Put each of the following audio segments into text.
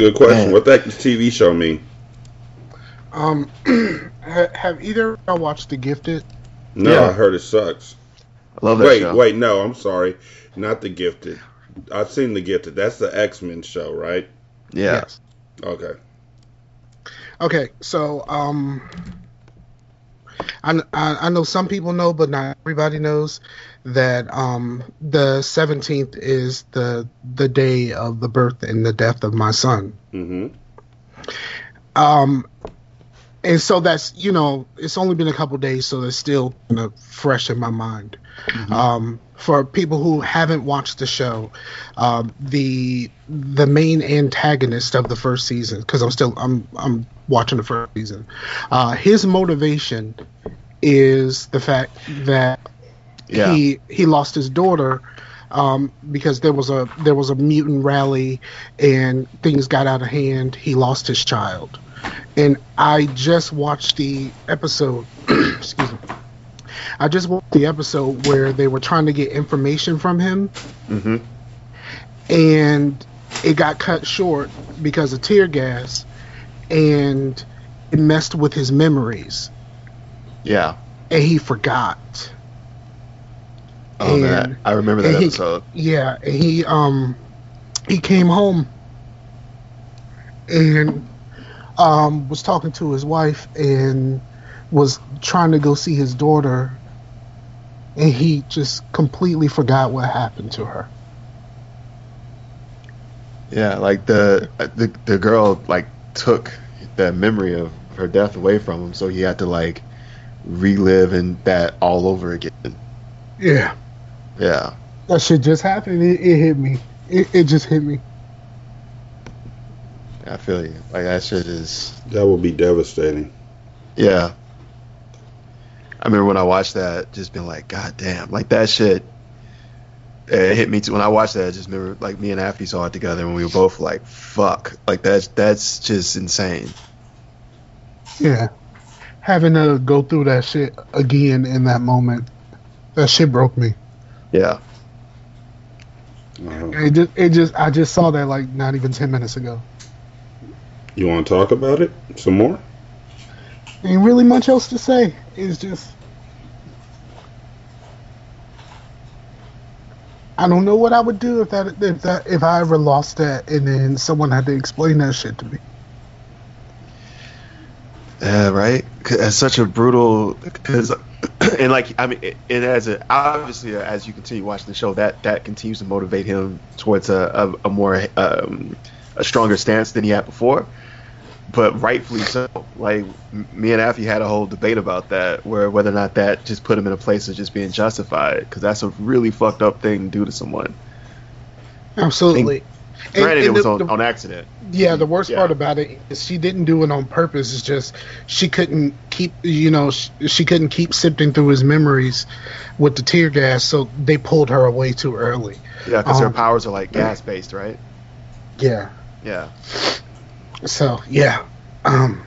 good question. Man. What that TV show mean? Um, have either of y'all watched The Gifted? No, Yeah. I heard it sucks. I love that Wait, show. wait, no, I'm sorry. Not the Gifted. I've seen the Gifted. That's the X Men show, right? Yeah. Yes. Okay. Okay, so um, I, I I know some people know, but not everybody knows that um the seventeenth is the the day of the birth and the death of my son. Mm-hmm. Um, and so that's you know it's only been a couple days, so it's still kind of fresh in my mind. Um, for people who haven't watched the show, um, the the main antagonist of the first season, because I'm still I'm I'm watching the first season. Uh, his motivation is the fact that Yeah. he he lost his daughter um, because there was a there was a mutant rally and things got out of hand. He lost his child, and I just watched the episode. excuse me. I just watched the episode where they were trying to get information from him, hmm and it got cut short because of tear gas, and it messed with his memories, Yeah. and he forgot. Oh And- man, I remember that he- episode. Yeah, he um he came home and um was talking to his wife and was trying to go see his daughter and he just completely forgot what happened to her. Yeah, like the the the girl like took the memory of her death away from him, so he had to like relive and that all over again. Yeah. Yeah. That shit just happened. It, it hit me. It, it just hit me. I feel you. Like that shit is That would be devastating. yeah. I remember when I watched that, just being like, God damn, like that shit. It hit me too. When I watched that, I just remember like me and Affy saw it together, and we were both like, "Fuck!" Like that's that's just insane. Yeah. Having to go through that shit again in that moment, that shit broke me. Yeah, Uh, It just, it just, I just saw that like not even ten minutes ago. you want to talk about it some more? Ain't really much else to say. It's just, I don't know what I would do if that, if that, if I ever lost that, and then someone had to explain that shit to me. Yeah, right. It's such a brutal because, and like I mean, and as a obviously as you continue watching the show, that that continues to motivate him towards a a, a more um, a stronger stance than he had before. But rightfully so. Like me and Affy had a whole debate about that, where whether or not that just put him in a place of just being justified, because that's a really fucked up thing to do to someone. Absolutely. And- Granted, and it was the- on, the- on accident. Yeah, the worst Yeah. part about it is she didn't do it on purpose. It's just she couldn't keep, you know, she, she couldn't keep sifting through his memories with the tear gas, so they pulled her away too early. Yeah, because Um, their powers are like gas based, right? Yeah. Yeah. So yeah, um,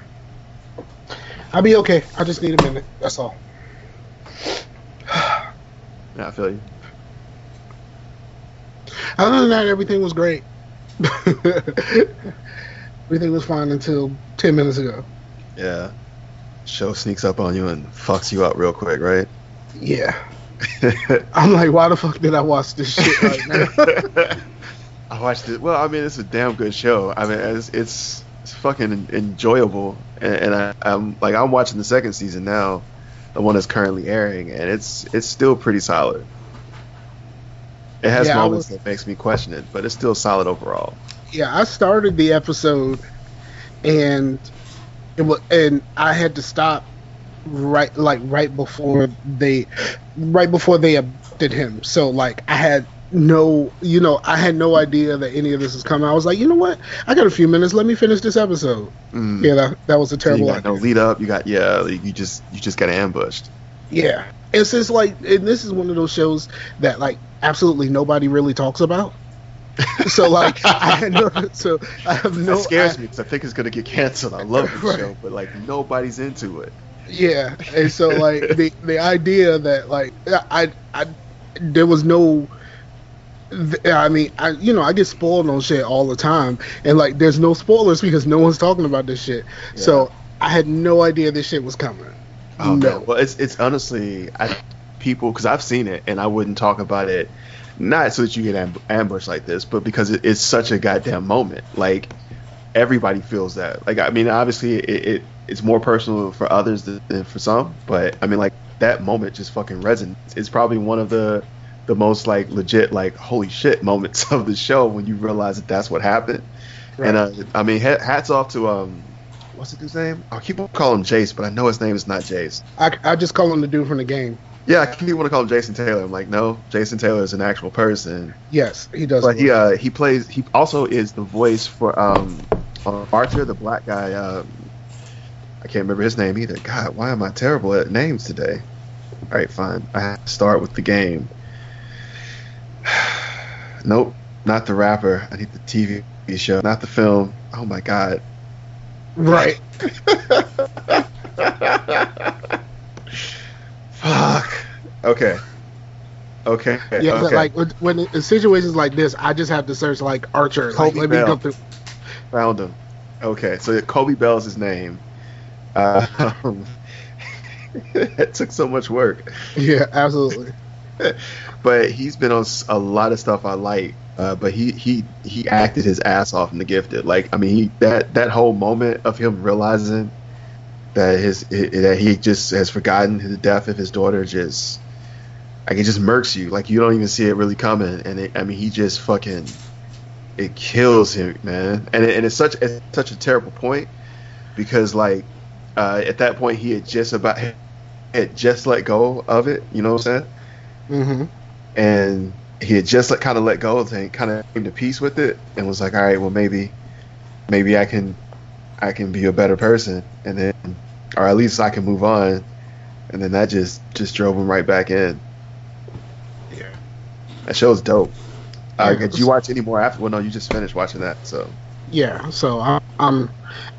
I'll be okay. I just need a minute. That's all. Yeah, I feel you. Other than that, everything was great. everything was fine until ten minutes ago. Yeah. Show sneaks up on you and fucks you up real quick, right? Yeah. I'm like, why the fuck did I watch this shit right now? I watched it. Well, I mean, it's a damn good show. I mean, it's it's, it's fucking enjoyable, and, and I, I'm like, I'm watching the second season now, the one that's currently airing, and it's it's still pretty solid. It has Yeah, moments was- that makes me question it, but it's still solid overall. yeah, I started the episode, and it was, and I had to stop right like right before they right before they abducted him. So like I had no you know, I had no idea that any of this was coming. I was like, you know what? I got a few minutes, let me finish this episode. Mm. Yeah, that, that was a So you terrible got idea. no lead up. You got yeah. You just you just got ambushed. Yeah. It's since like and this is one of those shows that like absolutely nobody really talks about. So like I no so I have no That scares I- me because I think it's gonna get canceled. I love the Right. show, but like nobody's into it. Yeah, and so like the the idea that like I I there was no. I mean, I you know I get spoiled on shit all the time, and like there's no spoilers because no one's talking about this shit. So I had no idea this shit was coming. Oh no. Well, it's it's honestly I people because I've seen it and I wouldn't talk about it not so that you get amb- ambushed like this, but because it, it's such a goddamn moment. Like everybody feels that. Like I mean, obviously it, it it's more personal for others than, than for some, but I mean like that moment just fucking resonates. It's probably one of the the most like legit like holy shit moments of the show when you realize that that's what happened. And uh, I mean, hats off to um, what's his name? I keep on calling him Jace, but I know his name is not Jace. I, I just call him the dude from the game. Yeah, I keep want to call him Jason Taylor. I'm like, no, Jason Taylor is an actual person. Yes, he does. But he uh, he plays. He also is the voice for um, Arthur, the black guy. Um, I can't remember his name either. God, why am I terrible at names today? All right, fine. I have to start with the game. nope, not the rapper. I need the TV show, not the film. Oh my god. Right. Fuck. Okay. Okay. Yeah, but okay. like when, when in situations like this, I just have to search like Archer. Like, Kobe let me go through. Found him. Okay, so Coby Bell's his name. Uh, it took so much work, Yeah, absolutely. but he's been on a lot of stuff I like. Uh, but he he he acted his ass off in The Gifted. Like I mean, he, that that whole moment of him realizing that his that he just has forgotten the death of his daughter just like it just murks you. Like you don't even see it really coming. And it, I mean, he just fucking it kills him, man. And it, and it's such it's such a terrible point because like uh, at that point he had just about had just let go of it. You know what I'm saying? hmm and he had just like kind of let go of it, kind of came to peace with it, and was like, all right, well maybe, maybe I can, I can be a better person, and then, or at least I can move on, and then that just just drove him right back in. Yeah. That show's dope. Uh, Yeah. did you watch any more after? Well, no, you just finished watching that, so Yeah, so I, um,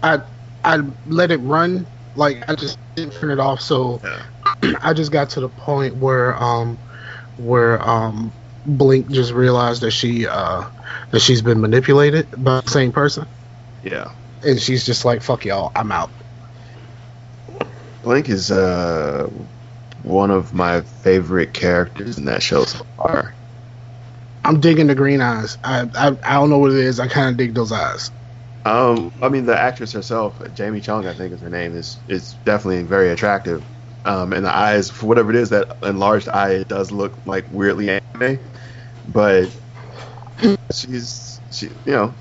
I I let it run. Like I just didn't turn it off. So Yeah. I just got to the point where um, where um, Blink just realized that she uh that she's been manipulated by the same person, yeah. and she's just like, "Fuck y'all, I'm out." Blink is uh one of my favorite characters in that show so far. I'm digging the green eyes. I I, I don't know what it is. I kind of dig those eyes. Um, I mean, the actress herself, Jamie Chung, I think is her name, is is definitely very attractive. Um, and the eyes, for whatever it is, that enlarged eye, it does look like weirdly anime, but she's she, you know,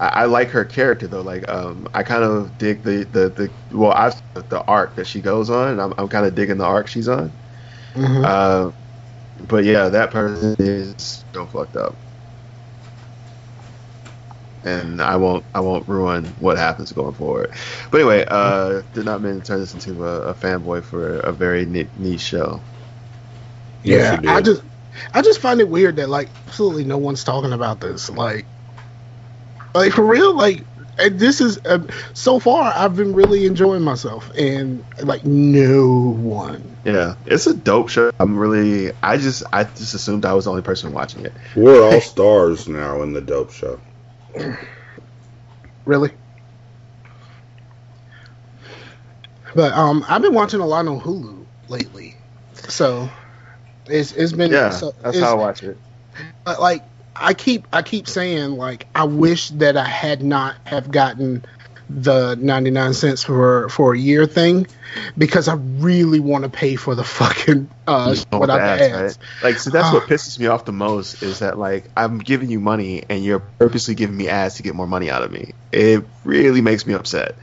I, I like her character though. Like, um, I kind of dig the the the well, I the arc that she goes on, and I'm I'm kind of digging the arc she's on. Mhm. Uh, but yeah, that person is so fucked up, and I won't I won't ruin what happens going forward. But anyway, uh, did not mean to turn this into a, a fanboy for a very niche show. Yes, yeah, I just I just find it weird that like absolutely no one's talking about this. Like, like for real, like and this is uh, so far I've been really enjoying myself, and like no one. Yeah, it's a dope show. I'm really I just I just assumed I was the only person watching it. We're all stars now in the dope show. Really? But um, I've been watching a lot on Hulu lately. So it's it's been Yeah, so that's how I watch it. but, like I keep I keep saying like I wish that I had not have gotten the 99 cents for for a year thing because I really want to pay for the fucking uh without the the ads, ads. right? Like, so that's what Ah. pisses me off the most is that like I'm giving you money and you're purposely giving me ads to get more money out of me. It really makes me upset.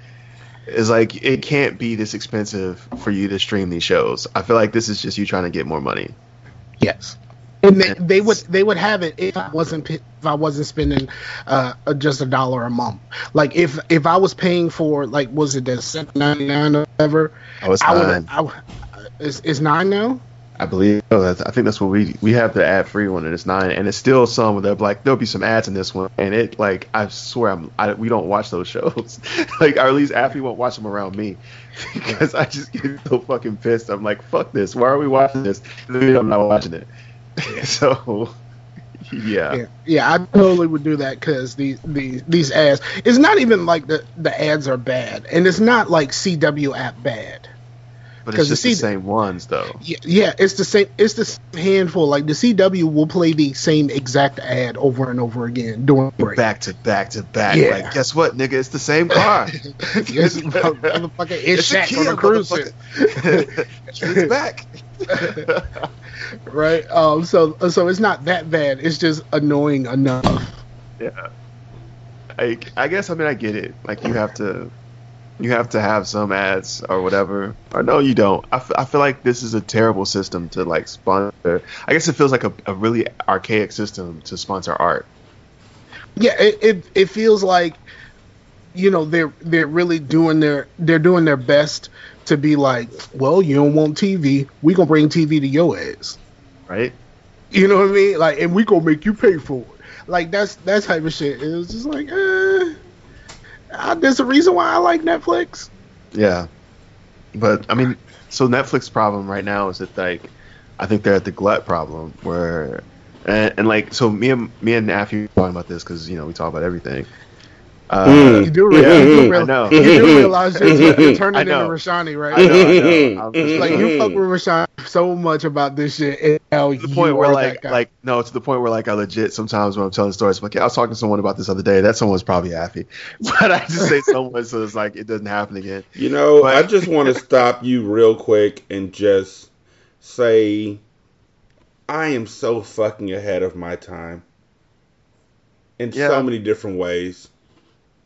It's like it can't be this expensive for you to stream these shows. I feel like this is just you trying to get more money. Yes. And they, they would they would have it if I wasn't if I wasn't spending uh just a dollar a month. Like if if I was paying for like was it the seven ninety nine or whatever? Oh, it's I nine. would I would- it's, it's nine now. I believe. Oh, I think that's what we we have the ad free one, and it's nine, and it's still some. They're like there'll be some ads in this one, and it like I swear I'm I, we don't watch those shows, like or at least Affy won't watch them around me, because I just get so fucking pissed. I'm like fuck this. Why are we watching this? I'm not watching it. so yeah. Yeah, yeah, I totally would do that because these these these ads. It's not even like the the ads are bad, and it's not like CW app bad. But it's just the see- same ones though. Yeah, yeah, it's the same. It's the same handful. Like the CW will play the same exact ad over and over again during break. Back to back to back. Yeah. Like guess what, nigga? It's the same car. motherfucker, it's a Shaq on a cruise it's back. right? Um, so so it's not that bad. It's just annoying enough. Yeah. I, I guess I mean I get it. Like you have to you have to have some ads or whatever. Or no, you don't. I, f- I feel like this is a terrible system to like sponsor. I guess it feels like a, a really archaic system to sponsor art. Yeah, it, it it feels like you know they're they're really doing their they're doing their best to be like, well, you don't want TV, we gonna bring TV to your ass. Right? You know what I mean? Like, and we gonna make you pay for it. Like that's that type of shit. It was just like, eh. Uh, there's a reason why I like Netflix. Yeah. But I mean, so Netflix problem right now is that like I think they're at the glut problem where and, and like so me and me and Affy talking about this because you know we talk about everything. Uh, Mm. You do, real, Yeah, you do, I know. you do realize you're, you're I turning into. Rashani, right? I know, I know. I'm just Like you fuck with Rashawn so much about this shit, and now to the you point where like like no to the point where like I legit sometimes when I'm telling stories I'm like yeah, I was talking to someone about this other day that someone's probably happy but I just say someone so it's like it doesn't happen again You know, But- I just want to stop you real quick and just say I am so fucking ahead of my time in Yeah. so many different ways.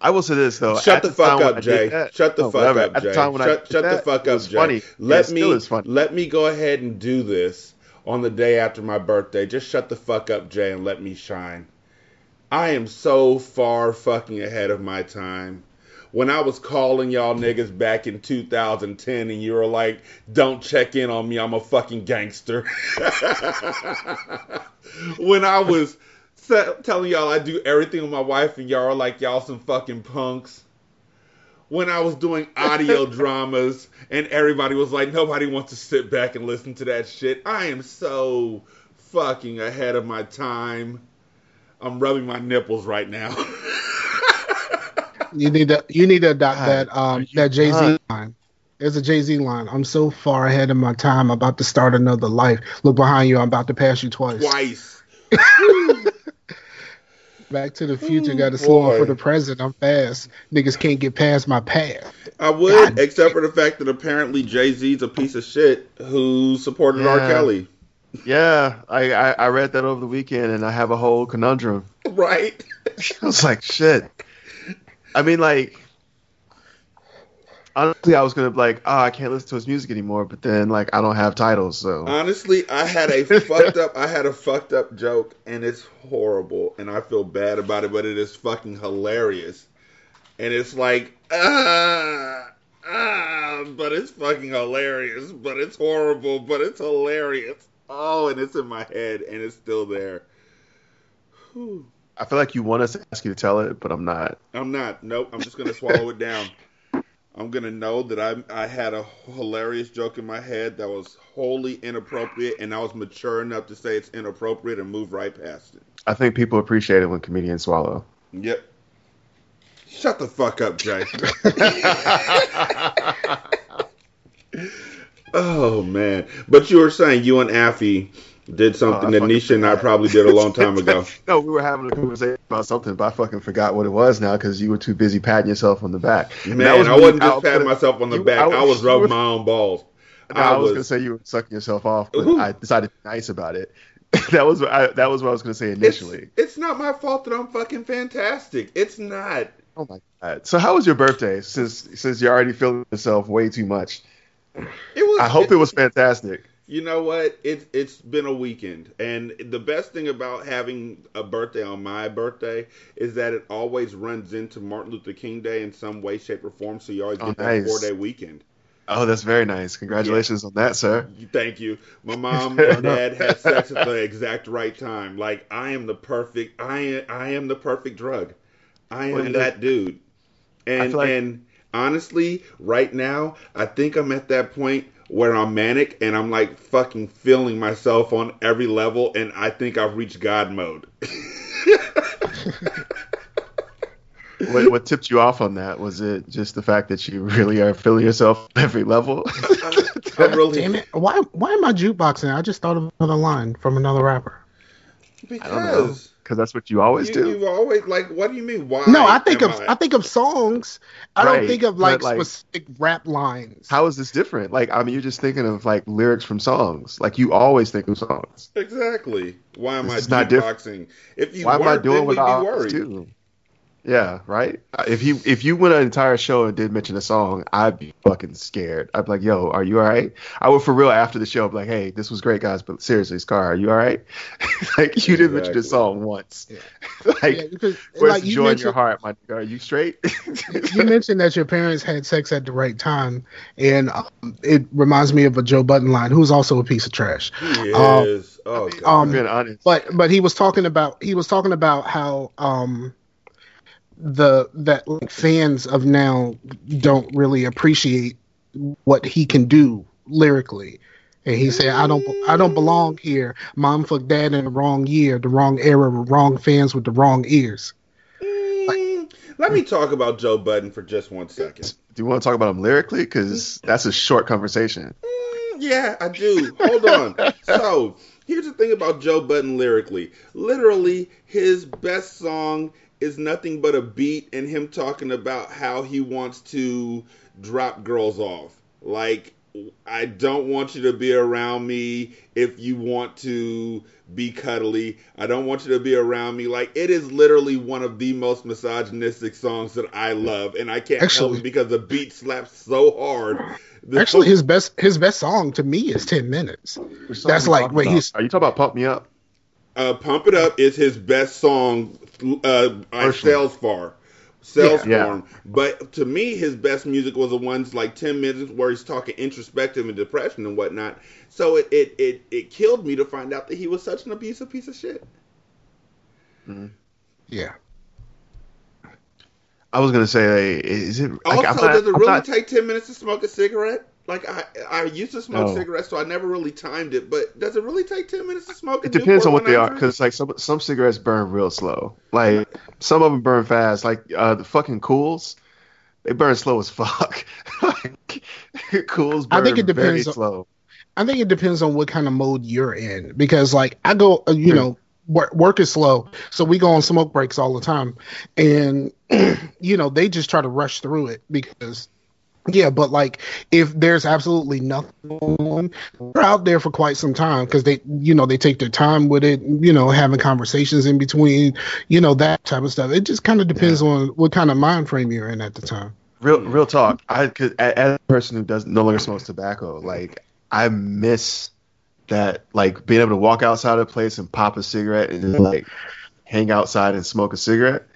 I will say this though Shut the, fuck up, Jay. that- Shut the no, fuck whatever. up, Jay. the time when I shut shut the fuck up, Jay. funny Let it me still is funny let me go ahead and do this on the day after my birthday. Just shut the fuck up, Jay, and let me shine. I am so far fucking ahead of my time. When I was calling y'all niggas back in 2010 and you were like, don't check in on me, I'm a fucking gangster. when I was telling y'all I do everything with my wife and y'all are like, y'all some fucking punks. When I was doing audio dramas and everybody was like, nobody wants to sit back and listen to that shit. I am so fucking ahead of my time. I'm rubbing my nipples right now. you need to you need to adopt God, that um that Jay Z line. There's a Jay Z line. I'm so far ahead of my time. I'm about to start another life. Look behind you. I'm about to pass you twice. Twice. Back to the future. Got to slow up for the present. I'm fast. Niggas can't get past my path. I would, God. except for the fact that apparently Jay Z's a piece of shit who supported R. Kelly. yeah I, I I read that over the weekend and I have a whole conundrum Right? I was like shit I mean like honestly I was gonna be like oh I can't listen to his music anymore but then like I don't have titles so Honestly, I had a fucked up I had a fucked up joke and it's horrible and I feel bad about it, but it is fucking hilarious. And it's like ah ah but it's fucking hilarious, but it's horrible, but it's hilarious. Oh, and it's in my head and it's still there. Whew. I feel like you want us to ask you to tell it but I'm not I'm not. Nope. I'm just gonna swallow it down. I'm gonna know that I I had a hilarious joke in my head that was wholly inappropriate, and I was mature enough to say it's inappropriate and move right past it. I think people appreciate it when comedians swallow Yep. Shut the fuck up, Jay. Oh man! But you were saying you and Affy did oh, something Oh, that Nisha and I probably did a long time ago. no, we were having a conversation about something, but I fucking forgot what it was now because you were too busy patting yourself on the back. Man, was I wasn't just was patting myself on the you- back. I, was you rubbing were- my own balls. No, I, was, gonna say you were sucking yourself off, but Ooh. I decided to be nice about it. that was what I, that was what I was gonna say initially. it's not my fault that I'm fucking fantastic. It's not. Oh my god! So how was your birthday? Since since you're already feeling yourself way too much, It was. I hope it was fantastic. You know what? It's it's been a weekend, and the best thing about having a birthday on my birthday is that it always runs into Martin Luther King Day in some way, shape, or form. So you always Oh, get that four day weekend. Oh, that's very nice. Congratulations on that, sir. Thank you. My mom and dad had sex at the exact right time. Like I am the perfect. I am. I am the perfect drug. I am Well, that dude. And like- and honestly, right now, I think I'm at that point where I'm manic and I'm like fucking feeling myself on every level, and I think I've reached God mode. What, what tipped you off on that? Was it just the fact that you really are feeling yourself on every level? I'm really Damn it! Why why am I jukeboxing? I just thought of another line from another rapper. I don't know. because Because that's what you always you, do. you've always like. What do you mean? Why? No, I think of I think of songs. I Right, don't think of like, like- specific rap lines. How is this different? Like, I mean, you're just thinking of like lyrics from songs. Like you always think of songs. Exactly. Why am This I is not different. boxing? If you Why am I doing we'd what I always worried. do? Yeah, right. If you if you went an entire show and did mention a song, I'd be fucking scared. I'd be like, "Yo, are you all right?" I would for real after the show be like, "Hey, this was great, guys, but seriously, Scar, are you all right?" like you didn't mention Exactly. the song once. Yeah. like, yeah, because where's like the you joy in your heart, my nigga? Are you straight? you mentioned that your parents had sex at the right time, and um, it reminds me of a Joe Budden line, who's also a piece of trash. He Um, is. oh god. um, Being honest. But but he was talking about he was talking about how um the that like fans of now don't really appreciate what he can do lyrically. And he said, "I don't, I don't belong here. Mom fucked dad in the wrong year, the wrong era, wrong fans with the wrong ears." Mm, let me talk about Joe Budden for just one second. Do you want to talk about him lyrically? Because that's a short conversation. Mm, yeah, I do. Hold on. So here's the thing about Joe Budden lyrically. Literally, his best song is nothing but a beat and him talking about how he wants to drop girls off. Like, I don't want you to be around me if you want to be cuddly. I don't want you to be around me. Like, it is literally one of the most misogynistic songs that I love, and I can't help Actually- it because the beat slaps so hard. The Actually, his best his best song to me is ten minutes. That's like wait, about? he's Are you talking about "Pump Me Up"? Uh, Pump It Up is his best song. Uh, I Personally. sells far, sells Yeah. for him. But to me, his best music was the ones like ten minutes where he's talking introspective and depression and whatnot. So it it it, it killed me to find out that he was such an abusive piece of shit. yeah. I was gonna say, like, is it? Like, Also, I'm not- does it really not- take ten minutes to smoke a cigarette? Like I I used to smoke No. cigarettes, so I never really timed it. But does it really take ten minutes to smoke? a It depends on what they are, because like some some cigarettes burn real slow. Like some of them burn fast. Like uh, the fucking Cools, they burn slow as fuck. like Cools burn I think it very depends on- slow. I think it depends on what kind of mode you're in because like I go, uh, you Sure. know, work, work is slow, so we go on smoke breaks all the time, and you know they just try to rush through it because. Yeah, but like if there's absolutely nothing on, they're out there for quite some time because they, you know, they take their time with it, you know, having conversations in between, you know, that type of stuff. It just kind of depends on what kind of mind frame you're in at the time. Real real talk. I could as a person who does no longer smokes tobacco, like I miss that like being able to walk outside of a place and pop a cigarette and just like hang outside and smoke a cigarette.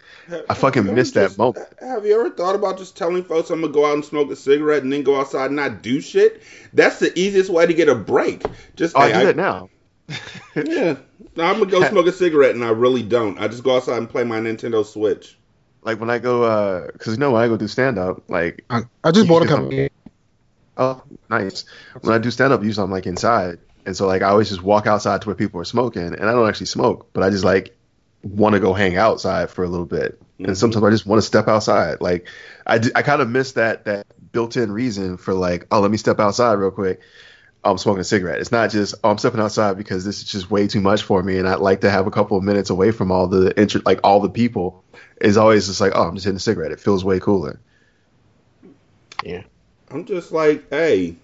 I fucking missed ever that moment. Have you ever thought about just telling folks I'm gonna go out and smoke a cigarette and then go outside and not do shit? That's the easiest way to get a break. Just Oh, I hey, do that now. Yeah, No, I'm gonna go smoke a cigarette and I really don't. I just go outside and play my Nintendo Switch. like when I go, uh, cause you know when I go do stand up, like I, I just bought a Because couple. Oh, nice. When I do stand up, usually I'm like inside, and so like I always just walk outside to where people are smoking, and I don't actually smoke, but I just like want to go hang outside for a little bit, Mhm. and sometimes I just want to step outside. Like I, I kind of miss that that built-in reason for like, oh, let me step outside real quick. I'm smoking a cigarette. It's not just oh, I'm stepping outside because this is just way too much for me, and I'd like to have a couple of minutes away from all the inter- like all the people. Is always just like, oh, I'm just hitting a cigarette. It feels way cooler. Yeah, I'm just like, hey,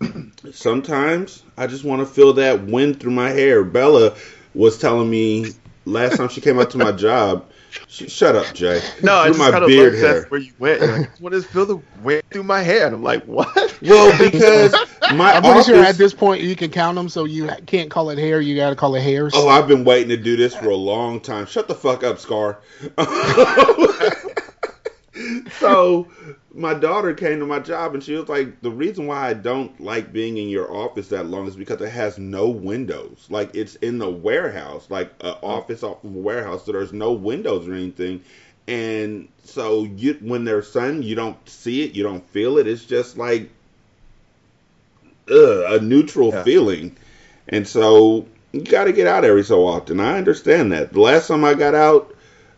sometimes I just want to feel that wind through my hair. Bella was telling me last time she came out to my job. She, shut up, Jay. No, I Through just my kind of beard love hair. that's where you went. You're like, I just want to feel the wind through my hair, and I'm like, what? Well, because my I'm pretty office. sure at this point you can count them, so you can't call it hair. You got to call it hairs. Oh, I've been waiting to do this for a long time. Shut the fuck up, Scar. so, my daughter came to my job and she was like, The reason why I don't like being in your office that long is because it has no windows. Like, it's in the warehouse, like an office off of a warehouse, so there's no windows or anything. And so, you when there's sun, you don't see it, you don't feel it. It's just like ugh, a neutral Yeah. feeling. And so, you got to get out every so often. I understand that. The last time I got out,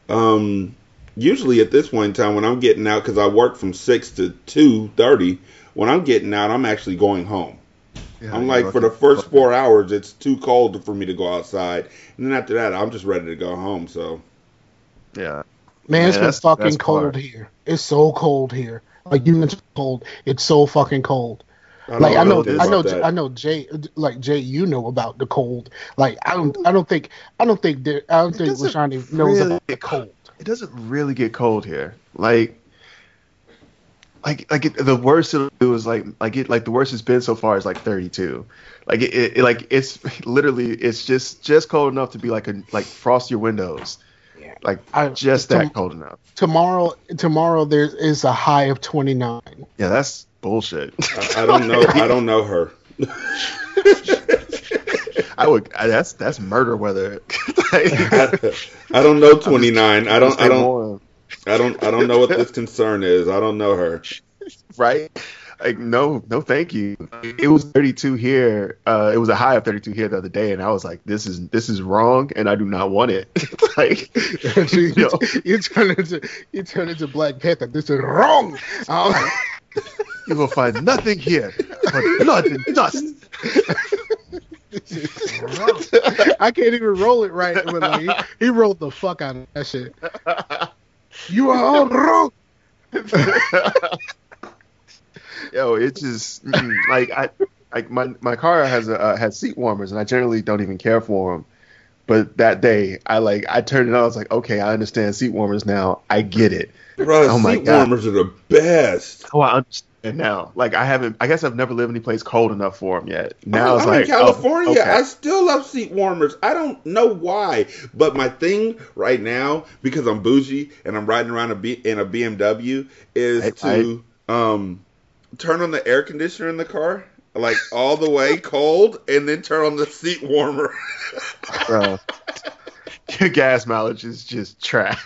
um, usually at this point in time, when I'm getting out, because I work from six to two thirty, when I'm getting out, I'm actually going home. Yeah, I'm like, for the first four hours, it's too cold for me to go outside, and then after that, I'm just ready to go home. So, Yeah, Man, it's Yeah, been that's- fucking that's cold part. here. It's so cold here. Like you mentioned, cold. It's so fucking cold. I Like I know, I know, that. I know. Jay, like Jay, you know about the cold. Like I don't, I don't think, I don't think, there, I don't think doesn't Lashani knows really about the cold. It doesn't really get cold here. Like, like, like it, the worst it'll do is like, like it, like the worst it's been so far is like 32. Like it, it, like it's literally, it's just, just cold enough to be like a, like frost your windows. Like I- just tom- that cold enough. Tomorrow, tomorrow there is a high of twenty nine. Yeah, that's bullshit. I, I don't know. I don't know her. I would. I, that's that's murder weather. I, I don't know 29. I don't. I don't. I don't. I don't know what this concern is. I don't know her. right? Like no, no, thank you. It was 32 here. Uh, it was a high of 32 here the other day, and I was like, this is this is wrong, and I do not want it. like, you, you know, you turn into you turn into Black Panther. This is wrong. Um, you will find nothing here but blood and dust. I can't even roll it right. But he, he rolled the fuck out of that shit. You are all wrong. Yo, it just mm, like I like my my car has a uh, has seat warmers, and I generally don't even care for them. But that day, I like I turned it on. I was like, okay, I understand seat warmers now. I get it. Bro, Oh my seat God. warmers are the best. Oh, I understand now. Like I haven't. I guess I've never lived in any place cold enough for them yet. Now I'm, it's I'm like in California. Oh, okay. I still love seat warmers. I don't know why, but my thing right now, because I'm bougie and I'm riding around a B, in a BMW, is Right, to um turn on the air conditioner in the car, like all the way cold, and then turn on the seat warmer. Bro, your gas mileage is just trash.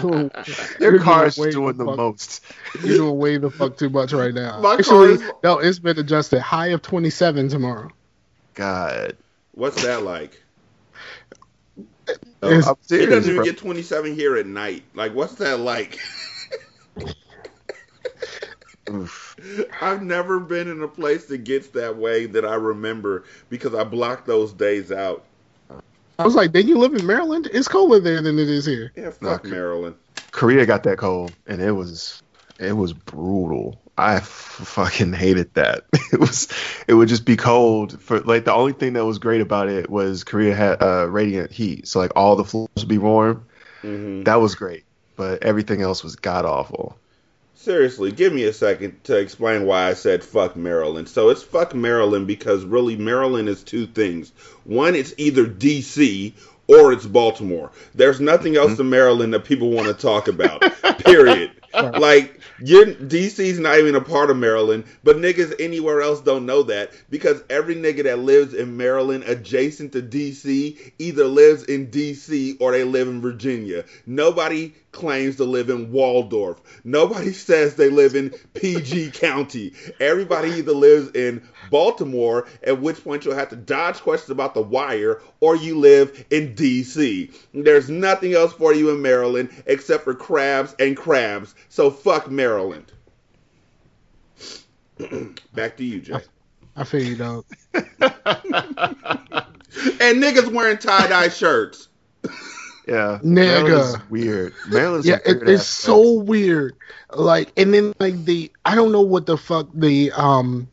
Doing- Your you're car's doing doing the fuck- most. You're doing way the fuck too much right now. My car Actually, is- no, it's been adjusted. High of 27 tomorrow. God. What's that like? No, It's- It doesn't even bro. get 27 here at night. Like, what's that like? I've never been in a place that gets that way that I remember because I blocked those days out. I was like, then you live in Maryland? It's colder there than it is here. Yeah, fuck Okay. Maryland. Korea got that cold, and it was it was brutal. I f- fucking hated that. It was it would just be cold for like the only thing that was great about it was Korea had uh, radiant heat, so like all the floors would be warm. hmm That was great, but everything else was god awful. Seriously, give me a second to explain why I said fuck Maryland. So it's fuck Maryland because really Maryland is two things. One, it's either DC or it's Baltimore. There's nothing else mm-hmm. in Maryland that people want to talk about. Period. Like your DC's not even a part of Maryland, but niggas anywhere else don't know that because every nigga that lives in Maryland adjacent to DC either lives in DC or they live in Virginia. Nobody claims to live in Waldorf. Nobody says they live in PG County. Everybody either lives in Baltimore, at which point you'll have to dodge questions about the wire, or you live in DC. There's nothing else for you in Maryland except for crabs and crabs. So fuck Maryland. Back to you, Jay. I feel you, dog. And niggas wearing tie dye shirts. Yeah, Nigga. Maryland's weird. Maryland's yeah, a it, weird it's ass so weird. Like, and then like the I don't know what the fuck the um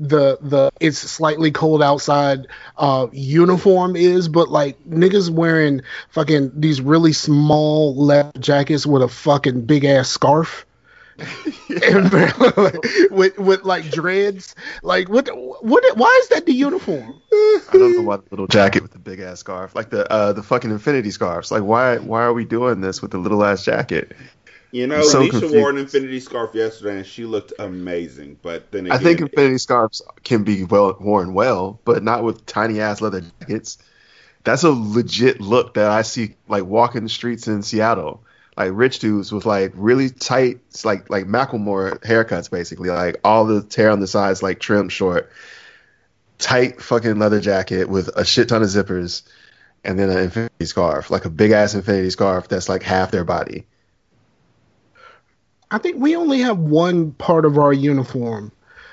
the the it's slightly cold outside uh uniform is, but like niggas wearing fucking these really small leather jackets with a fucking big ass scarf. And with with like dreads, like what? What? Why is that the uniform? I don't know why the little jacket with the big ass scarf, like the uh, the fucking infinity scarves. Like why why are we doing this with the little ass jacket? You know, so Nisha confused. wore an infinity scarf yesterday and she looked amazing. But then I think infinity scarves can be well worn well, but not with tiny ass leather jackets. That's a legit look that I see like walking the streets in Seattle. Like rich dudes with like really tight, like like Macklemore haircuts, basically. Like all the hair on the sides like trimmed short, tight fucking leather jacket with a shit ton of zippers, and then an infinity scarf, like a big ass infinity scarf that's like half their body. I think we only have one part of our uniform,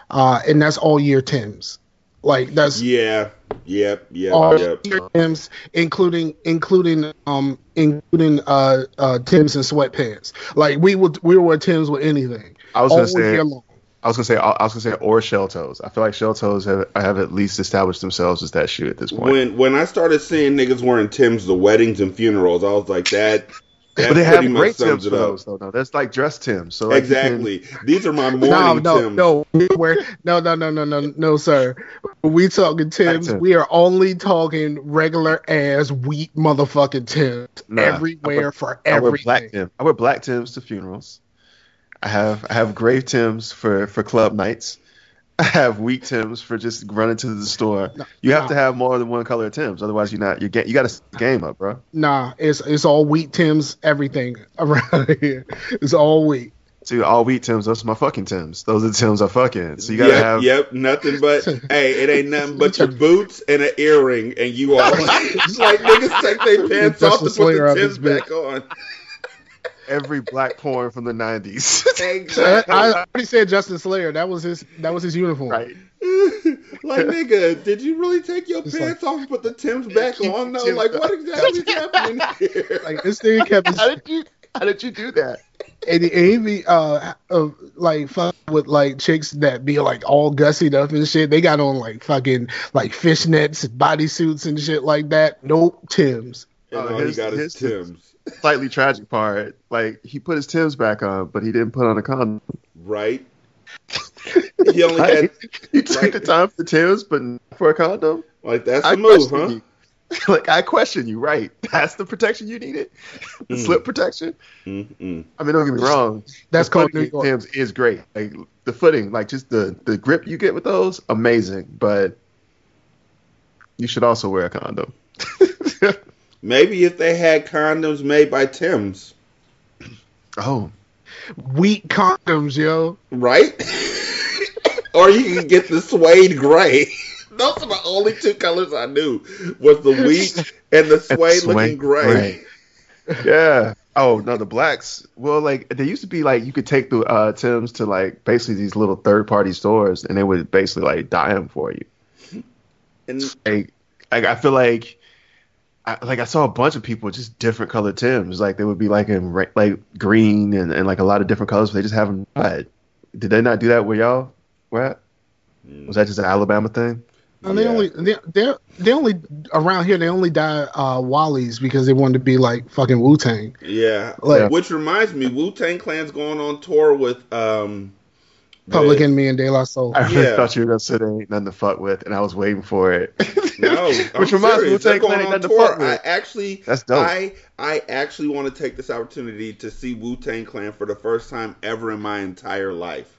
uh, and that's all year Tims. Like that's yeah, yep, yep, all yep. year Tims, including including um including uh uh Tims and sweatpants. Like we would we would wear Tims with anything. I was gonna say. I was gonna say I was gonna say or shell toes. I feel like shell toes have, have at least established themselves as that shoe at this point. When when I started seeing niggas wearing Tim's to weddings and funerals, I was like that. That but they have great sums tims it for those though. No, that's like dress tims. So like you can- exactly. These are my morning No, no, Tims. no. We wear no, no, no, no, no, no, sir. When we talking Tims, Tims. we are only talking regular ass wheat motherfucking Tims. Nah, I everywhere wear- for I wear black everything. tims. I wear black tims to funerals. I have I have gray tims for for club nights. I have wheat tims for just running to the store. No, you have no. to have more than one color of tims, otherwise you're not you get you got to game up, bro. Nah, it's it's all wheat Tims, everything around here. It's all wheat. Dude, all wheat tims. Those are my fucking tims. Those are the tims I fucking. So you gotta yep, have. yep, nothing but hey, it ain't nothing but your boots and an earring, and you are it's like niggas take their pants off to put Slayer the Tims back on. Every black porn from the '90s. I, Exactly. I already said Justin Slayer. That was his. That was his uniform. right. like nigga, did you really take your It's pants off and put the Tims back on? the though? Like what exactly is happening here? Like this thing kept his How did you? How did you do that? and he, and be uh, uh like fuck with like chicks that be like all gussied up and shit. They got on like fucking like fishnets, bodysuits and shit like that. Nope, Tim's. and Oh, all he his- got is his- Tims. Slightly tragic part. Like he put his tims back on, but he didn't put on a condom. Right? He only had Like, you took like- the time for tims, but not for a condom. like that's I the move, huh? you. like I question you, right? That's the protection you needed. The Mm. slip protection. Mm-mm. I mean, don't get me wrong. That's called New York. Tims is great. Like the footing, like just the the grip you get with those, amazing. But you should also wear a condom. Maybe if they had condoms made by Tim's, oh, Wheat condoms, yo. right? or you can get the suede gray. Those are the only two colors I knew was the wheat and the suede looking gray. gray. yeah. Oh no, the blacks. Well, like they used to be like you could take the uh, Tims to like basically these little third party stores, and they would basically like dye them for you. And Like, like I feel like, I, like I saw a bunch of people just different colored Tims. Like they would be like in ra- like green and, and like a lot of different colors. But they just have them dyed. Did they not do that where y'all were at? Was that just an Alabama thing? And they Yeah. only they they they only around here they only dye uh Wallies because they wanted to be like fucking Wu Tang. yeah, Like- which reminds me, Wu Tang Clan's going on tour with um Public the- Enemy and De La Soul. I really Yeah. thought you were gonna say there ain't nothing to fuck with, and I was waiting for it. No, which I'm reminds me, serious. Wu-Tang Clan going ain't on nothing to tour. fuck with. I actually, That's dope. I I actually want to take this opportunity to see Wu Tang Clan for the first time ever in my entire life.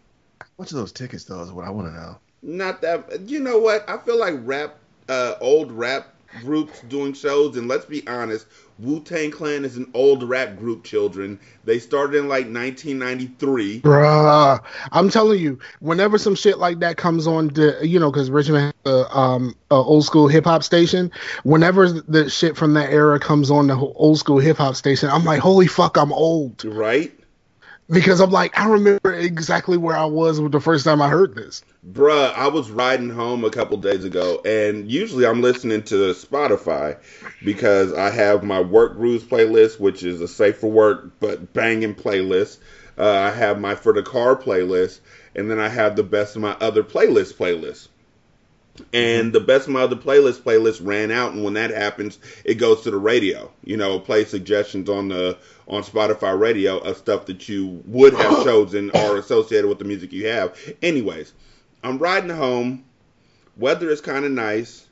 What's those tickets though? Is what I want to know. Not that you know what I feel like rap, uh, old rap groups doing shows, and let's be honest, Wu Tang Clan is an old rap group. Children, they started in like 1993. Bruh, I'm telling you, whenever some shit like that comes on, the, you know, because Richmond has a, um, a old school hip hop station. Whenever the shit from that era comes on the old school hip hop station, I'm like, holy fuck, I'm old Right? Because I'm like, I remember exactly where I was with the first time I heard this. Bruh, I was riding home a couple days ago, and usually I'm listening to Spotify because I have my work grooves playlist, which is a safe for work but banging playlist. Uh, I have my for the car playlist, and then I have the best of my other playlist playlist. And the best of my other playlist playlist ran out, and when that happens, it goes to the radio. You know, play suggestions on the on Spotify radio of stuff that you would have chosen or associated with the music you have. Anyways, I'm riding home. Weather is kind of nice.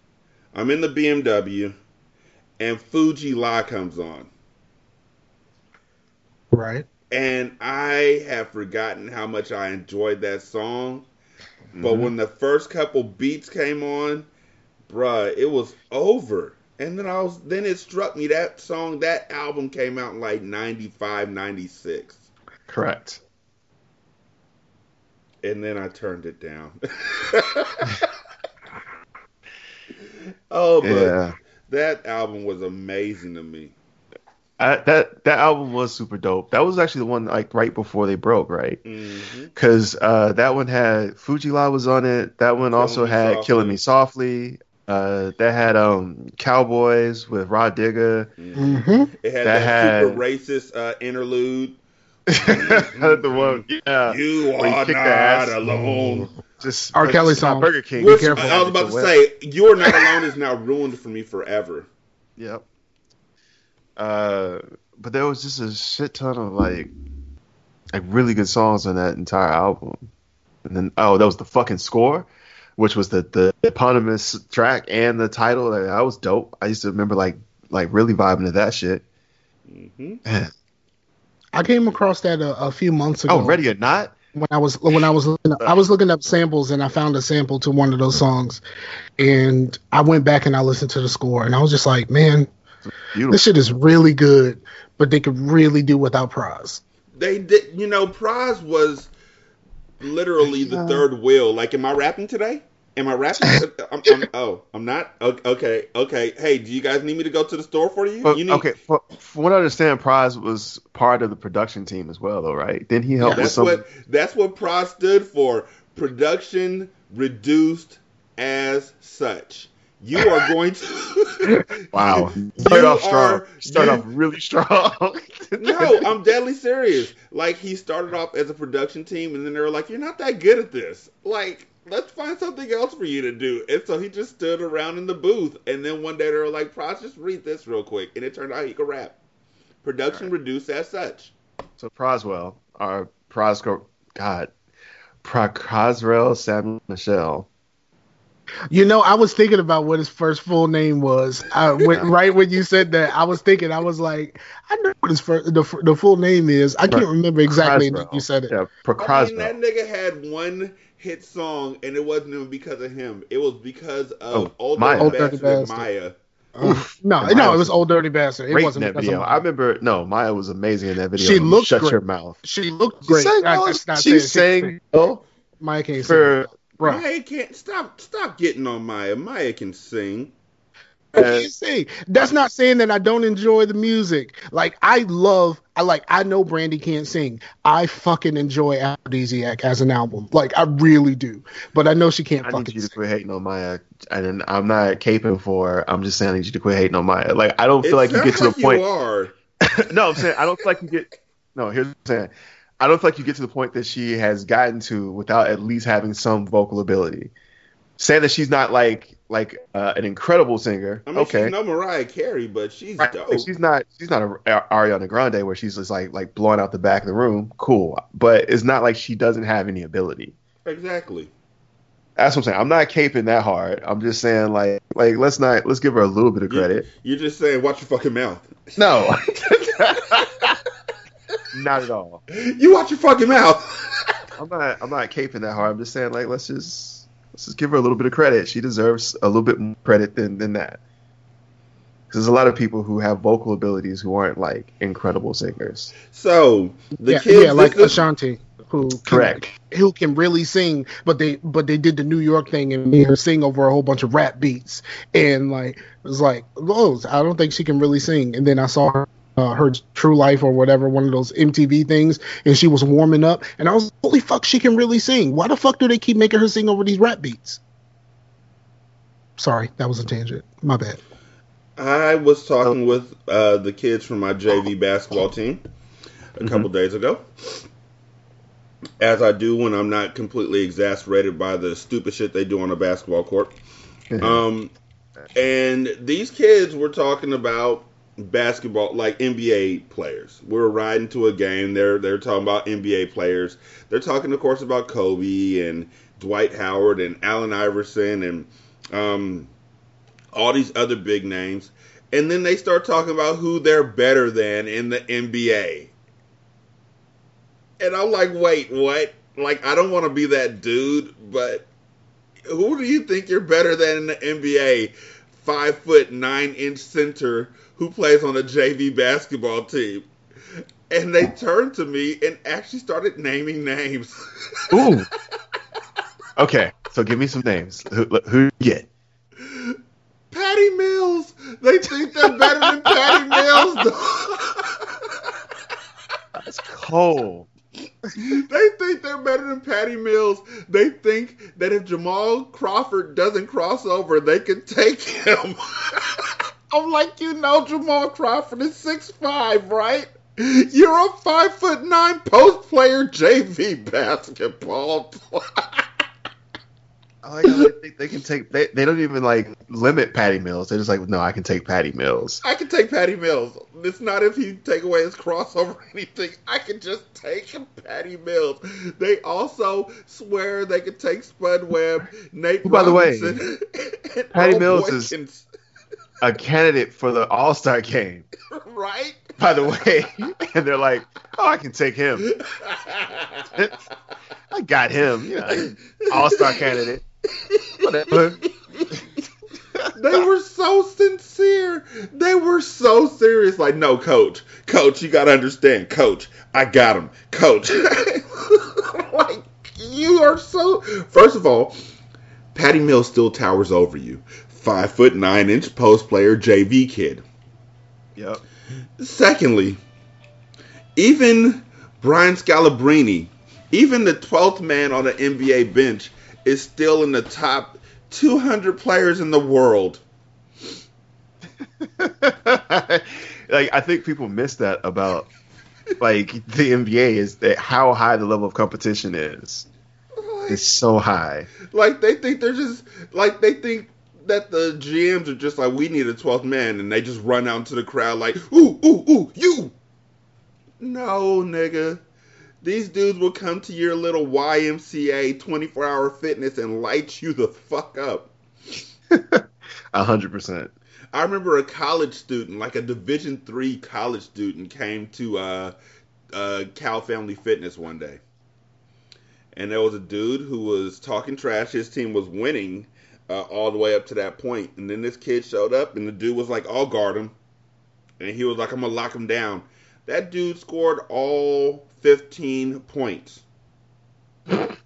I'm in the BMW, and Fu-Gee-La comes on. Right. And I have forgotten how much I enjoyed that song. But mm-hmm. when the first couple beats came on, bruh, it was over. And then I was then it struck me that song, that album came out in like 95, 96. Correct. and then I turned it down. oh, but Yeah. that album was amazing to me. I, that that album was super dope. That was actually the one like right before they broke, right? Because uh, that one had Fu-Gee-La was on it. That one also had Softly. Killing Me Softly. Uh, that had um Cowboys with Rah Digga. hmm It had That that, had- super racist uh, interlude. the one, yeah. You Where he are kicked not the ass. alone. Just R. Kelly song. Burger King. Which, careful. I was about to say, "You are not alone" is now ruined for me forever. Yep. Uh, but there was just a shit ton of like, like really good songs on that entire album. And then oh, that was the fucking score, which was the the eponymous track and the title. Like, that was dope. I used to remember like like really vibing to that shit. hmm Man. I came across that a, a few months ago. Oh, ready or not? when I was when I was looking up, I was looking up samples and I found a sample to one of those songs, and I went back and I listened to the score and I was just like, man, Beautiful. this shit is really good, but they could really do without Pras. They did, you know, Pras was literally the third wheel. Like, am I rapping today? Am I rapping? I'm, I'm, oh, I'm not. Okay, okay. Hey, do you guys need me to go to the store for you? But, you need, okay, for, from what I understand, Pras was part of the production team as well, though, right? Didn't he help with That's some? what that's what Pras stood for. Production reduced as such. You are going to. Wow, start off strong. are- Start you- off really strong. No, I'm deadly serious. Like he started off as a production team, and then they were like, "You're not that good at this. Like, let's find something else for you to do." And so he just stood around in the booth, and then one day they were like, "Pras, just read this real quick," and it turned out he could rap. Production reduced as such. So Proswell, or Prosco, God, Prakazrel Samuel Michel. You know, I was thinking about what his first full name was. I, when, right when you said that, I was thinking, I was like, I know what his first, the, the full name is. I can't remember exactly when you said it. Yeah, I mean, that nigga had one hit song, and it wasn't even because of him. It was because of Oh, Old Mya. Dirty Old Dirty Bastard. Mya. Uh, Oof. No, And no, it was was old dirty bastard. It Great wasn't that because video. of I remember. No, Mya was amazing in that video. She looked Shut great. your mouth. She looked great. She sang, I- all- that's she saying sang oh, Mya can't sing. for Bro, Mya can't stop. Stop getting on Mya. Mya can sing. I can't uh, sing. That's not saying that I don't enjoy the music. Like I love, I like, I know Brandy can't sing. I fucking enjoy Aphrodisiac as an album. Like I really do. But I know she can't I need fucking you to sing. quit hating on Mya, and I'm not caping for. her. I'm just saying I need you to quit hating on Mya. Like I don't feel It like you get to the like point. You are. no, I'm saying I don't feel like you get. No, here's what I'm saying. I don't feel like you get to the point that she has gotten to without at least having some vocal ability. Saying that she's not like like uh, an incredible singer. I mean, okay, she's no Mariah Carey, but she's Right. dope. She's not she's not a Ariana Grande where she's just like like blowing out the back of the room. Cool, but it's not like she doesn't have any ability. exactly. That's what I'm saying. I'm not caping that hard. I'm just saying like like let's not let's give her a little bit of You- credit. You're just saying, watch your fucking mouth. No, not at all. You watch your fucking mouth. I'm not I'm not caping that hard. I'm just saying like let's just let's just give her a little bit of credit. She deserves a little bit more credit than than that. Because there's a lot of people who have vocal abilities who aren't like incredible singers. So the yeah, kids, yeah, like this is- Ashanti, who can, Correct. who can really sing, but they but they did the New York thing and made her sing over a whole bunch of rap beats, and like it was like, oh, I don't think she can really sing. And then I saw her. Uh, her True Life or whatever, one of those MTV things, and she was warming up, and I was, holy fuck, she can really sing. Why the fuck do they keep making her sing over these rap beats? Sorry, that was a tangent. My bad. I was talking with uh, the kids from my JV basketball team a couple days ago, as I do when I'm not completely exasperated by the stupid shit they do on a basketball court. Um, and these kids were talking about basketball, like NBA players. We're riding to a game. They're they're talking about NBA players. They're talking, of course, about Kobe and Dwight Howard and Allen Iverson and um, all these other big names. And then they start talking about who they're better than in the NBA. And I'm like, wait, what? Like, I don't want to be that dude, but who do you think you're better than in the NBA? Five foot nine inch center who plays on a JV basketball team. And they turned to me and actually started naming names. Ooh. Okay, so give me some names. Who, who get? Patty Mills. They think they're better than Patty Mills. That's cold. they think they're better than Patty Mills. They think that if Jamal Crawford doesn't cross over, they can take him. I'm like, you know, Jamal Crawford is six five, right? You're a five foot nine post player JV basketball player. I like how they think they can take. They, they don't even like limit Patty Mills. They're just like, no, I can take Patty Mills. I can take Patty Mills. It's not if he take away his crossover or anything. I can just take Patty Mills. They also swear they can take Spud Webb, Nate Who, by the way, Patty Mills is- A candidate for the All Star game, right. by the way. and they're like, oh, I can take him. I got him. Yeah, All Star candidate. Whatever. they were so sincere. They were so serious. Like, no, coach, coach, you gotta understand, coach. I got him, coach. like, you are so. First of all, Patty Mills still towers over you. Five foot nine inch post player JV kid. Yep. Secondly, even Brian Scalabrine, even the 12th man on the NBA bench, is still in the top 200 players in the world. like I think people miss that about like the NBA is that how high the level of competition is. It's so high. Like they think they're just like they think that the GMs are just like we need a 12th man, and they just run out into the crowd like ooh ooh ooh you. No, nigga. These dudes will come to your little YMCA 24 hour fitness and light you the fuck up. A hundred percent. I remember a college student, like a Division three college student, came to uh, uh, Cal Family Fitness one day, and there was a dude who was talking trash. His team was winning uh, all the way up to that point, and then this kid showed up, and the dude was like, "I'll guard him," and he was like, "I'm gonna lock him down." That dude scored all 15 points.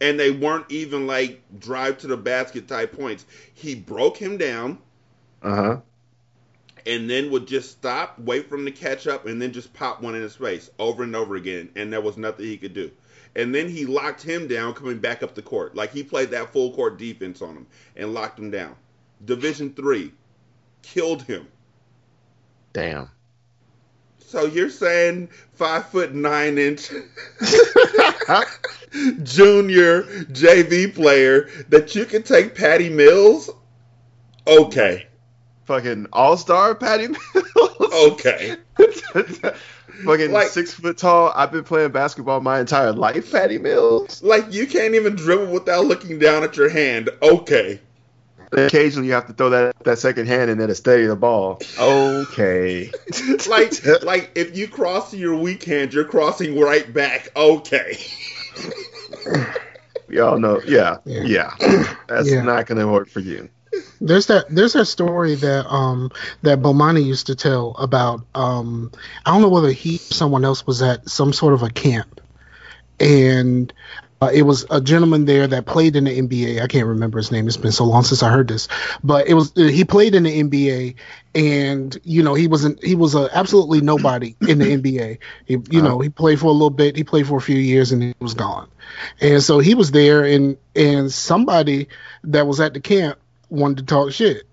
And they weren't even like drive to the basket type points. He broke him down Uh huh. and then would just stop, wait for him to catch up, and then just pop one in his face over and over again, and there was nothing he could do. And then he locked him down coming back up the court. Like he played that full court defense on him and locked him down. Division three. Killed him. Damn. So you're saying five foot nine inch junior JV player that you can take Patty Mills? Okay. Fucking all star Patty Mills. Okay. Fucking Like- six foot tall. I've been playing basketball my entire life, Patty Mills. Like you can't even dribble without looking down at your hand. Okay. Occasionally you have to throw that, that second hand in there to steady the ball. Okay. like like if you cross your weak hand, you're crossing right back. Okay. Y'all know. Yeah. Yeah. Yeah. That's Yeah. not going to work for you. There's that there's that story that um that Bomani used to tell about um I don't know whether he someone else was at some sort of a camp and uh, it was a gentleman there that played in the NBA. I can't remember his name. It's been so long since I heard this, but it was he played in the NBA, and you know he wasn't he was a absolutely nobody in the NBA. He, you know he played for a little bit. He played for a few years, and he was gone. And so he was there, and and somebody that was at the camp wanted to talk shit.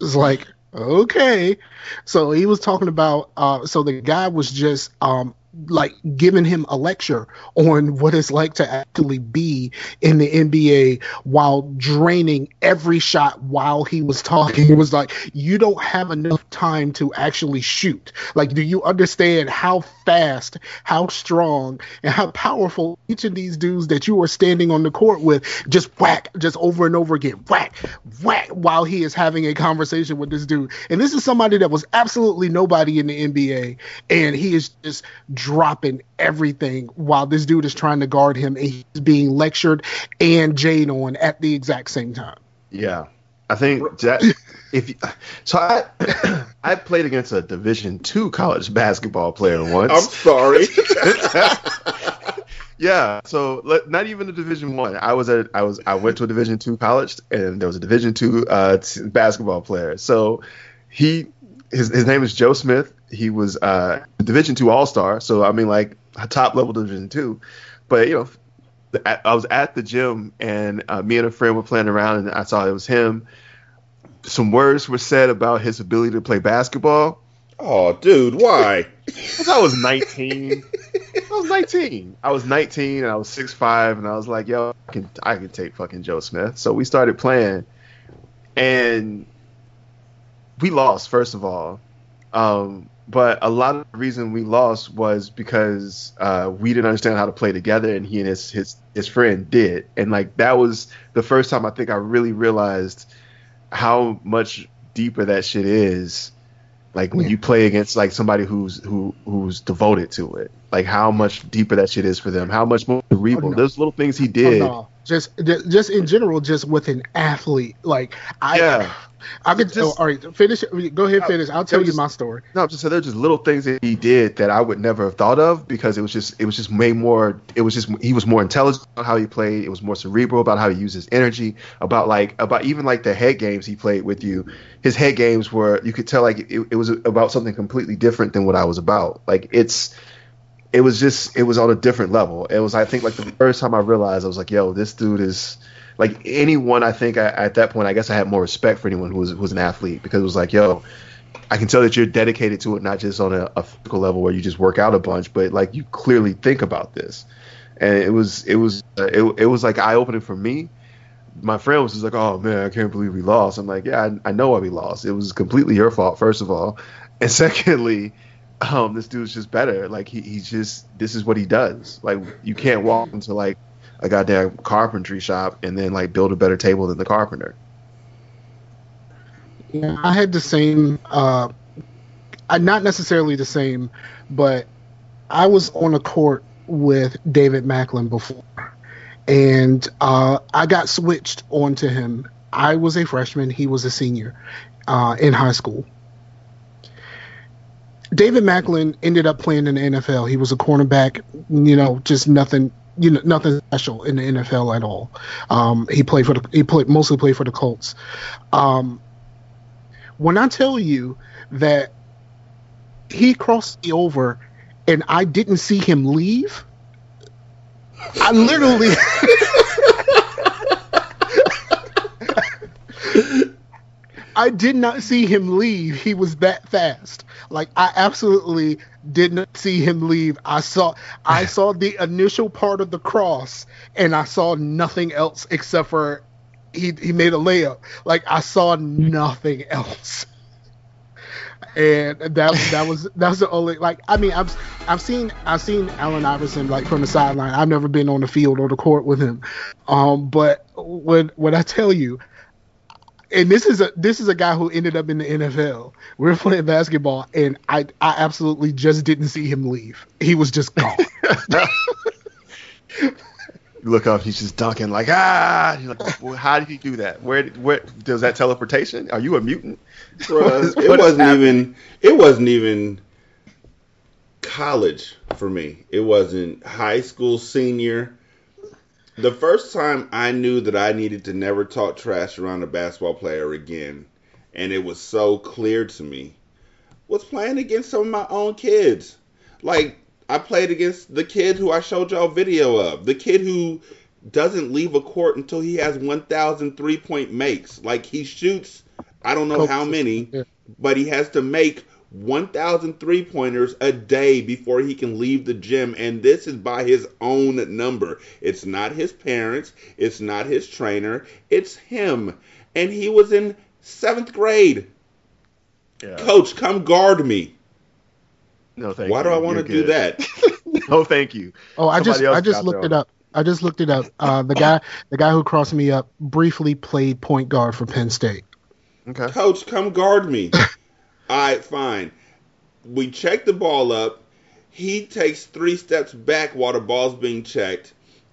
It's like okay, so he was talking about. Uh, so the guy was just um like giving him a lecture on what it's like to actually be in the NBA while draining every shot while he was talking. It was like, you don't have enough time to actually shoot. Like, do you understand how fast, how strong, and how powerful each of these dudes that you are standing on the court with just whack, just over and over again, whack, whack, while he is having a conversation with this dude. And this is somebody that was absolutely nobody in the NBA, and he is just dropping everything while this dude is trying to guard him and he's being lectured and jade on at the exact same time. Yeah, I think that if you, so, I I played against a Division two college basketball player once. I'm sorry. yeah, so let- not even a Division one. I. was at I was I went to a Division two college, and there was a Division two uh, t- basketball player. So he his his name is Joe Smith. He was uh, Division two All Star. So I mean, like a top level Division two. But you know, I was at the gym, and uh, me and a friend were playing around, and I saw it was him. Some words were said about his ability to play basketball. oh, dude, why? I was 19. I was 19. I was 19 and I was 6'5 and I was like, yo, I can I can take fucking Joe Smith. So we started playing and we lost first of all. Um, but a lot of the reason we lost was because uh, we didn't understand how to play together and he and his his his friend did. And like that was the first time I think I really realized how much deeper that shit is like when Yeah. you play against like somebody who's who who's devoted to it like how much deeper that shit is for them how much more cerebral no. those little things he Oh, did no. Just, just in general, just with an athlete, like I, Yeah. I could. Oh, just- oh, all right, finish. Go ahead, oh, finish. I'll tell you just- my story. no just so they're just little things that he did that i would never have thought of because it was just it was just made more it was just he was more intelligent about how he played it was more cerebral about how he used his energy about like about even like the head games he played with you his head games were you could tell like it, it was about something completely different than what i was about like it's it was just it was on a different level. It was I think like the first time I realized I was like, yo, this dude is like anyone. I think I, at that point I guess I had more respect for anyone who was who was an athlete because it was like, yo, I can tell that you're dedicated to it, not just on a, a physical level where you just work out a bunch, but like you clearly think about this. And it was it was uh, it, it was like eye opening for me. My friend was just like, "Oh man, I can't believe we lost." I'm like, "Yeah, I, I know why we lost. It was completely your fault, first of all, and secondly, um, this dude's just better. Like he, he's just this is what he does. Like you can't walk into like a goddamn carpentry shop and then like build a better table than the carpenter. Yeah, I had the same. Uh, not necessarily the same, but I was on a court with David Macklin before, and uh, I got switched onto him. I was a freshman; he was a senior uh, in high school. David Macklin ended up playing in the NFL. He was a cornerback, you know, just nothing, you know, nothing special in the NFL at all. Um, he played for the, he played mostly played for the Colts. Um, when I tell you that he crossed over and I didn't see him leave, I literally. I did not see him leave. He was that fast. Like I absolutely did not see him leave. I saw I saw the initial part of the cross and I saw nothing else except for he he made a layup. Like I saw nothing else. And that that was that was the only like I mean I've I've seen I've seen Allen Iverson like from the sideline. I've never been on the field or the court with him. Um but when when I tell you and this is a this is a guy who ended up in the NFL. We were playing basketball, and I I absolutely just didn't see him leave. He was just gone. Look up, he's just dunking like ah. You're like, well, how did he do that? Where where does that teleportation? Are you a mutant? Bruh, What it is wasn't happening? even it wasn't even college for me. It wasn't high school senior. The first time I knew that I needed to never talk trash around a basketball player again, and it was so clear to me, was playing against some of my own kids. Like I played against the kid who I showed y'all video of, the kid who doesn't leave a court until he has 1,000 three point makes. Like he shoots, I don't know how many, but he has to make 1,000 three pointers a day before he can leave the gym. And this is by his own number. It's not his parents, it's not his trainer, it's him. And he was in seventh grade. Yeah. Coach, come guard me. No, thank Why you. do I want to You're do good. that? no, thank you. Oh, I just Somebody else I just looked it up. I just looked it up. Uh, the guy the guy who crossed me up briefly played point guard for Penn State. Okay. Coach, come guard me. All right, fine. We check the ball up. He takes three steps back while the ball's being checked.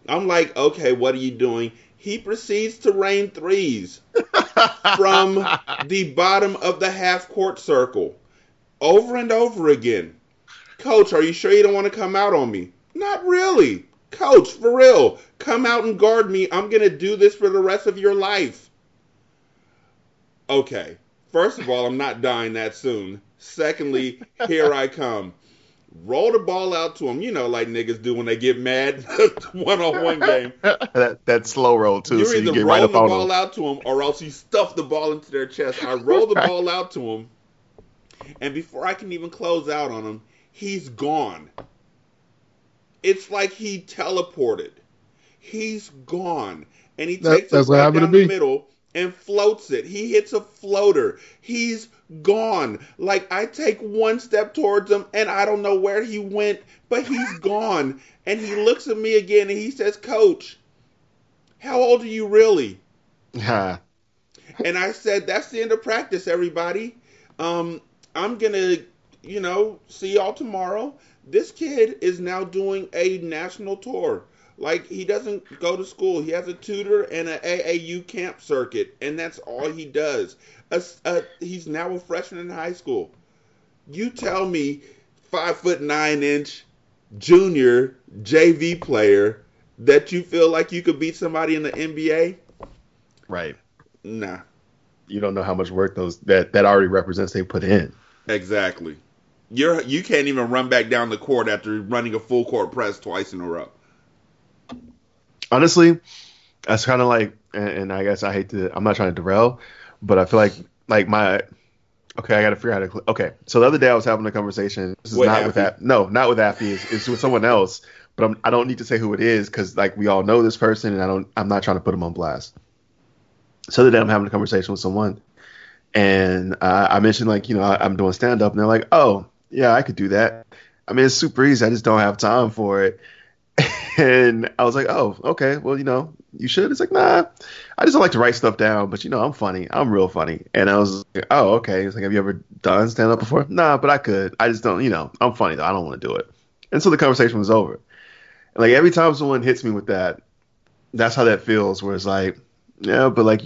I'm like, okay, what are you doing? He proceeds to rain threes from the bottom of the half court circle over and over again. Coach, are you sure you don't want to come out on me? Not really. Coach, for real, come out and guard me. I'm going to do this for the rest of your life. Okay. First of all, I'm not dying that soon. Secondly, here I come. Roll the ball out to him, you know, like niggas do when they get mad. One on one game. that that slow roll too, You're so you either get rolling right up the on ball them. out to him or else you stuff the ball into their chest. I roll the ball out to him, and before I can even close out on him, he's gone. It's like he teleported. He's gone, and he That- takes what right down the middle and floats it. He hits a floater. He's gone. Like I take one step towards him, and I don't know where he went, but he's gone. And he looks at me again, and he says, "Coach, how old are you really?" And I said, "That's the end of practice, everybody. Um, I'm gonna, you know, see y'all tomorrow." This kid is now doing a national tour. Like he doesn't go to school. He has a tutor and an AAU camp circuit, and that's all he does. A, a, he's now a freshman in high school. You tell me, five foot nine inch junior JV player that you feel like you could beat somebody in the NBA? Right. Nah. You don't know how much work those that that already represents they put in. Exactly. You're you can't even run back down the court after running a full court press twice in a row. honestly, that's kind of like, and, and I guess I hate to, I'm not trying to derail, but I feel like, like my, okay, I got to figure out how to, okay. So the other day I was having a conversation. This is With not with Affy? that, no, not with Affy. It's, it's with someone else, but I'm, I don't need to say who it is because like we all know this person, and I don't, I'm not trying to put them on blast. So the other day I'm having a conversation with someone, and uh, I mentioned like, you know, I, I'm doing stand up, and they're like, oh, yeah, I could do that. I mean, it's super easy. I just don't have time for it. And I was like, oh, okay, well, you know, you should. It's like, nah, I just don't like to write stuff down, but you know, I'm funny. I'm real funny. And I was like, oh, okay. It's like, have you ever done stand up before? Nah, but I could. I just don't, you know, I'm funny though. I don't want to do it. And so the conversation was over. And like every time someone hits me with that, that's how that feels. Where it's like, yeah, but like,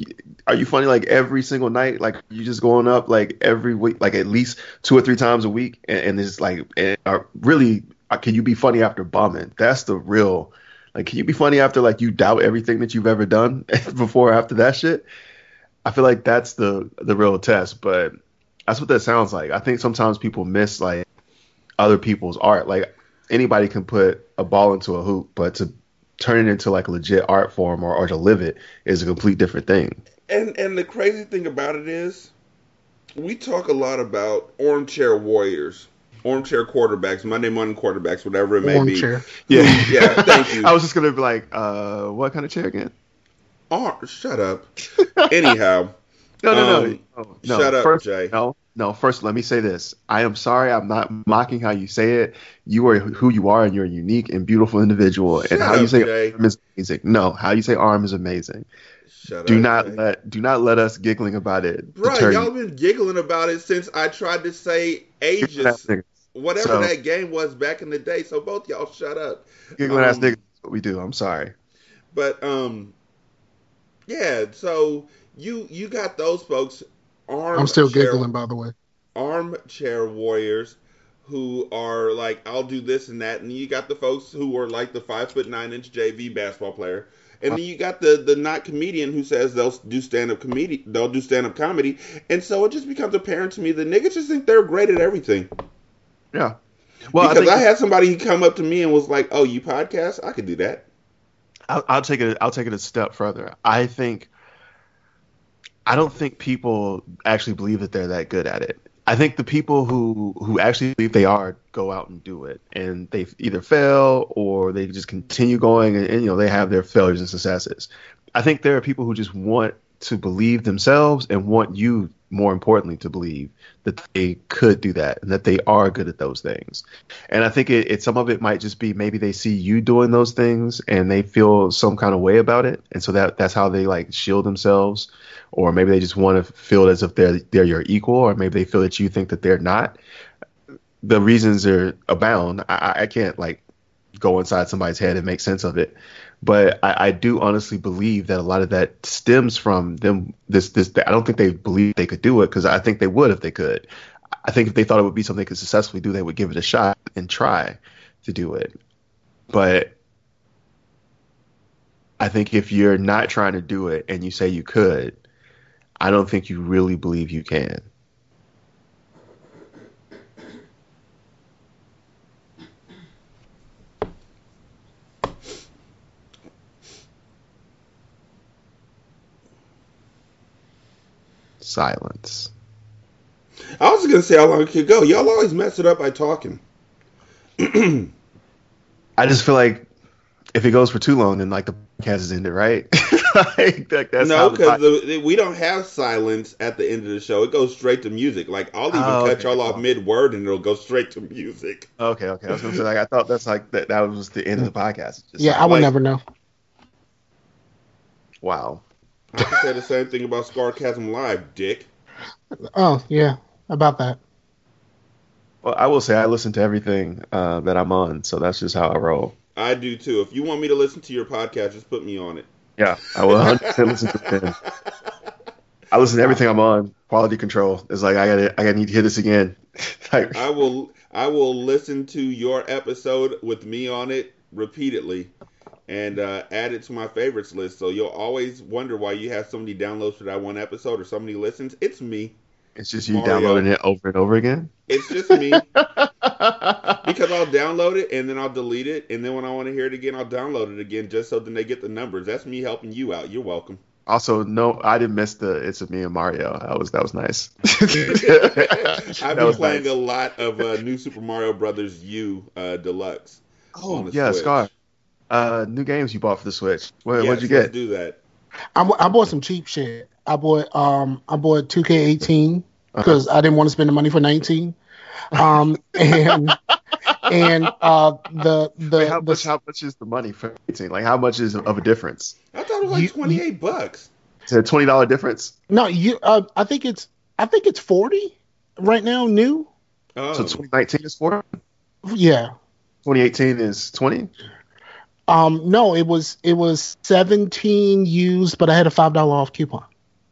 are you funny like every single night? Like you just going up like every week, like at least two or three times a week, and, and it's like, and are really, uh, can you be funny after bombing? That's the real. Like, can you be funny after like you doubt everything that you've ever done before or after that shit? I feel like that's the the real test, but that's what that sounds like. I think sometimes people miss like other people's art. Like anybody can put a ball into a hoop, but to turn it into like a legit art form or, or to live it is a complete different thing. And and the crazy thing about it is, we talk a lot about armchair warriors, armchair quarterbacks, Monday morning quarterbacks, whatever it may Armchair. Yeah, Yeah, thank you. I was just gonna be like, uh, what kind of chair again? be. Ar- shut up. Anyhow, No, no, no, Um, no, no. shut up, first, Jay. No, no. First, let me say this. I am sorry. I'm not mocking how you say it. You are who you are, and you're a unique and beautiful individual. Shut and how up, you say Jay. arm is amazing. No, how you say arm is amazing. shut Do up. not Jay. let do not let us giggling about it Bro, y'all you. been giggling about it since I tried to say ages, whatever So- that game was back in the day. So both y'all shut up. Giggling ass Um, niggas. is What we do. I'm sorry. But um, yeah. So you you got those folks. I'm still armchair- giggling, by the way. armchair warriors who are like, I'll do this and that, and you got the folks who are like the five foot nine inch JV basketball player, and then you got the the not comedian who says they'll do stand up comedy, they'll do stand up comedy, and so it just becomes apparent to me that niggas just think they're great at everything. Yeah. Well, I because think I, had somebody come up to me and was like, "Oh, you podcast? I could do that." I'll, I'll take it. I'll take it a step further. I think. I don't think people actually believe that they're that good at it. I think the people who who actually believe they are go out and do it, and they either fail or they just continue going, and, and you know they have their failures and successes. I think there are people who just want to believe themselves and want you, more importantly, to believe that they could do that and that they are good at those things. And I think it, it some of it might just be maybe they see you doing those things and they feel some kind of way about it, and so that that's how they like shield themselves, or maybe they just want to feel as if they're they're your equal, or maybe they feel that you think that they're not. The reasons are abound. I, I- I can't like go inside somebody's head and make sense of it, but I, I do honestly believe that a lot of that stems from them. This this I don't think they believe they could do it because I think they would if they could. I think if they thought it would be something they could successfully do, they would give it a shot and try to do it. But I think if you're not trying to do it and you say you could, I don't think you really believe you can. Silence. I was gonna say how long it could go. Y'all always mess it up by talking. I just feel like if it goes for too long, then like the podcast is ended, right? like, that, that's no, how the because we don't have silence at the end of the show. It goes straight to music. Like I'll even Oh, cut okay. y'all off mid word, and it'll go straight to music. Okay, okay. I was gonna say like I thought that's like that. That was the end of the podcast. Just Yeah, like, I would like- never know. Wow. I can say the same thing about Scarcasm Live, Dick. Oh yeah, about that. Well, I will say I listen to everything uh, that I'm on, so that's just how I roll. I do too. If you want me to listen to your podcast, just put me on it. Yeah, I will 100 percent listen to it. I listen to everything I'm on. Quality control. It's like I gotta, I gotta need to hear this again. like, I will I will listen to your episode with me on it repeatedly and uh, add it to my favorites list. So you'll always wonder why you have so many downloads for that one episode or so many listens. It's me. it's just you Mario. downloading it over and over again. It's just me because I'll download it and then I'll delete it and then when I want to hear it again, I'll download it again just so then they get the numbers. That's me helping you out. You're welcome. Also, no, I didn't miss the "It's Me and Mario." That was that was nice. I've been was playing nice. a lot of uh, New Super Mario Brothers U uh, Deluxe. Oh yeah, Switch. Scar. Uh, new games you bought for the Switch. What, Yes, what'd you get? do that. I, I bought some cheap shit. I bought um I bought 2K18 Uh-huh. because I didn't want to spend the money for 19. Um and and uh the the, Wait, how the much? How much is the money for 18? Like, how much is of a difference? I thought it was like You- twenty eight bucks. Is it a twenty dollar difference? no you uh, I think it's I think it's 40 right now new. Oh, So 2019 is four. Yeah. 2018 is 20. Um no, it was it was 17 used but I had a $5 off coupon.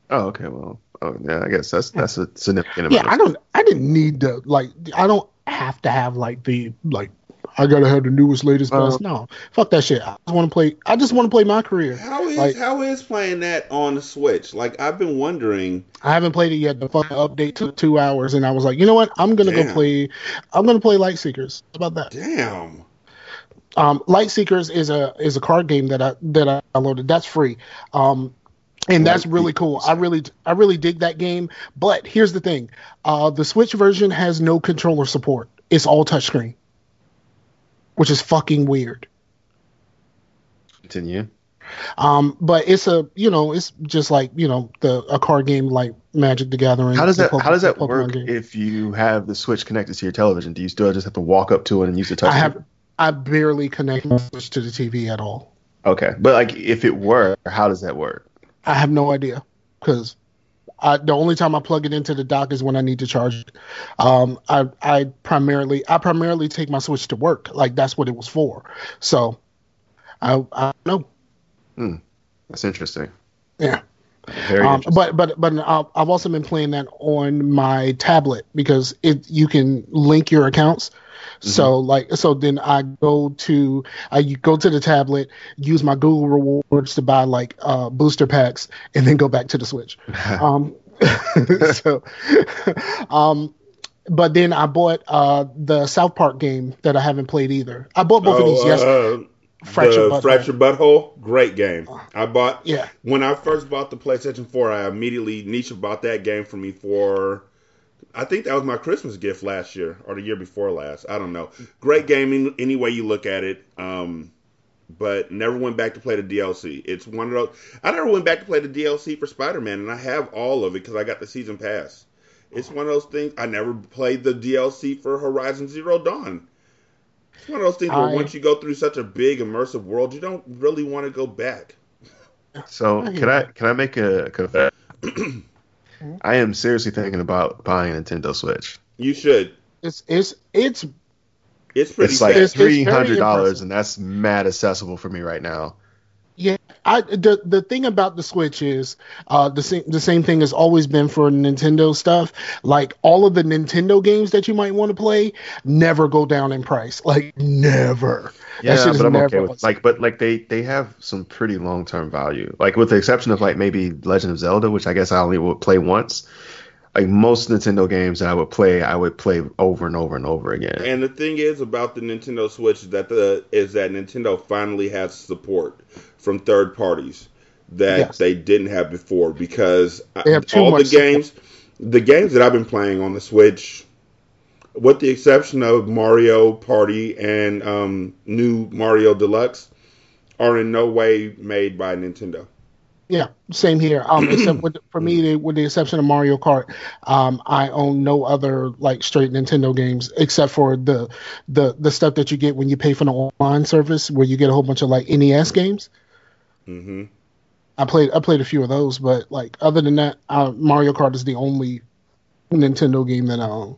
Oh, okay. Well, oh, yeah. I guess that's that's a significant Yeah, amount. Yeah, I don't I didn't need to like I don't have to have like the like I gotta have the newest latest Uh, best. No, fuck that shit. I just want to play. I just want to play my career. how is like- how is playing that on the Switch? Like I've been wondering. I haven't played it yet. The fucking update took two hours, and I was like, you know what? I'm gonna go play. I'm gonna play Lightseekers. How about that? Damn. Um, Lightseekers is a is a card game that I that I downloaded. That's free. Um, and that's really cool. I really I really dig that game. But here's the thing: uh, the Switch version has no controller support. It's all touchscreen, which is fucking weird. Continue. Um, but it's a you know it's just like you know the a card game like Magic the Gathering. How does that Poke- How does that work game. if you have the Switch connected to your television? Do you still just have to walk up to it and use the touch? I have screen? I barely connect my Switch to the TV at all. Okay, but like if it were, how does that work? I have no idea because the only time I plug it into the dock is when I need to charge it. Um, I I primarily I primarily take my Switch to work. Like that's what it was for. So I I don't know. That's interesting. Yeah. Very Um, but but but uh, I've also been playing that on my tablet because it you can link your accounts. So like so then I go to I go to the tablet, use my Google rewards to buy like uh, booster packs, and then go back to the Switch. um, so, um, but then I bought uh, the South Park game that I haven't played either. I bought both of these yesterday. uh, Fractured the Butthole. Fractured Butthole, great game. I bought Yeah. when I first bought the PlayStation 4. I immediately Nisha bought that game for me for. I think that was my Christmas gift last year or the year before last. I don't know. Great gaming, any way you look at it. Um, but never went back to play the DLC. It's one of those. I never went back to play the DLC for Spider Man, and I have all of it because I got the season pass. It's one of those things. I never played the DLC for Horizon Zero Dawn. It's one of those things where once you go through such a big immersive world, you don't really want to go back. So can I can I make a confession? I am seriously thinking about buying a Nintendo Switch. You should. It's it's it's It's pretty. It's like It's- it's very three hundred dollars, and that's mad accessible for me right now. Yeah, I the the thing about the Switch is uh the same the same thing has always been for Nintendo stuff. Like all of the Nintendo games that you might want to play never go down in price. Like never. Yeah, but I'm okay with like, but like they they have some pretty long term value. Like with the exception of like maybe Legend of Zelda, which I guess I only would play once. Like most Nintendo games that I would play, I would play over and over and over again. And the thing is about the Nintendo Switch that the is that Nintendo finally has support from third parties that Yes. they didn't have before because They have too all the games, the games that I've been playing on the Switch, with the exception of Mario Party and um, new Mario Deluxe, are in no way made by Nintendo. Yeah, same here. Um, except with, for me, with the exception of Mario Kart, um, I own no other like straight Nintendo games except for the the the stuff that you get when you pay for the online service, where you get a whole bunch of like NES games. Hmm I played I played a few of those, but like other than that, uh, Mario Kart is the only Nintendo game that I own.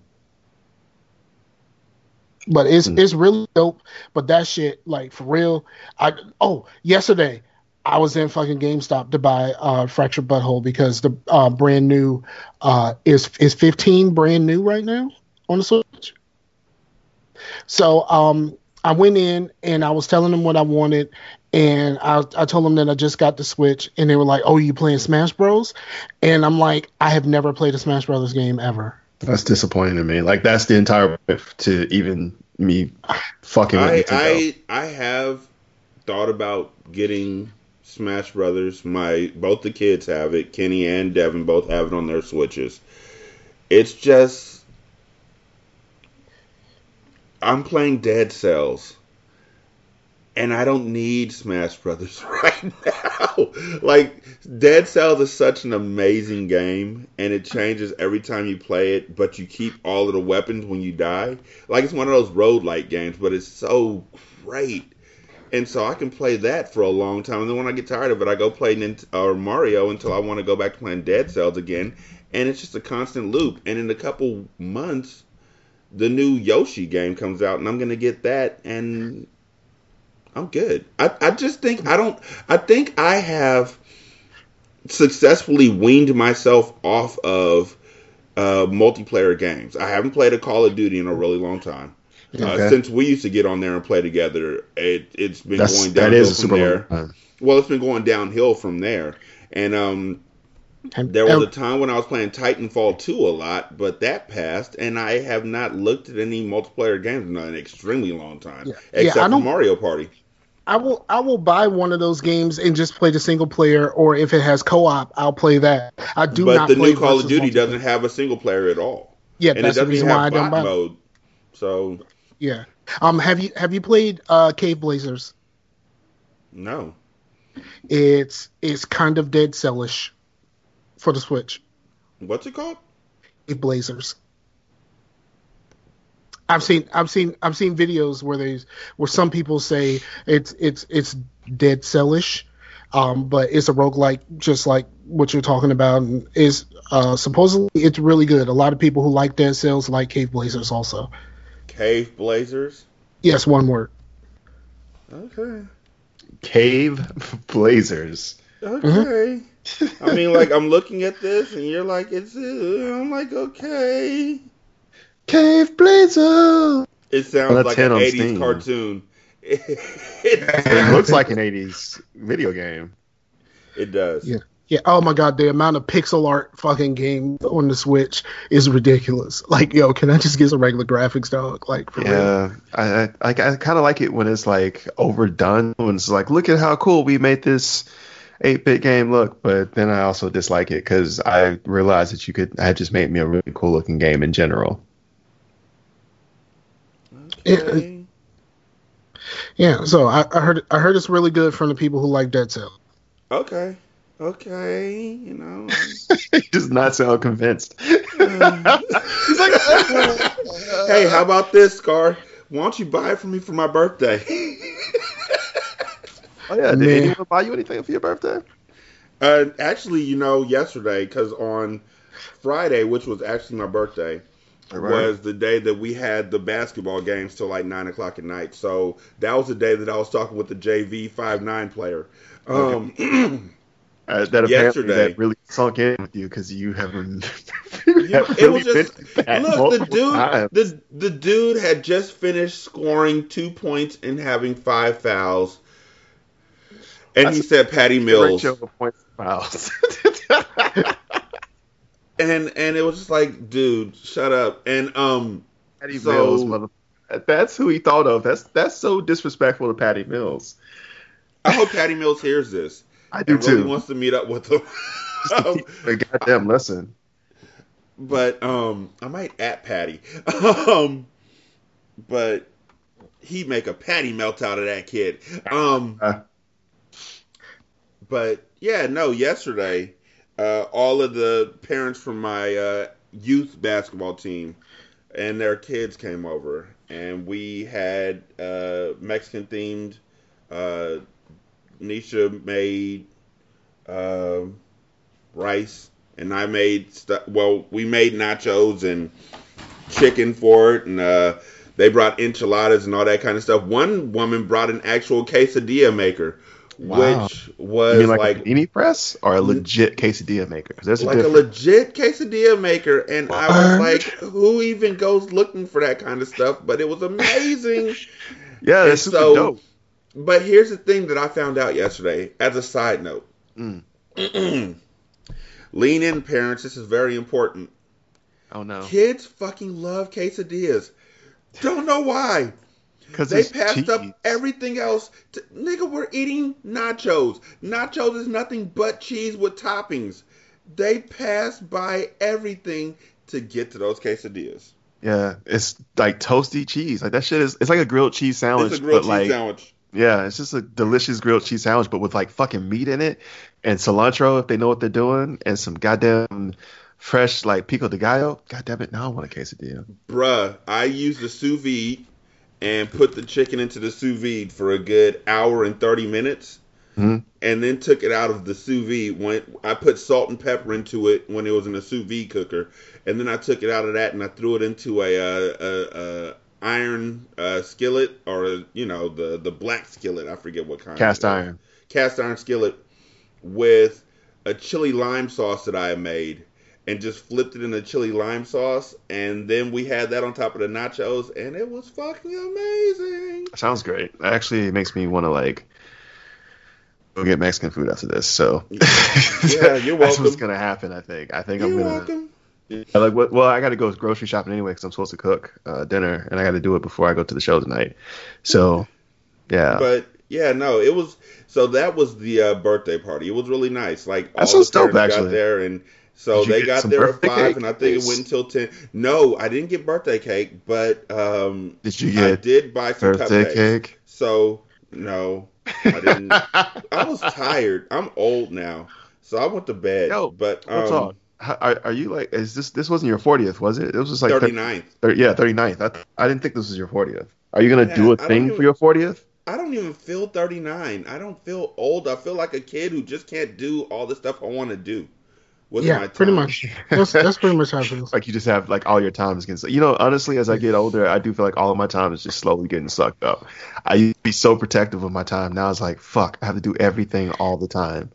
But it's it's really dope. But that shit, like for real, I oh yesterday I was in fucking GameStop to buy uh, Fractured Butthole because the uh, brand new uh, is is 15 brand new right now on the Switch. So um, I went in and I was telling them what I wanted, and I, I told them that I just got the Switch, and they were like, "Oh, you playing Smash Bros?" And I'm like, "I have never played a Smash Brothers game ever." That's disappointing to me. Like that's the entire point to even me fucking with I, I I have thought about getting Smash Brothers. My both the kids have it. Kenny and Devin both have it on their switches. It's just I'm playing Dead Cells. And I don't need Smash Brothers right now. like Dead Cells is such an amazing game and it changes every time you play it, but you keep all of the weapons when you die. Like it's one of those roguelike games, but it's so great. And so I can play that for a long time, and then when I get tired of it, I go play Nint- or Mario until I want to go back to playing Dead Cells again, and it's just a constant loop. And in a couple months, the new Yoshi game comes out, and I'm gonna get that, and I'm good. I, I just think I don't. I think I have successfully weaned myself off of uh, multiplayer games. I haven't played a Call of Duty in a really long time. Uh, since we used to get on there and play together, it, it's been That's going downhill is a from there. long. Well, it's been going downhill from there. And um, And, there was and- a time when I was playing Titanfall 2 a lot, but that passed, and I have not looked at any multiplayer games in an extremely long time, Yeah. Yeah, except I for Mario Party. I will I will buy one of those games and just play the single player, or if it has co-op, I'll play that. I do but not. the play new Call of Duty doesn't have a single player at all, Yeah, and it that's the doesn't reason have why I don't buy. mode. So Yeah. Um. Have you have you played uh Caveblazers? no, It's it's kind of dead cellish for the Switch. what's it called? Caveblazers. I've seen I've seen I've seen videos where they where some people say it's it's it's dead cellish, um, but it's a roguelike just like what you're talking about. And is uh, supposedly it's really good. A lot of people who like Dead Cells like Caveblazers also. Caveblazers. Yes, one word. Okay. Caveblazers. Okay. I mean, like I'm looking at this, and you're like, it's. Uh, I'm like, okay. Caveblazer. It sounds Well, like hit an on 80s Steam. cartoon. it, It looks like an 80s video game. it does. Yeah. Yeah. Oh my god, the amount of pixel art fucking game on the Switch is ridiculous. Like, yo, can I just get some regular graphics, dog? Like, for real. Yeah, I I, I, I kind of like it when it's like overdone. When it's like, look at how cool we made this 8-bit game look. But then I also dislike it because I realized that you could. I just made me a really cool looking game in general. Okay. Yeah. So I, I heard I heard it's really good from the people who like Dead Cell. Okay. Okay. You know. he does not sound convinced. He's like, hey, how about this, Scar? Why don't you buy it for me for my birthday? Oh yeah, did Man. anyone buy you anything for your birthday? uh, actually, you know, yesterday, because on Friday, which was actually my birthday, was the day that we had the basketball games till like nine o'clock at night. So that was the day that I was talking with the JV five nine player. Um, Uh, that Yesterday. that really sunk in with you because you haven't. Yeah, it was just look the dude times. the the dude had just finished scoring two points and having five fouls, and he said Patty Mills, points and and and it was just like, dude, shut up. And um, Patty So- Mills, mother. That's who he thought of. That's that's so disrespectful to Patty Mills. I hope Patty Mills hears this I do and really too. wants to meet up with him. Um, a goddamn lesson. but um, I might at Patty. Um, but he'd make a Patty melt out of that kid. Um, Uh. But yeah, no. Yesterday, uh, all of the parents from my uh, youth basketball team and their kids came over, and we had uh, Mexican themed. Uh, Nisha made uh, rice, and I made Well, we made nachos and chicken for it, and uh, they brought enchiladas and all that kind of stuff. One woman brought an actual quesadilla maker, Wow. which was like, like a panini press or a legit quesadilla maker? There's a like a difference. legit quesadilla maker, and I was like, "Who even goes looking for that kind of stuff?" But it was amazing. yeah, that's and super so- dope. but here's the thing that I found out yesterday, as a side note. Mm. Lean in, parents. This is very important. Oh no, Kids fucking love quesadillas. Don't know why. Because They passed up everything else. To, nigga, we're eating nachos. Nachos is nothing but cheese with toppings. They passed by everything to get to those quesadillas. Yeah, it's like toasty cheese. Like that shit is. It's like a grilled cheese sandwich, it's a grilled but cheese like sandwich. yeah, it's just a delicious grilled cheese sandwich, but with like fucking meat in it and cilantro if they know what they're doing, and some goddamn fresh like pico de gallo. God damn it, now I want a quesadilla. Bruh, I used the sous vide and put the chicken into the sous vide for a good hour and 30 minutes. Mhm. And then took it out of the sous vide. When I put salt and pepper into it when it was in a sous vide cooker, and then I took it out of that and I threw it into a, uh, a, a iron uh, skillet or you know the the black skillet. I forget what kind. Cast iron. Cast iron skillet with a chili lime sauce that I had made and just flipped it in a chili lime sauce. And then we had that on top of the nachos, and it was fucking amazing. Sounds great. It actually makes me want to like go get Mexican food after this. So Yeah, you're welcome. That's what's gonna happen. I think. I think You're I'm gonna. welcome. Yeah, like what? Well, I got to go grocery shopping anyway because I'm supposed to cook uh, dinner, and I got to do it before I go to the show tonight. So, yeah, But yeah, no, it was so that was the uh, birthday party. It was really nice. Like That all sounds the dope, parents got there, and so they got there at five, cake? and I think it went until ten. No, I didn't get birthday cake, but um, did you get? I did buy some birthday cupcakes. cake? So no, I didn't. I was tired. I'm old now, so I went to bed. Yo, but um? How- Are, are you like? Is this this wasn't your 40th, was it? It was just like 39th. thir- yeah, 39th. I, th- I didn't think this was your 40th. Are you gonna Yeah, do I a don't thing even- for your 40th? I don't even feel 39. I don't feel old. I feel like a kid who just can't do all the stuff I want to do. With yeah, my pretty much. That's that's pretty much how it feels. like you just have like all your time is getting sucked. You know, honestly, as I get older, I do feel like all of my time is just slowly getting sucked up. I used to be so protective of my time. Now it's like, fuck, I have to do everything all the time.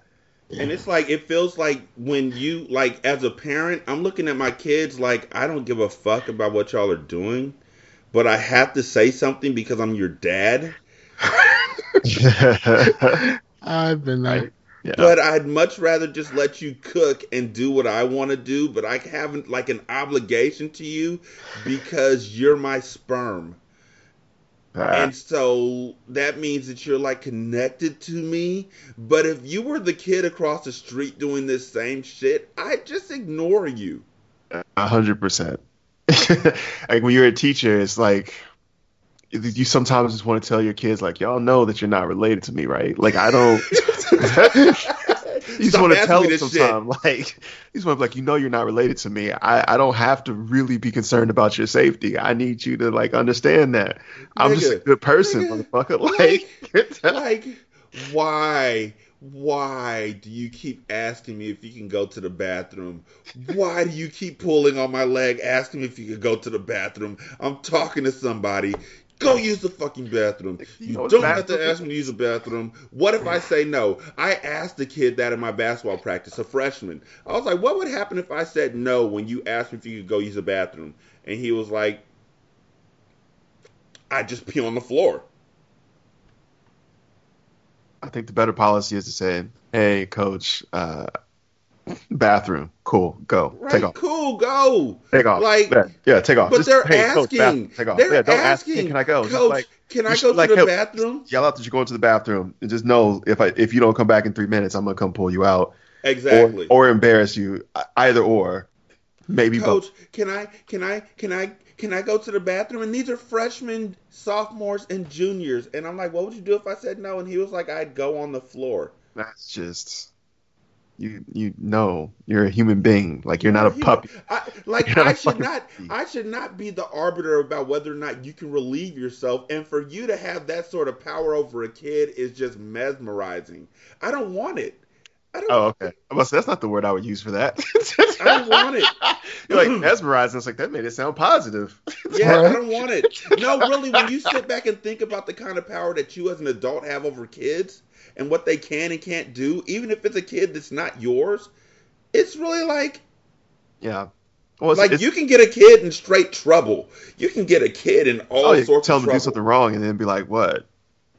And it's like it feels like when you like as a parent, I'm looking at my kids like I don't give a fuck about what y'all are doing, but I have to say something because I'm your dad. I've been there. Yeah. But I'd much rather just let you cook and do what I want to do, but I haven't like an obligation to you because you're my sperm. Ah. And so that means that you're like connected to me. But if you were the kid across the street doing this same shit, I'd just ignore you. A hundred percent. Like when you're a teacher, it's like you sometimes just want to tell your kids, like, y'all know that you're not related to me, right? Like I don't. you just want to tell them sometimes, like, you just want to be like, you know, you're not related to me. I, I don't have to really be concerned about your safety. I need you to like understand that I'm just a good person, nigga, motherfucker. Like, like, why? Why do you keep asking me if you can go to the bathroom? Why do you keep pulling on my leg, asking me if you can go to the bathroom? I'm talking to somebody. Go use the fucking bathroom. You You know, don't have to ask me to use the bathroom. What if I say no? I asked the kid that in my basketball practice, a freshman. I was like, what would happen if I said no when you asked me if you could go use the bathroom? And he was like, I just pee on the floor. I think the better policy is to say, hey, coach, uh, bathroom, cool, go, Right, take off. cool, go. Take off. Like- yeah, yeah, take off. But Just, they're hey, coach, asking. bathroom, take off. They're yeah, don't ask. asking. Hey, can I go? Just Coach, like, can I go should, to like, the help- bathroom? yell out that you're going to the bathroom, and just know if I if you don't come back in three minutes, I'm gonna come pull you out, Exactly. or or embarrass you, either or, maybe Coach, both. can I can I can I can I go to the bathroom? And these are freshmen, sophomores, and juniors. And I'm like, what would you do if I said no? And he was like, I'd go on the floor. That's just you. You know, you're a human being. Like you're not a puppy. I, like I should not puppy. I should not be the arbiter about whether or not you can relieve yourself. And for you to have that sort of power over a kid is just mesmerizing. I don't want it. I don't. Oh, okay. Well, that's not the word I would use for that. I don't want it. You're like mesmerizing. It's like that made it sound positive. Yeah, I don't want it. No, really, when you sit back and think about the kind of power that you as an adult have over kids and what they can and can't do, even if it's a kid that's not yours, it's really like yeah. Well, it's, like it's, you can get a kid in straight trouble. You can get a kid in all oh, sorts tell of them to do something wrong and then be like, "What?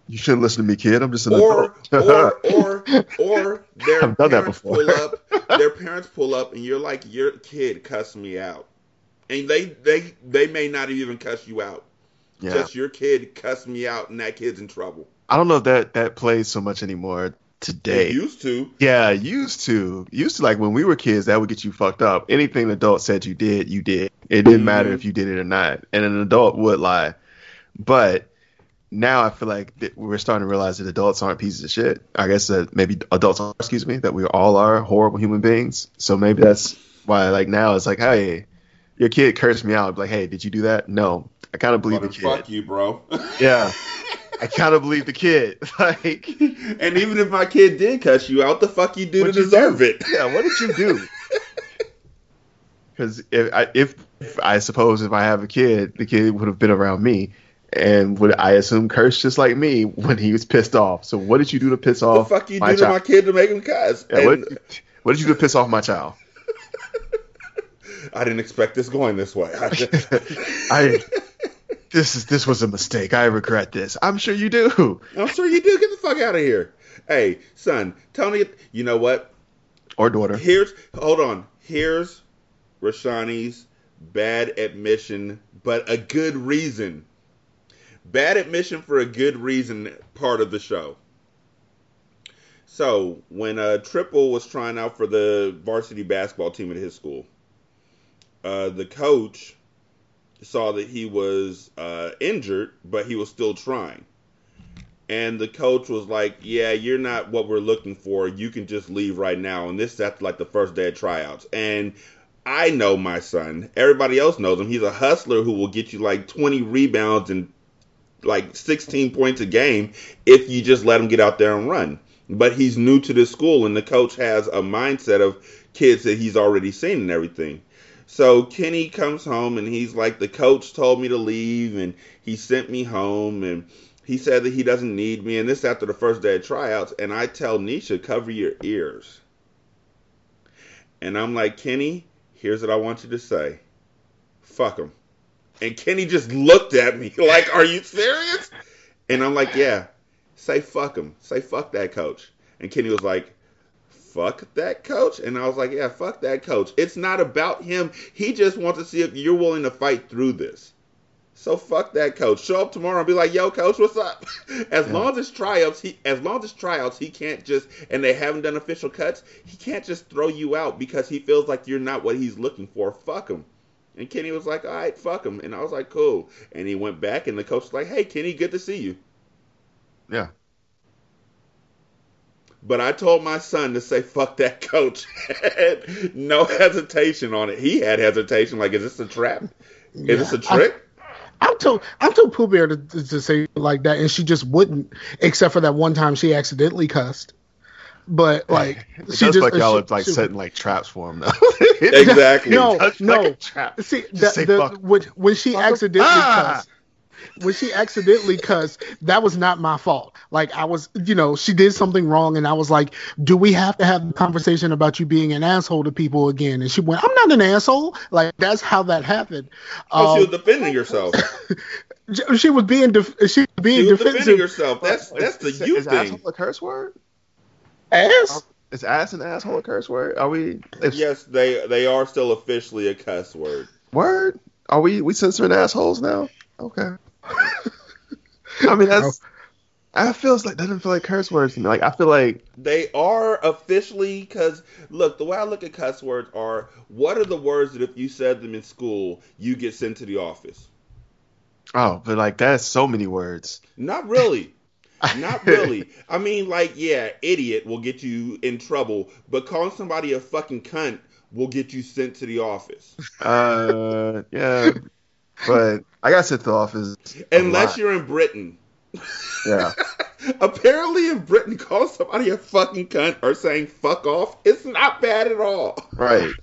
You shouldn't listen to me, kid. I'm just an Or, adult." or, or, or their I've done that parents before. pull up. Their parents pull up, and you're like, "Your kid cussed me out," and they they they may not even cuss you out. yeah. Just your kid cussed me out, and that kid's in trouble. I don't know if that that plays so much anymore today. They used to. Yeah, used to. Used to like when we were kids, that would get you fucked up. Anything an adult said you did, you did. It didn't matter Mhm. if you did it or not. And an adult would lie. But now I feel like we're starting to realize that adults aren't pieces of shit. I guess that maybe adults are, excuse me, that we all are horrible human beings. So maybe that's why like now it's like, hey, your kid cursed me out. Like, hey, did you do that? No. I kind of believe the kid. fuck you, bro. Yeah. I kind of believe the kid. Like, and even if my kid did cuss you out, the fuck you do to you deserve do? it? Yeah, what did you do? Because if I, if if I suppose if I have a kid, the kid would have been around me, and would I assume curse just like me when he was pissed off. So what did you do to piss What the off fuck you my do to child? my kid to make him cuss? Yeah, what, And did you, what did you do to piss off my child? I didn't expect this going this way. I, I this is this was a mistake. I regret this. I'm sure you do. I'm sure you do. Get the fuck out of here. Hey, son, Tony, you know what? Or daughter. Here's hold on. Here's Rashani's bad admission, but a good reason. Bad admission for a good reason part of the show. So when uh, Triple was trying out for the varsity basketball team at his school, uh, the coach saw that he was uh, injured, but he was still trying. And the coach was like, "Yeah, you're not what we're looking for. You can just leave right now." And this is after like the first day of tryouts. And I know my son. Everybody else knows him. He's a hustler who will get you like 20 rebounds and like 16 points a game if you just let him get out there and run. But he's new to this school, and the coach has a mindset of kids that he's already seen and everything. So Kenny comes home and he's like, the coach told me to leave and he sent me home and he said that he doesn't need me. And this after the first day of tryouts. And I tell Nisha, cover your ears. And I'm like, Kenny, here's what I want you to say. Fuck him. And Kenny just looked at me like, are you serious? And I'm like, yeah, say fuck him. Say fuck that coach. And Kenny was like, fuck that coach? And I was like, yeah, fuck that coach. It's not about him. He just wants to see if you're willing to fight through this. So fuck that coach. Show up tomorrow and be like, "Yo, coach, what's up?" As Yeah. long as it's tryouts, he as long as it's tryouts, he can't just and they haven't done official cuts. He can't just throw you out because he feels like you're not what he's looking for. Fuck him. And Kenny was like, "All right, fuck him." And I was like, "Cool." And he went back, and the coach was like, "Hey, Kenny, good to see you." Yeah. But I told my son to say fuck that coach. No hesitation on it. He had hesitation. Like, is this a trap? Is this a trick? I told I told Pooh Bear to, to, to say like that, and she just wouldn't, except for that one time she accidentally cussed. But like, It she does just like y'all she- are like she- setting like traps for him though. exactly. No, no. like trap. See, Just the, say the, fuck. when, when she accidentally Ah! cussed, when she accidentally cussed, that was not my fault. Like I was, you know, she did something wrong, and I was like, "Do we have to have a conversation about you being an asshole to people again?" And she went, "I'm not an asshole." Like that's how that happened. Oh, she Um, was defending herself. she was being def- she was being She was defending herself. That's that's the is, you is thing. asshole a curse word? Ass. Is ass an asshole a curse word? Are we? If, Yes, they they are still officially a cuss word. Word? Are we we censoring assholes now? Okay. I mean that's. I feels like that doesn't feel like curse words to me. Like I feel like They are officially because look, the way I look at cuss words are what are the words that if you said them in school, you get sent to the office. oh, but like that's so many words. Not really. Not really. I mean, like, yeah, idiot will get you in trouble, but calling somebody a fucking cunt will get you sent to the office. Uh, yeah, but I got sent the office. Unless you're in Britain. yeah. Apparently, in Britain, calling somebody a fucking cunt or saying fuck off, it's not bad at all. Right.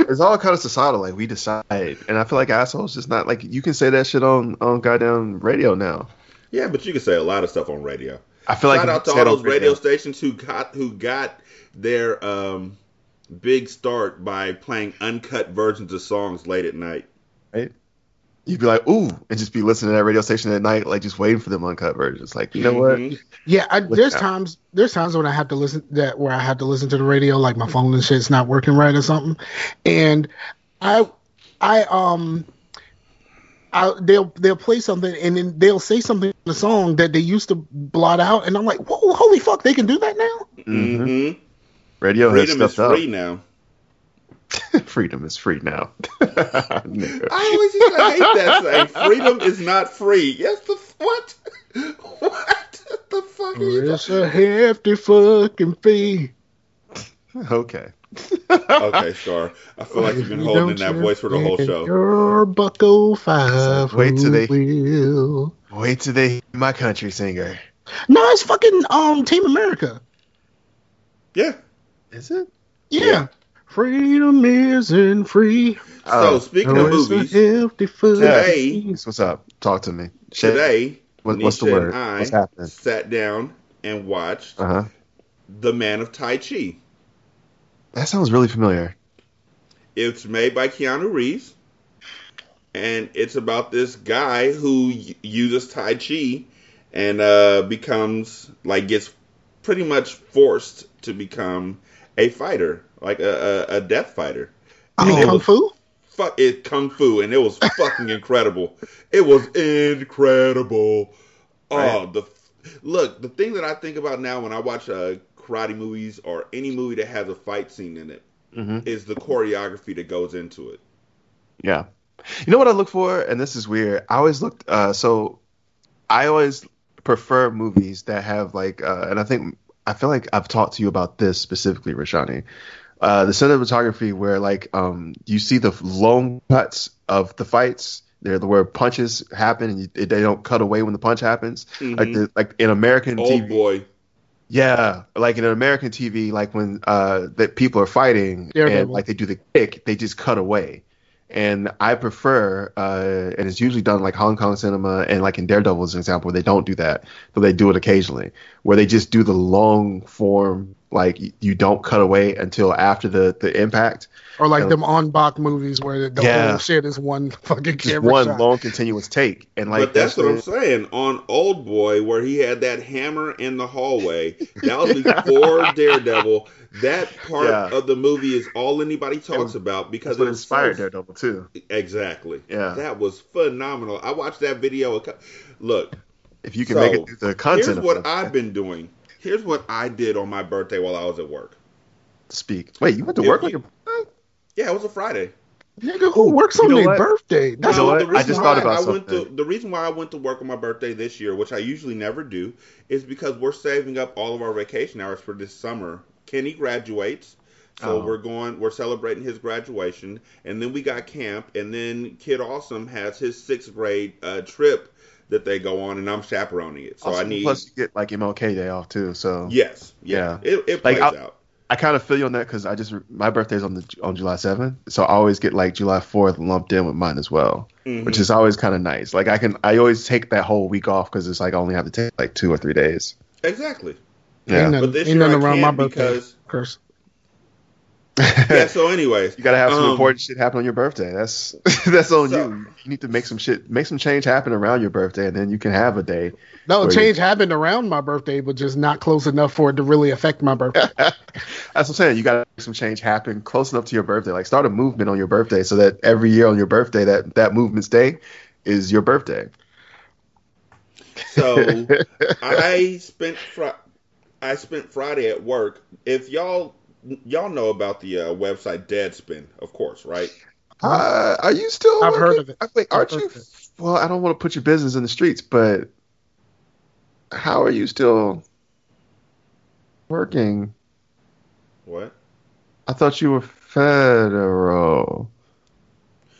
It's all kind of societal. Like we decide, and I feel like assholes just not like you can say that shit on on goddamn radio now. Yeah, but you can say a lot of stuff on radio. I feel like Shout if out to all those radio stations who got who got their um, big start by playing uncut versions of songs late at night. Right? You'd be like, ooh, and just be listening to that radio station at night, like just waiting for them uncut versions. Like, you know Mhm. what? Yeah, I, there's out. times there's times when I have to listen that where I have to listen to the radio, like my phone and shit's not working right or something, and I I um. I, they'll they'll play something and then they'll say something in the song that they used to blot out and I'm like, whoa, holy fuck, they can do that now. Mm-hmm. Radio has Freedom is stepped free now. Up. Freedom is free now. Nigga. I always used to hate that saying. Freedom is not free. Yes, the f- what? What the fuck are you It's a hefty fucking fee. okay. Okay, Scar. I feel like you've been holding in that voice for the whole show. Your bucko five. Wait till they- will. Wait till they hear my country singer. No, it's fucking um Team America. Yeah. Is it? Yeah. Yeah. Freedom isn't free. So Oh, speaking No, of it's movies, a Today- what's up? Talk to me. Shit. today What- what's the word? I What's happening? sat down and watched Uh huh. The Man of Tai Chi. That sounds really familiar. It's made by Keanu Reeves, and it's about this guy who uses Tai Chi and uh, becomes like gets pretty much forced to become a fighter, like a, a, a death fighter. I And Kung was Fu? Fuck it, kung fu, and it was fucking incredible. It was incredible. Oh, Right. the look. The thing that I think about now when I watch uh, karate movies or any movie that has a fight scene in it hmm is the choreography that goes into it. Yeah. You know what I look for, and this is weird. I always looked. Uh, so I always prefer movies that have like, uh, and I think I feel like I've talked to you about this specifically, Rashani. Uh, the cinematography where like um you see the long cuts of the fights. They're the where punches happen and you, they don't cut away when the punch happens. Like Mhm. the like in American Old TV. boy. Yeah, like in an American TV, like when uh that people are fighting and like they do the kick, they just cut away. And I prefer, uh, and it's usually done like Hong Kong cinema and like in Daredevil as an example, where they don't do that, but they do it occasionally, where they just do the long form, like you don't cut away until after the the impact. Or like Yeah. them Ong-Bak movies where the Yeah. whole shit is one fucking Just camera one shot. long continuous take, and like but that's what I'm saying. On Old Boy, where he had that hammer in the hallway, that was before Daredevil. That part Yeah. of the movie is all anybody talks about because it inspired so- Daredevil too. Exactly. Yeah. That was phenomenal. I watched that video. a cou- Look, If you can So, make it through the content, here's of what it, I've been doing. Here's what I did on my birthday while I was at work. speak. Wait, you went to If work you- on your Yeah, it was a Friday. Nigga, who works You on know their what? birthday? That's know what? the I just thought about I went to something. the reason why I went to work on my birthday this year, which I usually never do, is because we're saving up all of our vacation hours for this summer. Kenny graduates, so Oh. we're going we're celebrating his graduation, and then we got camp, and then Kid Awesome has his sixth grade uh, trip that they go on, and I'm chaperoning it. So I need plus you get like MLK day off too. So yes, yeah, Yeah. it, it Like, plays I'll- out. I kind of feel you on that because I just my birthday's on the on July 7th, so I always get like July 4th lumped in with mine as well, Mhm. which is always kind of nice. Like I can I always take that whole week off because it's like I only have to take like two or three days. exactly. Yeah, Ain't But nothing, this ain't nothing around my can't birthday. because Curse. yeah. So, anyways, you gotta have some um, important shit happen on your birthday. That's that's on So- you. You need to make some shit, make some change happen around your birthday, and then you can have a day. No, Where you- change happened around my birthday, but just not close enough for it to really affect my birthday. That's what I'm saying. You got to make some change happen close enough to your birthday. Like start a movement on your birthday so that every year on your birthday, that that movement's day is your birthday. So I spent fr- I spent Friday at work. If y'all y'all know about the uh, website Deadspin, of course, right? Uh, are you still? I've heard of it. Uh, Wait, aren't you? heard of it. Well, I don't want to put your business in the streets, but how are you still working? What? I thought you were federal.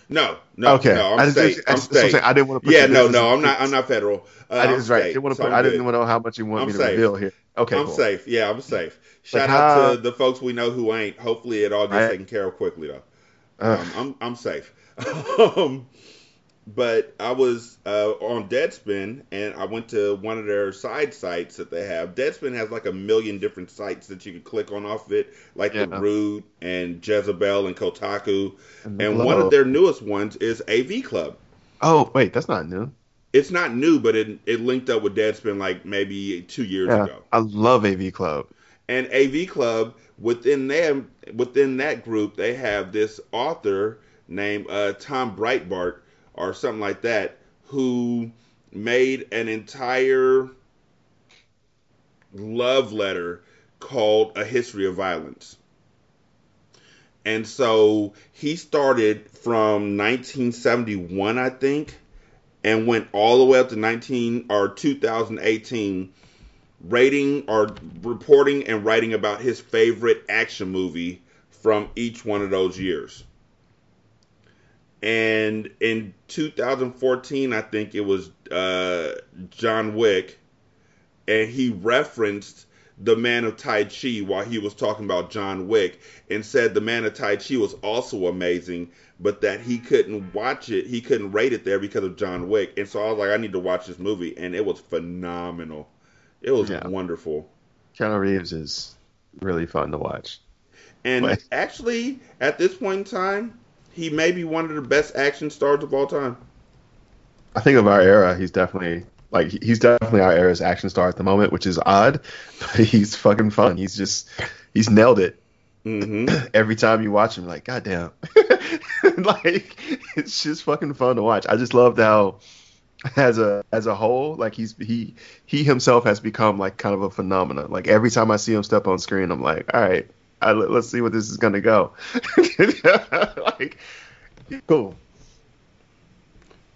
No, no, okay, no. I'm I, state. I, I'm just- that's what I'm saying. I didn't want to. Put Yeah, no, no. I'm not. I'm not federal. Uh, I I'm didn't, right. state, Didn't want to so put, I'm didn't good. know how much you want I'm me to safe. reveal here. Okay, I'm cool. safe. Yeah, I'm safe. Shout Like, out to the folks we know who ain't. Hopefully, it all gets Right. taken care of quickly though. Ugh. Um, I'm I'm safe. um, but I was uh, on Deadspin and I went to one of their side sites that they have. Deadspin has like a million different sites that you can click on off of it, like Yeah. the Root and Jezebel and Kotaku. And And one of their newest ones is AV Club. Oh wait, that's not new. It's not new, but it it linked up with Deadspin like maybe two years Yeah, ago. I love AV Club. And AV Club within them within that group they have this author named uh, Tom Breitbart or something like that who made an entire love letter called A History of Violence. And so he started from 1971 I think and went all the way up to 19 or 2018 rating or reporting and writing about his favorite action movie from each one of those years. And in 2014, I think it was uh, John Wick, and he referenced the Man of Tai Chi while he was talking about John Wick, and said the Man of Tai Chi was also amazing, but that he couldn't watch it, he couldn't rate it there because of John Wick. And so I was like, I need to watch this movie, and it was phenomenal. It was Yeah. wonderful. Keanu Reeves is really fun to watch. And Right. actually, at this point in time, he may be one of the best action stars of all time. I think of our era, he's definitely like he's definitely our era's action star at the moment, which is odd, but he's fucking fun. He's just he's nailed it hmm every time you watch him. Like goddamn, like it's just fucking fun to watch. I just loved how as a as a whole, like he's he he himself has become like kind of a phenomenon. Like every time I see him step on screen, I'm like, all right, I, let's see where this is gonna go. like cool.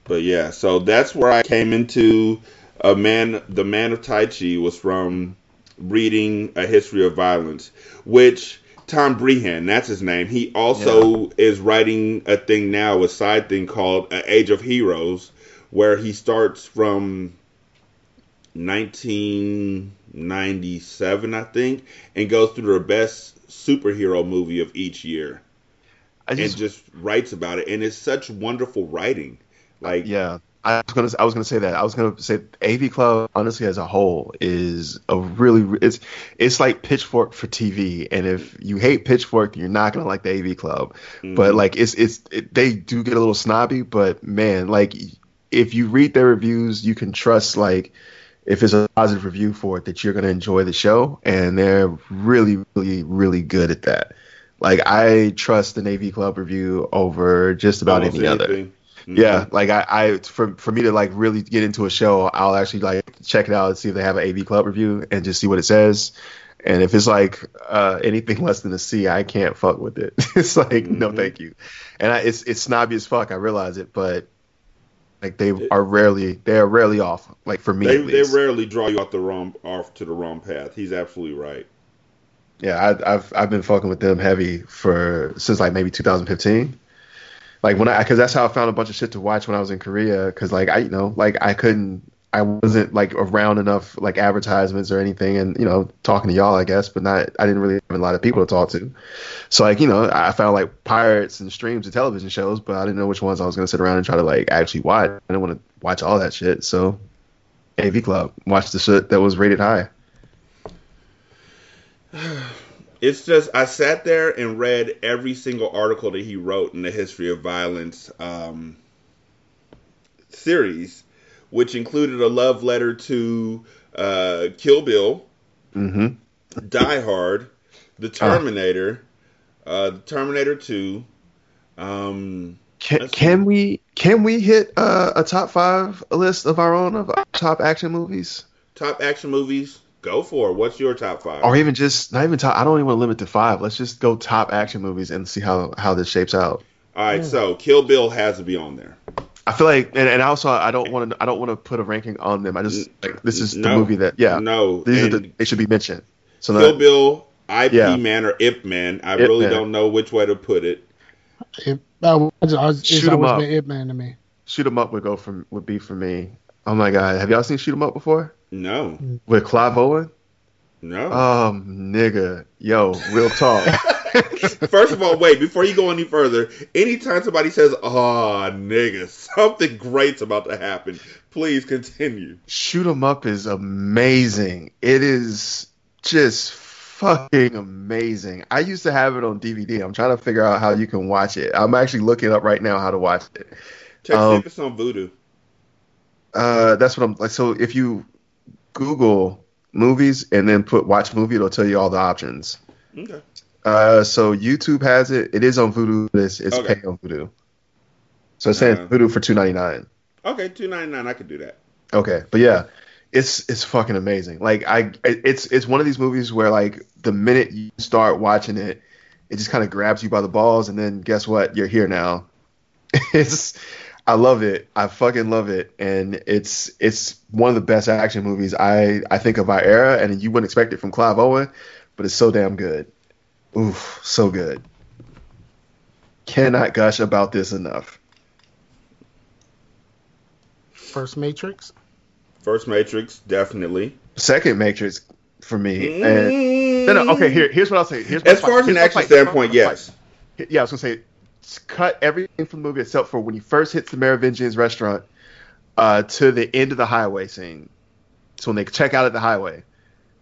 But yeah, so that's where I came into a man. The Man of Tai Chi was from reading A History of Violence, which Tom Breihan, that's his name. He also is writing a thing now, a side thing called uh, Age of Heroes, where he starts from 1997, I think, and goes through the best superhero movie of each year I and just, just writes about it. And it's such wonderful writing. Like, yeah. I was gonna I was gonna say that I was gonna say AV Club honestly as a whole is a really it's it's like Pitchfork for TV and if you hate Pitchfork you're not gonna like the AV Club but mhm. like it's it's it, they do get a little snobby but man like if you read their reviews you can trust like if it's a positive review for it that you're gonna enjoy the show and they're really really really good at that like I trust the AV Club review over just about almost any other anything. Mhm. Yeah, like I, I for for me to like really get into a show, I'll actually like check it out and see if they have an AV Club review and just see what it says. And if it's like uh, anything less than a C, I can't fuck with it. it's like no, Mhm. thank you. And I, it's it's snobby as fuck. I realize it, but like they are rarely they are rarely off. Like for me, They, they rarely draw you off the wrong off to the wrong path. He's absolutely right. yeah, I, I've I've been fucking with them heavy for since like maybe 2015. Like when I, because that's how I found a bunch of shit to watch when I was in Korea. Because like I, you know, like I couldn't, I wasn't like around enough like advertisements or anything, and you know, talking to y'all, I guess, but not, I didn't really have a lot of people to talk to. So like, you know, I found like pirates and streams of television shows, but I didn't know which ones I was gonna sit around and try to like actually watch. I didn't want to watch all that shit. So, AV Club, watch the shit that was rated high. It's just I sat there and read every single article that he wrote in the history of violence um, series, which included a love letter to uh, Kill Bill, Mm-hmm. Die Hard, The Terminator, uh, Terminator Two. Um, Can, can we can we hit uh, a top five list of our own of our top action movies, top action movies. Go for it. What's your top five? or even just not even top? I don't even want to limit to five. Let's just go top action movies and see how how this shapes out. All right, so Kill Bill has to be on there. I feel like, and, and also I don't want to I don't want to put a ranking on them. I just like this is the movie that yeah No, these are the they should be mentioned. So Kill that, Bill, IP Yeah. Man, or Ip Man. I Ip really Man. don't know which way to put it. It, uh, it's always, it's Shoot 'em always up. been Ip Man to me. shoot 'em up would go from would be for me. Oh my god, have y'all seen Shoot 'em Up before No, with Clive Owen? no. Um, nigga, yo, real talk. First of all, wait, before you go any further, anytime somebody says, oh, nigga, something great's about to happen, please continue. Shoot 'em up is amazing. It is just fucking amazing. I used to have it on DVD. I'm trying to figure out how you can watch it. I'm actually looking up right now how to watch it. Check Um, see if it's on Vudu. Uh, that's what I'm like. So if you Google movies and then put watch movie, it'll tell you all the options. Okay. Uh, so YouTube has it. It is on Vudu. but It's, it's Okay. pay on Vudu. So it's saying Uh. Vudu for two ninety nine. Okay, two ninety nine. I could do that. Okay, but yeah, it's it's fucking amazing. Like I, it's it's one of these movies where like the minute you start watching it, it just kind of grabs you by the balls, and then guess what? You're here now. it's I love it. I fucking love it, and it's it's one of the best action movies I I think of our era, and you wouldn't expect it from Clive Owen, but it's so damn good. Oof, so good. Cannot gush about this enough. First Matrix. First Matrix, definitely. Second Matrix for me, and mm. No, no. Okay, here, here's what I'll say. Here's As far as an action standpoint, yes. Yeah, I was gonna say, s- cut everything from the movie except for when he first hits the Merovingian's restaurant uh, to the end of the highway scene. So when they check out at the highway,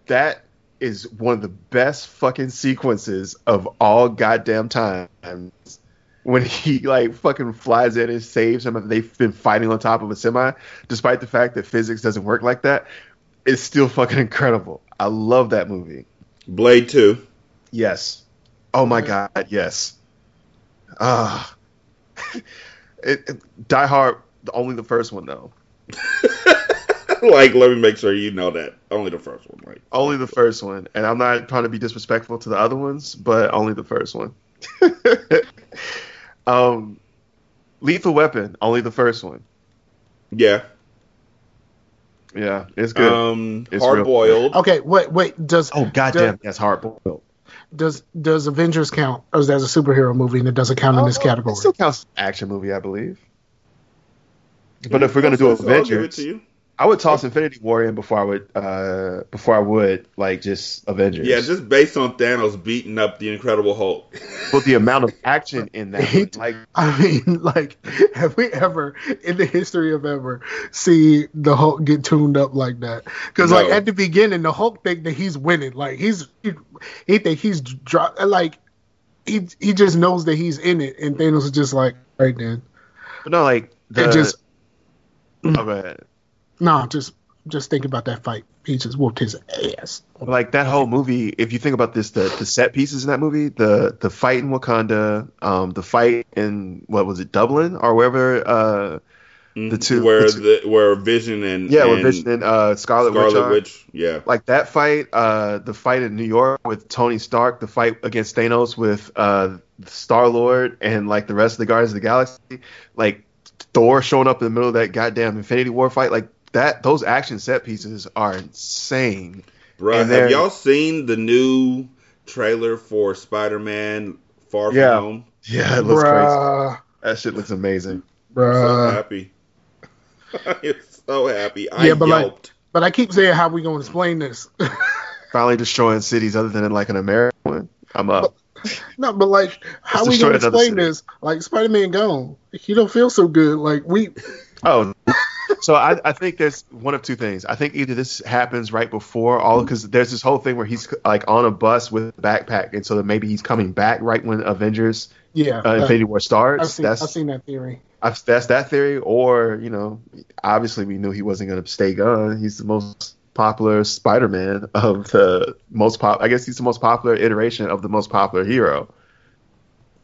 that is one of the best fucking sequences of all goddamn times. When he like fucking flies in and saves him, they've been fighting on top of a semi, despite the fact that physics doesn't work like that, it's still fucking incredible. I love that movie. Blade Two. Yes. Oh my god, yes. Ah. it, it- Die Hard, only the first one though. like, let me make sure you know that. Only the first one, right? Only the first one, and I'm not trying to be disrespectful to the other ones, but only the first one. um, Lethal Weapon, only the first one. Yeah. Yeah, it's good. Um, It's Hard real- Boiled. Okay, wait, wait. Does oh goddamn, that's hard boiled. Does does Avengers count? as, is that a superhero movie and it doesn't count in this oh, category? It still counts as action movie, I believe. But if we're gonna do I'll give it Avengers, to you. I would toss Infinity War in before I would uh before I would like just Avengers. Yeah, just based on Thanos beating up the Incredible Hulk. but the amount of action in that, like I mean, like, have we ever in the history of ever see the Hulk get tuned up like that? Because like at the beginning, the Hulk think that he's winning. Like he's he, he think he's dro- like he he just knows that he's in it, and Thanos is just like right then. but no, like the It just oh, go ahead. No, just just think about that fight. He just whooped his ass. like that whole movie if you think about this the, the set pieces in that movie the the fight in wakanda um the fight in what was it dublin or wherever uh The two- where the two- the where Vision and yeah and with vision and uh scarlet, witch, Scarlet are. Witch, yeah, like that fight uh the fight in new york with tony stark the fight against thanos with uh star lord and like the rest of the guardians of the galaxy like thor showing up in the middle of that goddamn infinity war fight like that those action set pieces are insane Bro, And have y'all seen the new trailer for Spider-Man Far From Yeah. Home? yeah it looks crazy that shit looks amazing I'm so happy. I'm so happy. I Yeah, but like- yelped. But I keep saying, how we gonna explain this? finally destroying cities other than like an American one. I'm up. no, but like, how Let's we gonna explain this? Like Spider Man gone. He don't feel so good. Like we. Oh, so I, I think there's one of two things. I think either this happens right before all because there's this whole thing where he's like on a bus with a backpack, and so that maybe he's coming back right when Avengers Yeah, uh, Infinity War starts. I've seen, that's I've seen that theory. I've- that's that theory, or you know, obviously we knew he wasn't going to stay gone. He's the most popular Spider-Man of the most pop. I guess he's the most popular iteration of the most popular hero.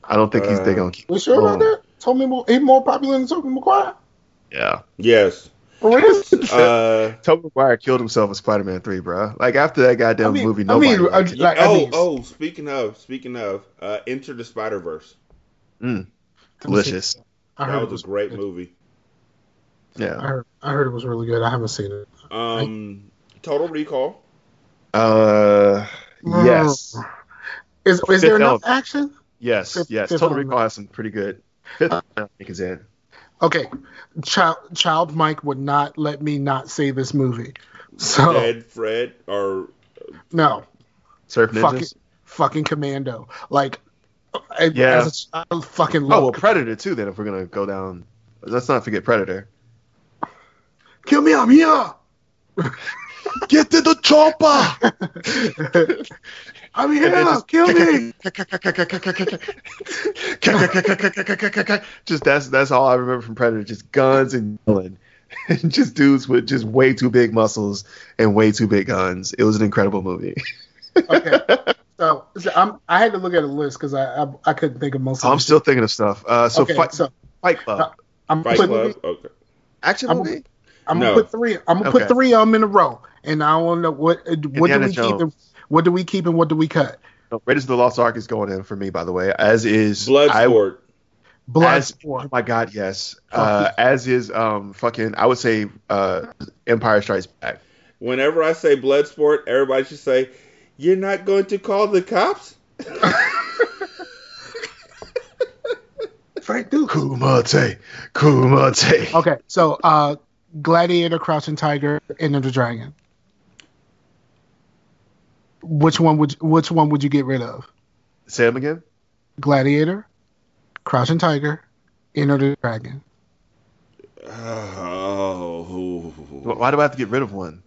I don't think he's Uh, they're gonna keep. We sure about that? Tommy, Mo- he more popular than Tobey Maguire. Yeah. Yes. For real? Uh, Tobey Maguire killed himself in Spider-Man Three, bro. Like after that goddamn I mean- movie, I nobody. mean, liked I- it. Like, I oh, mean- oh. Speaking of, speaking of, uh, Enter the Spider Verse. Mm, delicious. I That heard, it was was a great movie. I Yeah. heard, I heard it was really good. I haven't seen it. Um, Total Recall. Uh, yes, Is is Fifth there enough Element. action? yes, Fifth- yes. Fifth Total Recall has some pretty good. Fifth, Element, I think is in. Okay, child child Mike would not let me not say this movie. So Dead Fred or uh, no, Surf Ninjas. fucking fucking Commando. Like, I- Yeah. as a child, fucking Oh well. Predator too. Then if we're gonna go down, let's not forget Predator. Kill me, I'm here. Get to the chopper. I'm here. Kill me. just that's that's all I remember from Predator. Just guns and yelling, just dudes with just way too big muscles and way too big guns. It was an incredible movie. Okay. So, so I'm, I had to look at a list because I, I I couldn't think of most of I'm the still thinking of stuff. Uh, so Okay, fight, so- Fight Club, I'm Fight putting, Club. Okay. action I'm- movie. I'm No. gonna put three. I'm gonna Okay. put three of them in a row, and I want to know what what do Indiana we keep and Jones. What do we keep and what do we cut. No, Raiders of the Lost Ark is going in for me, by the way. As is I- Bloodsport. As, oh my god, yes. Uh, as is um fucking I would say uh Empire Strikes Back. Whenever I say Bloodsport, everybody should say, "You're not going to call the cops." Frank Dux. Kumite, Kumite. Okay, so uh, Gladiator, Crouching Tiger, Enter the Dragon. Which one would which one would you get rid of? Say him again. Gladiator, Crouching Tiger, Enter the Dragon. Oh. Why do I have to get rid of one?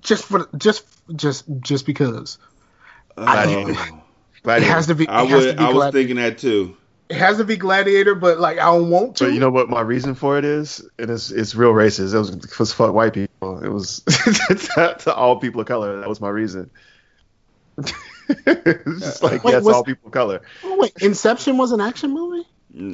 Just for just just just because oh. Gladiator. Oh. it Gladiator. has to be. It I has to would. be I was Gladiator. thinking that too. It has to be Gladiator, but like I don't want to. But you know what my reason for it is? And it's it's real racist. It was because fuck white people. It was to, to all people of color. That was my reason. it's just like Wait, yes, was- all people of color. Oh, wait, Inception was an action movie.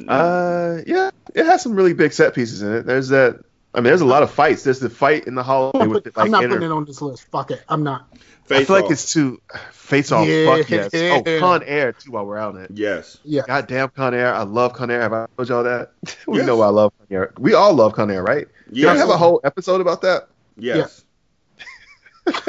Uh, yeah, it has some really big set pieces in it. There's that. I mean, there's a lot of fights. There's the fight in the hallway with the, like I'm not inner- putting it on this list. Fuck it. I'm not. I Face feel like it's too face off. Yeah. Fuck yes. Oh, Con Air too. While we're on it. Yes. Yeah. Goddamn Con Air. I love Con Air. Have I told y'all that? we Yes. know I love Con Air. We all love Con Air, right? Did I Yes. have a whole episode about that? Yes.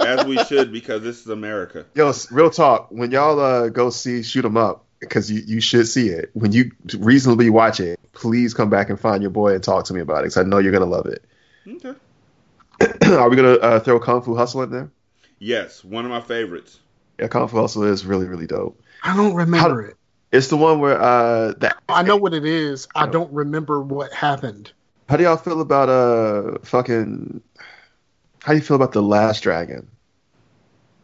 As we should, because this is America. Yo, real talk. When y'all uh, go see Shoot 'Em Up, because you, you should see it. When you reasonably watch it, please come back and find your boy and talk to me about it because I know you're gonna love it. Okay. Are we gonna uh, throw Kung Fu Hustle in there? Yes, one of my favorites. Yeah, Kung Fu Hustle is really really dope. I don't remember it. It's the one where uh that. I know what it is. I don't remember what happened. How do y'all feel about uh fucking? How do you feel about the Last Dragon?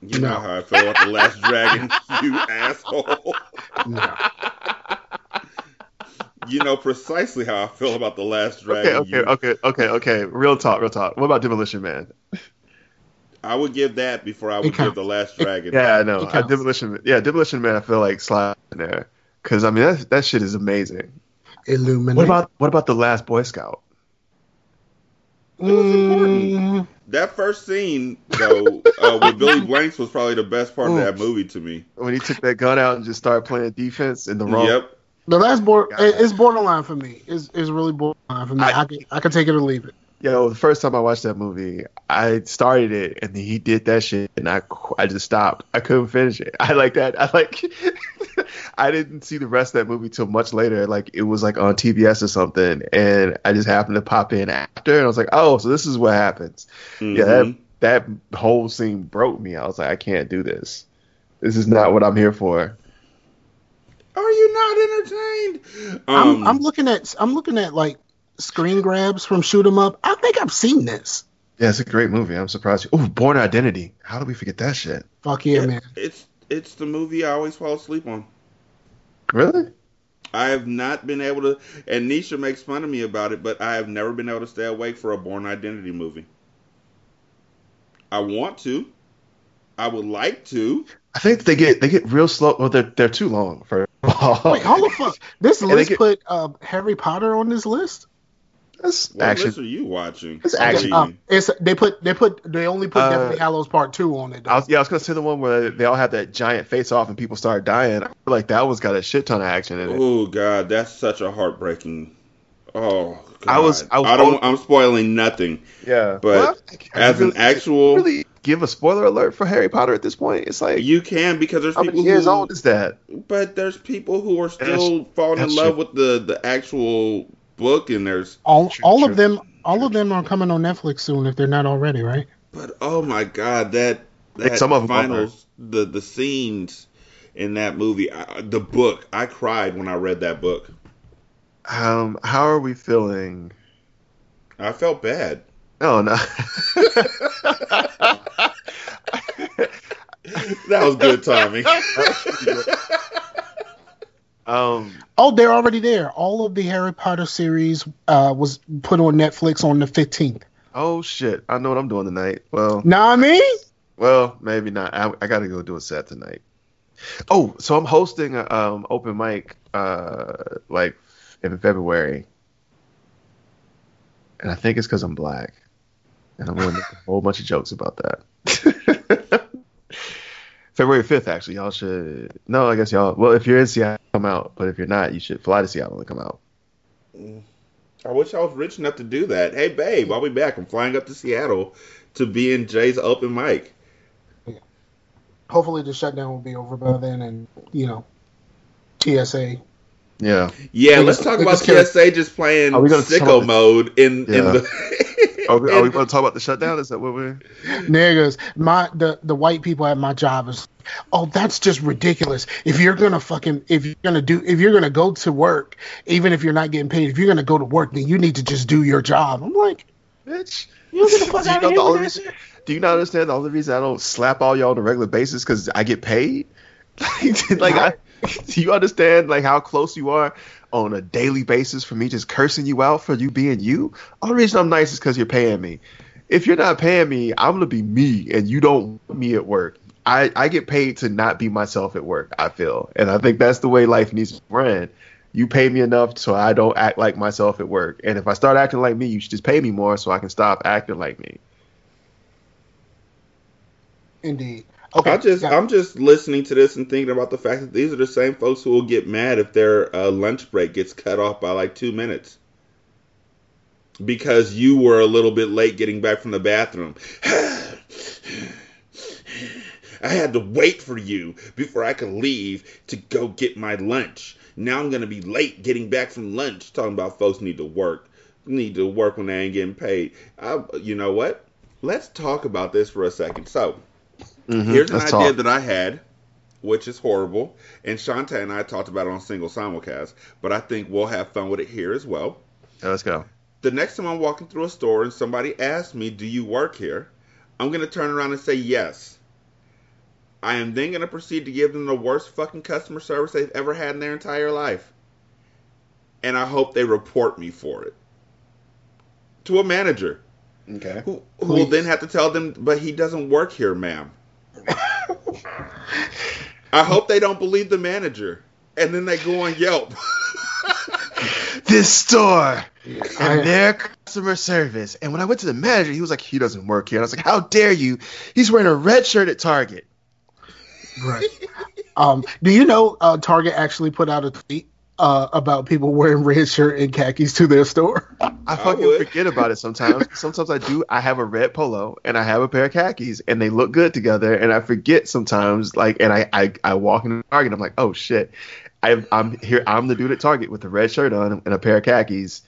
You know how I feel about the Last Dragon, you asshole. No. You know precisely how I feel about the Last Dragon. okay, you- okay, okay, okay. Real talk, real talk. What about Demolition Man? I would give that before I would give the Last Dragon. Yeah, I know. It Uh. Demolition, yeah, Demolition Man. I feel like slide in there because I mean that that shit is amazing. Illuminate. What about what about the Last Boy Scout? Mm, That first scene though uh, with Billy Blanks was probably the best part of that movie to me. When he took that gun out and just started playing defense in the wrong. Yep. the last board Got it's borderline for me. It's, it's really borderline for me. I, I- can I can take it or leave it. Yo, the first time I watched that movie, I started it and then he did that shit and I I just stopped. I couldn't finish it. I like that. I like. I didn't see the rest of that movie till much later. Like it was like on TBS or something, and I just happened to pop in after, and I was like, oh, so this is what happens. Yeah, Mhm. that that whole scene broke me. I was like, I can't do this. This is not what I'm here for. Are you not entertained? I'm Um, I'm looking at I'm looking at like screen grabs from Shoot 'Em Up. I think I've seen this. Yeah, it's a great movie. I'm surprised. Oh, Bourne Identity. How do we forget that shit? Fuck yeah, man. It's it's the movie I always fall asleep on. Really? I have not been able to, and Nisha makes fun of me about it, but I have never been able to stay awake for a Bourne Identity movie. I want to. I would like to. I think they get they get real slow. Well, they're they're too long for. Wait, hold the fuck. This list get- put uh, Harry Potter on this list. That's What action. list are you watching? It's action. Uh, it's they put they put they only put Uh, Deathly Hallows Part Two on it. I was, yeah, I was gonna say the one where they all have that giant face off and people start dying. I feel like that one's got a shit ton of action in it. Oh God, that's such a heartbreaking. Oh, God. I was- I was- don't. I'm spoiling nothing. Yeah, But Well, I- I as an actual, really give a spoiler alert for Harry Potter at this point. It's like you can because there's how people many years who. old is that? But there's people who are That's- still falling in love true. with the the actual book, and there's. all True, all of them all of them are coming on Netflix soon if they're not already, right? But oh my God, that that some of finals, the the scenes in that movie, I, the book. I cried when I read that book. Um, how are we feeling? I felt bad. Oh no. That was good timing. um, Oh, they're already there. All of the Harry Potter series uh, was put on Netflix on the fifteenth. oh shit! I know what I'm doing tonight. Well, I mean? well, maybe not. I, I got to go do a set tonight. Oh, so I'm hosting a um open mic uh like in February, and I think it's because I'm black, and I'm going to make a whole bunch of jokes about that. February 5th, actually, y'all should. No, I guess y'all. Well, if you're in Seattle, come out. But if you're not, you should fly to Seattle and come out. Mm. I wish I was rich enough to do that. Hey, babe, I'll be back. I'm flying up to Seattle to be in Jay's open mic. Hopefully the shutdown will be over by then, and you know, TSA. Yeah. Yeah, let's talk about just TSA just playing Are we gonna sicko mode in in the. Are we, are we going to talk about the shutdown? Is that what we're? Niggas, my the the white people at my job is, oh, that's just ridiculous. If you're gonna fucking if you're gonna do if you're gonna go to work, even if you're not getting paid, if you're gonna go to work, then you need to just do your job. I'm like, Bitch. you get the fuck Do you out of here. with reason- Do you not understand the only reason I don't slap all y'all on a regular basis because I get paid? like, like, I, do you understand like how close you are on a daily basis for me just cursing you out for you being you? Only reason I'm nice is because you're paying me. If you're not paying me, I'm gonna be me, and you don't want me at work. I, I get paid to not be myself at work. I feel, and I think that's the way life needs to run. You pay me enough so I don't act like myself at work, and if I start acting like me, you should just pay me more so I can stop acting like me. Indeed. Okay. I just I'm just listening to this and thinking about the fact that these are the same folks who will get mad if their uh, lunch break gets cut off by like two minutes because you were a little bit late getting back from the bathroom. I had to wait for you before I could leave to go get my lunch. Now I'm gonna be late getting back from lunch. Talking about folks need to work, need to work when they ain't getting paid. I, you know what? Let's talk about this for a second. So Mhm, here's an let's idea talk. that I had, which is horrible, and Shanta and I talked about it on single simulcast. But I think we'll have fun with it here as well. Yeah, let's go. The next time I'm walking through a store and somebody asks me, "Do you work here?" I'm gonna turn around and say yes. I am then gonna proceed to give them the worst fucking customer service they've ever had in their entire life, and I hope they report me for it to a manager Okay. who, who will then have to tell them, "But he doesn't work here, ma'am." I hope they don't believe the manager, and then they go on Yelp. This store and their customer service. And when I went to the manager, he was like, he doesn't work here. And I was like, how dare you? He's wearing a red shirt at Target. Right. Um, do you know uh, Target actually put out a tweet uh, about people wearing red shirt and khakis to their store? I fucking would. forget about it sometimes. sometimes I do. I have a red polo and I have a pair of khakis, and they look good together. And I forget sometimes, like, and I I, I walk in Target. I'm like, oh shit, I, I'm here. I'm the dude at Target with the red shirt on and a pair of khakis.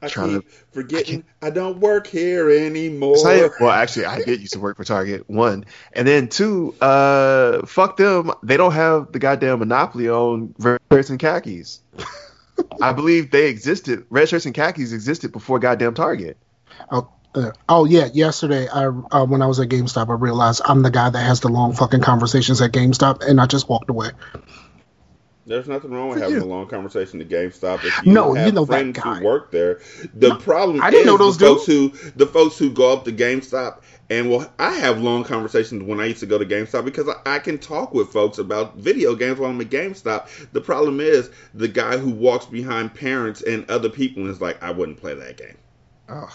I Trying keep forgetting I don't work here anymore. It's not even- well, actually, I did used to work for Target. One, and then two. Uh, fuck them. They don't have the goddamn monopoly on red shirts and khakis. I believe they existed. Red shirts and khakis existed before goddamn Target. Oh, uh, oh yeah. Yesterday, I uh, when I was at GameStop, I realized I'm the guy that has the long fucking conversations at GameStop, and I just walked away. There's nothing wrong with having you. a long conversation at GameStop if you No, have you know that friends guy. who work there. The problem I didn't is know those the folks who the folks who go up to GameStop and well, I have long conversations when I used to go to GameStop because I, I can talk with folks about video games while I'm at GameStop. The problem is the guy who walks behind parents and other people and is like, I wouldn't play that game. Ugh.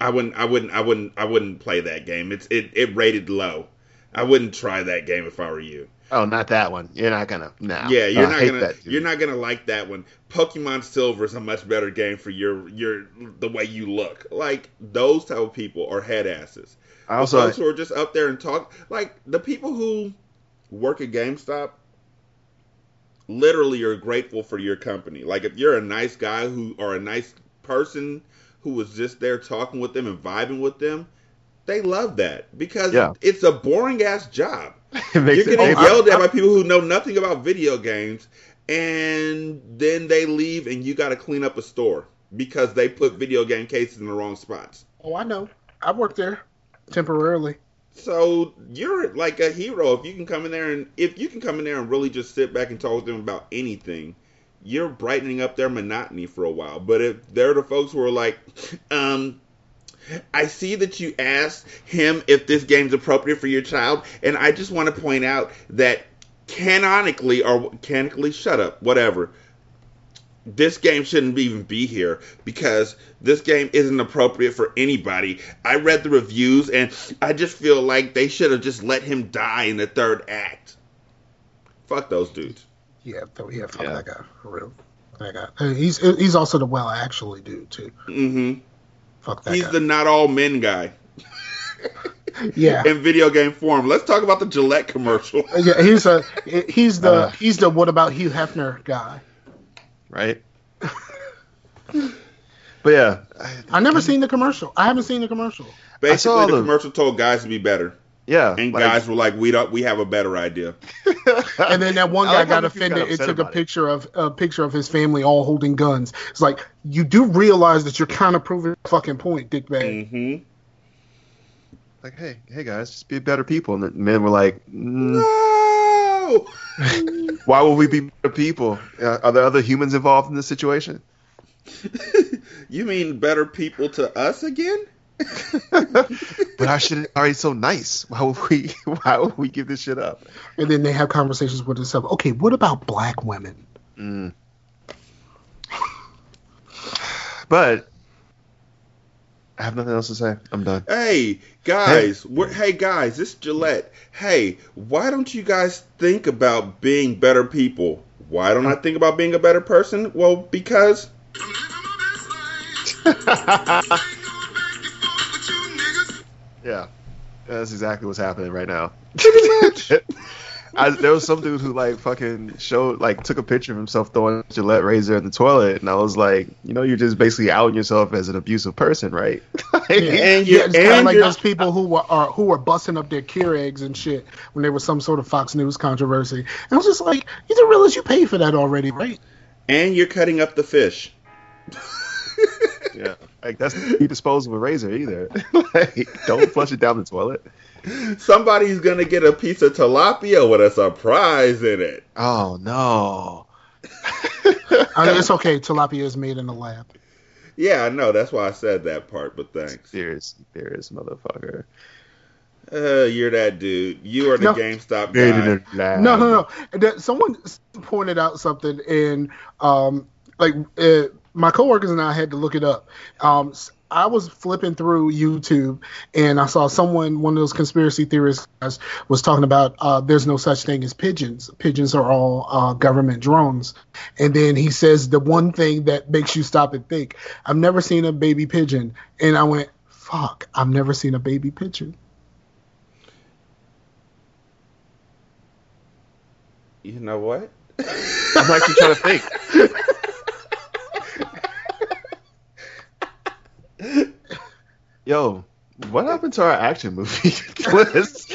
I wouldn't. I wouldn't. I wouldn't. I wouldn't play that game. It's it. It rated low. I wouldn't try that game if I were you. Oh, not that one. You're not gonna. Nah. Yeah, you're I not gonna. that, you're not gonna like that one. Pokemon Silver is a much better game for your your the way you look. Like those type of people are head asses. I also. folks who are just up there and talk like the people who work at GameStop. Literally, are grateful for your company. Like if you're a nice guy who or a nice person who was just there talking with them and vibing with them, they love that because Yeah. it's a boring ass job. it makes You're it. getting oh, yelled I- at by people who know nothing about video games, and then they leave, and you got to clean up a store because they put video game cases in the wrong spots. Oh, I know. I worked there temporarily. So you're like a hero if you can come in there and if you can come in there and really just sit back and talk to them about anything. You're brightening up their monotony for a while. But if they're the folks who are like, um, I see that you asked him if this game's appropriate for your child, and I just want to point out that canonically or canonically, shut up, whatever. This game shouldn't even be here because this game isn't appropriate for anybody. I read the reviews and I just feel like they should have just let him die in the third act. Fuck those dudes. Yeah, yeah, fuck Yeah. that guy for real. That guy. Uh, He's he's also the well actually dude too. hmm Fuck that He's guy. the not all men guy yeah. in video game form. Let's talk about the Gillette commercial. Yeah, he's a he's the Uh. he's the what about Hugh Hefner guy. right. but yeah, I, I never seen the commercial. I haven't seen the commercial. Basically, saw the the- commercial told guys to be better, yeah, and like- guys were like, "We don't. We have a better idea." And then that one guy like got people got offended. It took a about it. picture of a picture of his family all holding guns. It's like you do realize that you're kind of proving a fucking point, dickbag. hmm like, hey, hey guys, just be better people. And the men were like, mm, No. why would we be better people? Uh, are there other humans involved in this situation? you mean better people to us again? but our shit is already so nice. Why would we? Why would we give this shit up? And then they have conversations with themselves. Okay, what about black women? Mm. But I have nothing else to say. I'm done. Hey guys, we're, hey guys, this is Gillette. Hey, why don't you guys think about being better people? Why don't I think about being a better person? Well, because Yeah, that's exactly what's happening right now. I, there was some dude who like fucking showed like took a picture of himself throwing a Gillette razor in the toilet, and I was like, you know, you're just basically outing yourself as an abusive person, right? And yeah, you're- it's kind of and like you're- those people who were are, who were busting up their Keurigs and shit when there was some sort of Fox News controversy. And I was just like, you do realize you paid for that already, right? And you're cutting up the fish. yeah, like that's not you dispose of a razor either. like, don't flush it down the toilet. Somebody's gonna get a piece of tilapia with a surprise in it. Oh no. I mean, it's okay. Tilapia is made in the lab. Yeah, I know. That's why I said that part. But thanks. Serious, serious motherfucker. Uh, you're that dude. You are the No. GameStop Made guy. in. No, no, no. Someone pointed out something, and um, like uh, my coworkers and I had to look it up. Um, s- I was flipping through YouTube, and I saw someone, one of those conspiracy theorists, was talking about uh, there's no such thing as pigeons. Pigeons are all uh, government drones. And then he says the one thing that makes you stop and think. I've never seen a baby pigeon, and I went, "Fuck! I've never seen a baby pigeon." You know what? I'm actually trying to think. Yo, what happened to our action movie list?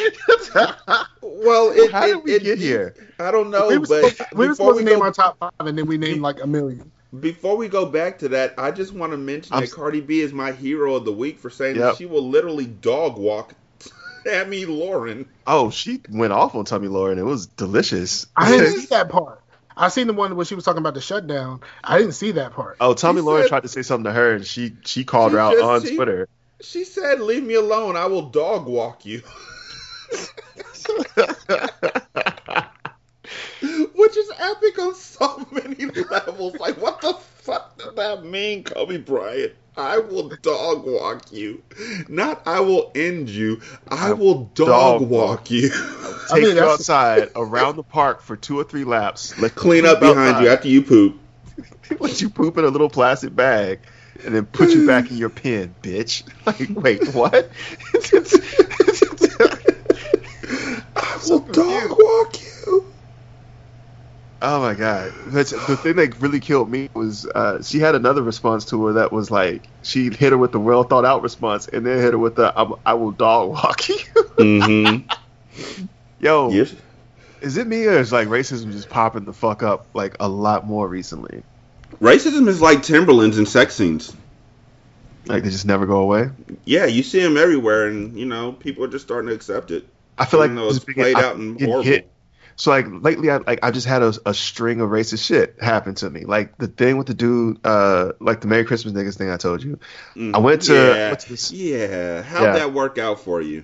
Well, it, How did we it- get here? I don't know, we were but supposed, we were before supposed we to name go, our top five, and then we named like a million. before we go back to that, I just want to mention I'm that Cardi B is my hero of the week for saying Yep. that she will literally dog walk Tammy Lahren. Oh, she went off on Tomi Lahren. It was delicious. I didn't see that part. I seen the one where she was talking about the shutdown. I didn't see that part. oh, Tomi She Lahren said- tried to say something to her, and she she called She her out just- on she- Twitter. She said, "Leave me alone. I will dog walk you," which is epic on so many levels. Like, what the fuck does that mean, Kobe Bryant? I will dog walk you, not I will end you. I will dog, dog walk you. Take mean, you that's- outside around the park for two or three laps. Let Clean up poop behind you after you poop. Let you poop in a little plastic bag, and then put you back in your pen, bitch. Like, wait, what? I will dog walk you. Oh my god! But the thing that really killed me was uh, she had another response to her that was like she hit her with the well thought out response, and then hit her with the I'm, "I will dog walk you." Mm-hmm. Yo, Yes. is it me or is like racism just popping the fuck up like a lot more recently? Racism is like Timberlands and sex scenes. Like they just never go away. Yeah, you see them everywhere, and you know people are just starting to accept it. I feel like though it's big- played I out and get horrible. So like lately, I like I just had a, a string of racist shit happen to me. Like the thing with the dude, uh, like the Merry Christmas niggas thing I told you. I went to- yeah, what's this- yeah. How'd Yeah. that work out for you?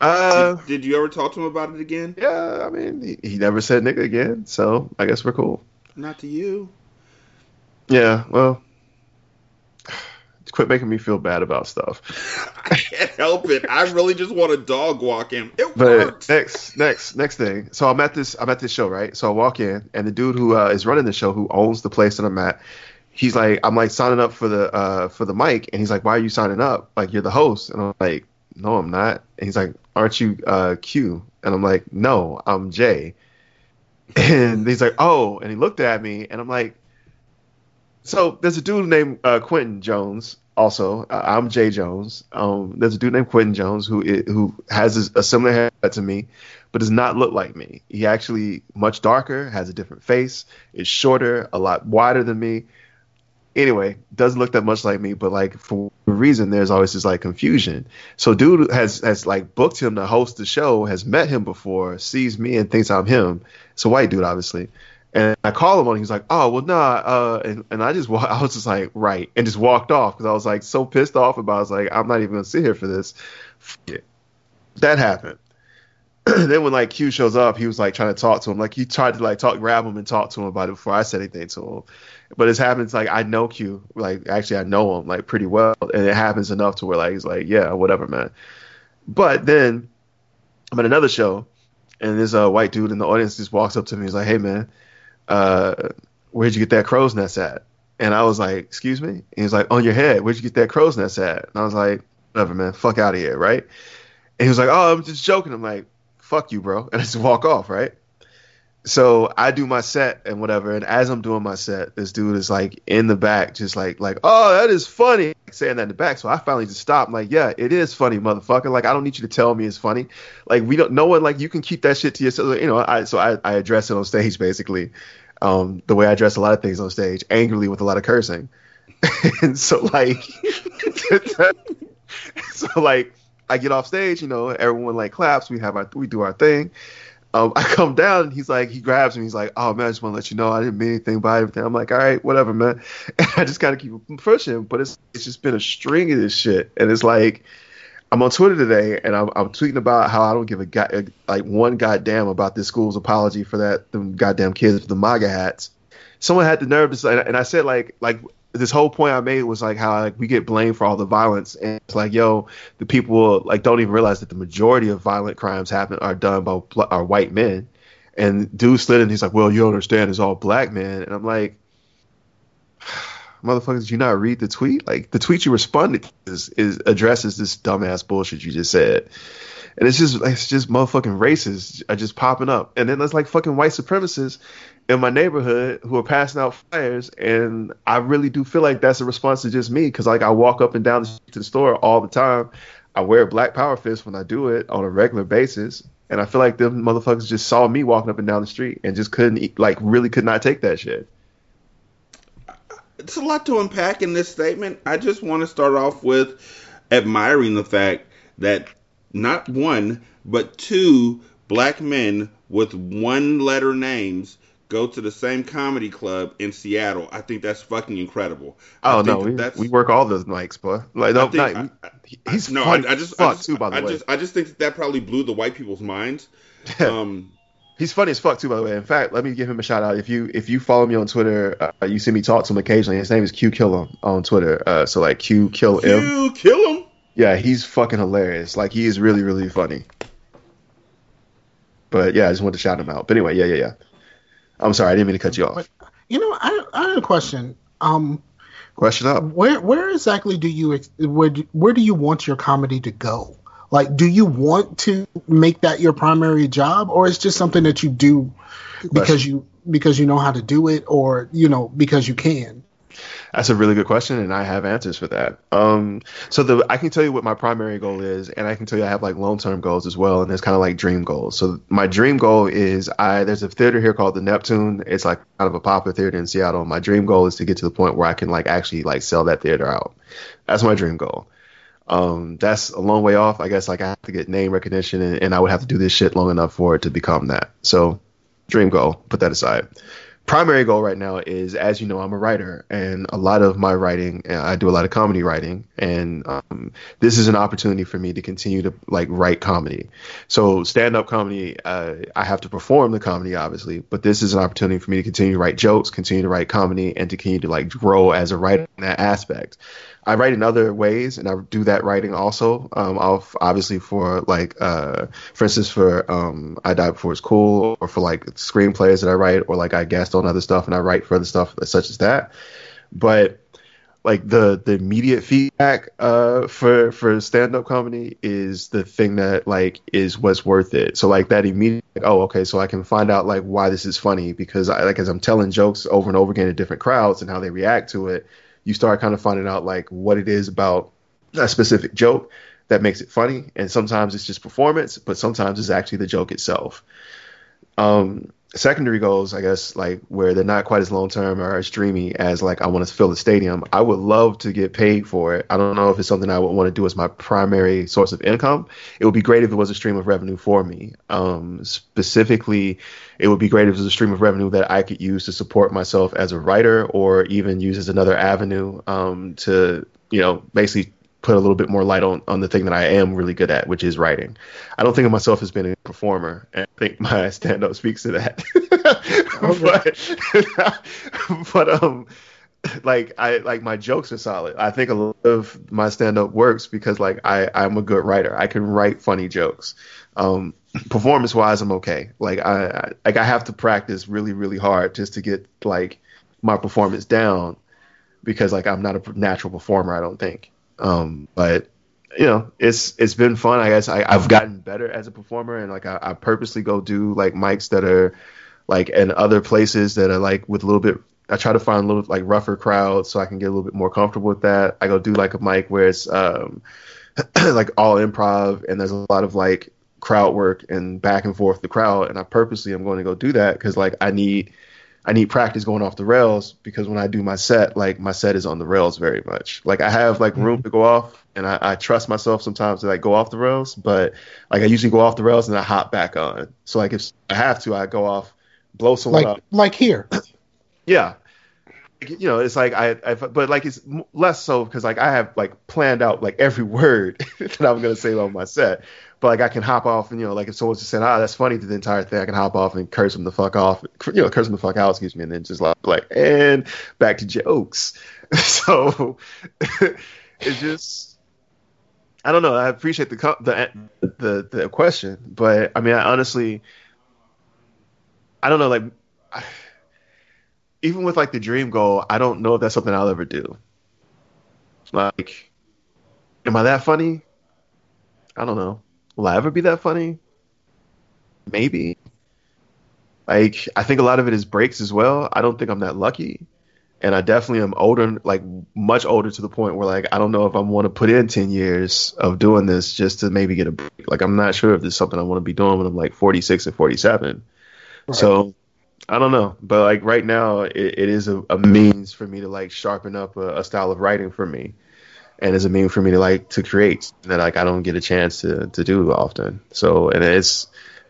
Uh, did, did you ever talk to him about it again? yeah, I mean he, he never said nigga again, so I guess we're cool. Not to you. Yeah, well, quit making me feel bad about stuff. I can't help it. I really just want to dog walk him. It But worked. next, next, next thing. So I'm at this, I'm at this show, right? So I walk in, and the dude who uh, is running the show, who owns the place that I'm at, he's like, I'm like signing up for the uh, for the mic, and he's like, Why are you signing up? Like you're the host, and I'm like, No, I'm not. And he's like, Aren't you uh, Q? And I'm like, No, I'm Jay. And he's like, Oh, and he looked at me, and I'm like, So there's a dude named uh, Quentin Jones. Also, I'm Jay Jones. Um, there's a dude named Quentin Jones who who has a, a similar haircut to me, but does not look like me. He actually much darker, has a different face, is shorter, a lot wider than me. Anyway, doesn't look that much like me, but like for a reason, there's always this like confusion. So dude has has like booked him to host the show, has met him before, sees me and thinks I'm him. It's a white dude, obviously. And I call him on. He's like, "Oh well, nah." Uh, and, and I just wa- I was just like, "Right," and just walked off because I was like so pissed off about. It. I was like, "I'm not even gonna sit here for this." That happened. then when like Q shows up, he was like trying to talk to him. Like he tried to like talk, grab him and talk to him about it before I said anything to him. But it happens like I know Q. Like actually, I know him like pretty well, and it happens enough to where like he's like, "Yeah, whatever, man." But then I'm at another show, and there's a white dude in the audience just walks up to me. He's like, "Hey, man." Uh, where'd you get that crow's nest at? And I was like, excuse me? And he was like, on your head. Where'd you get that crow's nest at? And I was like, whatever, man. Fuck out of here, right? And he was like, oh, I'm just joking. I'm like, fuck you, bro, and I just walk off, right? So I do my set and whatever, and as I'm doing my set, this dude is like in the back, just like like, oh, that is funny, saying that in the back. So I finally just stopped. I'm like, yeah, it is funny, motherfucker. Like I don't need you to tell me it's funny. Like we don't, no one like you can keep that shit to yourself. You know, I so I, I address it on stage basically, um, the way I address a lot of things on stage, angrily with a lot of cursing, and so like, so like I get off stage, you know, everyone like claps, we have our we do our thing um, I come down and he's like, he grabs me. He's like, oh man, I just want to let you know I didn't mean anything by everything. I'm like, all right, whatever, man. And I just gotta keep pushing. But it's it's just been a string of this shit, and it's like. I'm on Twitter today, and I'm, I'm tweeting about how I don't give a like one goddamn about this school's apology for that them goddamn kids with the MAGA hats. Someone had the nerve to say, and I said like like this whole point I made was like how like we get blamed for all the violence, and it's like yo, the people like don't even realize that the majority of violent crimes happen are done by are white men. And dude slid in, he's like, well, you don't understand, it's all black men, and I'm like, motherfuckers, did you not read the tweet? Like the tweet you responded to is, is addresses this dumbass bullshit you just said. And it's just it's just motherfucking racists are just popping up. And then there's like fucking white supremacists in my neighborhood who are passing out flyers and I really do feel like that's a response to just me because like I walk up and down to the store all the time. I wear black power fist when I do it on a regular basis. And I feel like them motherfuckers just saw me walking up and down the street and just couldn't like really could not take that shit. It's a lot to unpack in this statement. I just want to start off with admiring the fact that not one, but two black men with one letter names go to the same comedy club in Seattle. I think that's fucking incredible. I Oh think no, we, that's, we work all those nights, boy. Like no, think- not, I- he's no, I, I just, I just, too. By the I way, just, I just think that, that probably blew the white people's minds. Um, He's funny as fuck too, by the way. In fact, let me give him a shout out. If you if you follow me on Twitter, uh, you see me talk to him occasionally. His name is Q Killum on Twitter. Uh, so like Q Kill M. you kill him. Yeah, he's fucking hilarious. Like he is really really funny. But yeah, I just wanted to shout him out. But anyway, yeah, yeah, yeah. I'm sorry, I didn't mean to cut you off. You know, I, I have a question. Um, Question up. where where exactly do you ex- where do, where do you want your comedy to go? Like, do you want to make that your primary job, or it's just something that you do because you because you know how to do it, or you know because you can? That's a really good question, and I have answers for that. Um, so the I can tell you what my primary goal is, and I can tell you I have like long term goals as well, and there's kind of like dream goals. So my dream goal is I there's a theater here called the Neptune. It's like kind of a popular theater in Seattle. My dream goal is to get to the point where I can like actually like sell that theater out. That's my dream goal. Um, that's a long way off. I guess like I have to get name recognition, and, and I would have to do this shit long enough for it to become that. So dream goal, put that aside primary goal right now is as you know i'm a writer and a lot of my writing uh, i do a lot of comedy writing and um, this is an opportunity for me to continue to like write comedy so stand-up comedy uh, i have to perform the comedy obviously but this is an opportunity for me to continue to write jokes continue to write comedy and to continue to like grow as a writer in that aspect I write in other ways, and I do that writing also. Um, obviously for like, uh, for instance, for um, I Die Before It's Cool, or for like screenplays that I write, or like I guest on other stuff, and I write for other stuff such as that. But like the the immediate feedback uh for for stand up comedy is the thing that like is what's worth it. So like that immediate like, oh okay so I can find out like why this is funny because I like as I'm telling jokes over and over again to different crowds and how they react to it, you start kind of finding out like what it is about a specific joke that makes it funny. And sometimes it's just performance but sometimes it's actually the joke itself. Um secondary goals i guess like where they're not quite as long term or as dreamy as like i want to fill the stadium i would love to get paid for it. I don't know if it's something i would want to do as my primary source of income. It would be great if it was a stream of revenue for me. Um specifically it would be great if it was a stream of revenue that i could use to support myself as a writer or even use as another avenue um to you know basically put a little bit more light on, on the thing that I am really good at, which is writing. I don't think of myself as being a performer, and I think my stand up speaks to that. but, but um like I like my jokes are solid. I think a lot of my stand up works because like I I'm a good writer. I can write funny jokes. Um performance wise I'm okay. Like I, I like I have to practice really really hard just to get like my performance down because like I'm not a natural performer, I don't think. Um, but you know, it's it's been fun. I guess I, I've gotten better as a performer, and like I, I purposely go do like mics that are like in other places that are like with a little bit. I try to find a little like rougher crowds so I can get a little bit more comfortable with that. I go do like a mic where it's um like all improv and there's a lot of like crowd work and back and forth the crowd, and I purposely am going to go do that because like I need I need practice going off the rails because when I do my set, like my set is on the rails very much. Like I have like room mm-hmm. to go off, and I, I trust myself sometimes to like go off the rails, but like I usually go off the rails and I hop back on. So like if I have to, I go off, blow someone Like up. like here. Yeah. You know, it's like I, I but like it's less so because like I have like planned out like every word that I'm gonna say on my set. But like I can hop off and you know like if someone's just saying ah that's funny to the entire thing I can hop off and curse them the fuck off you know curse them the fuck out excuse me and then just like like and back to jokes. So it's just I don't know I appreciate the the the the question but I mean I honestly I don't know like. I, even with like the dream goal, I don't know if that's something I'll ever do. Like, am I that funny? I don't know. Will I ever be that funny? Maybe. Like, I think a lot of it is breaks as well. I don't think I'm that lucky. And I definitely am older, like much older to the point where like I don't know if I want to put in ten years of doing this just to maybe get a break. Like I'm not sure if this is something I want to be doing when I'm like 46 and 47. So I don't know, but like right now, it, it is a, a means for me to like sharpen up a, a style of writing for me, and it's a means for me to like to create that like I don't get a chance to to do often. So and it's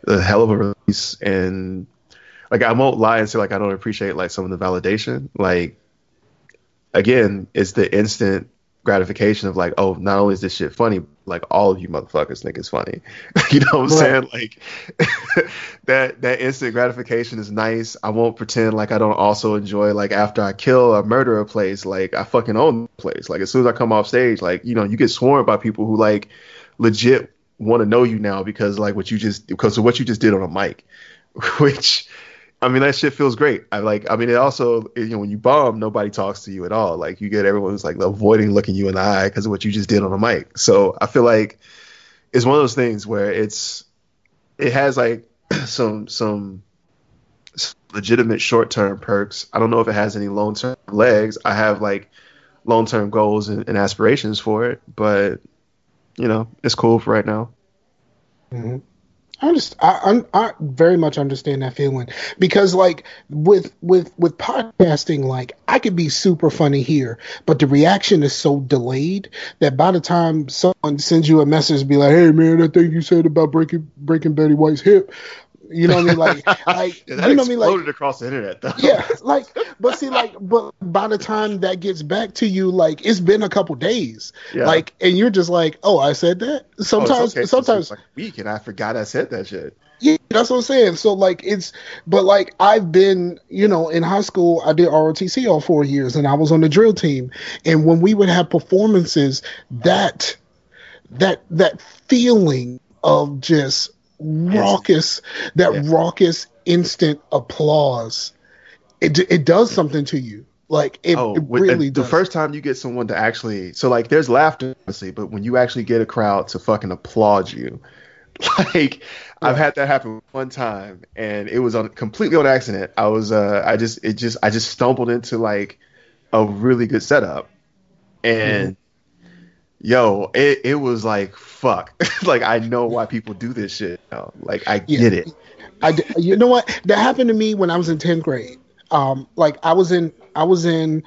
a hell of a release, and like I won't lie and say like I don't appreciate like some of the validation. Like again, it's the instant gratification of like, oh, not only is this shit funny, like all of you motherfuckers think it's funny. you know what I'm saying? Like that that instant gratification is nice. I won't pretend like I don't also enjoy like after I kill or murder a place, like I fucking own the place. Like as soon as I come off stage, like, you know, you get swarmed by people who like legit want to know you now because like what you just because of what you just did on a mic. Which I mean, that shit feels great. I like. I mean, it also, you know, when you bomb, nobody talks to you at all. Like, you get everyone who's like avoiding looking you in the eye because of what you just did on the mic. So I feel like it's one of those things where it's it has like some some legitimate short term perks. I don't know if it has any long term legs. I have like long term goals and, and aspirations for it, but you know, it's cool for right now. Mm-hmm. I understand. I, I, I very much understand that feeling because, like, with with with podcasting, like, I could be super funny here, but the reaction is so delayed that by the time someone sends you a message, be like, "Hey, man, that thing you said about breaking breaking Betty White's hip," you know what I mean? Like, like Yeah, that you know what I mean? Like, exploded across the internet though. yeah, like, but see, like, but by the time that gets back to you, like, it's been a couple days, Yeah. like, and you're just like, "Oh, I said that." Oh, Sometimes, okay. sometimes, It's like a week and I forgot I said that shit. yeah, that's what I'm saying. So like it's but like I've been, you know, in high school I did ROTC all four years and I was on the drill team. And when we would have performances, that that that feeling of just raucous, that Yeah. raucous instant applause, it it does something to you. Like it, oh, it really the does. first time you get someone to actually, so like, there's laughter, obviously, but when you actually get a crowd to fucking applaud you, like, I've had that happen one time, and it was on completely on accident. I was, uh, I just, it just, I just stumbled into like a really good setup, and yo, it, it was like fuck, like I know why people do this shit. Now. Like I Yeah. get it. I you know what that happened to me when I was in tenth grade. Um, like I was in, I was in,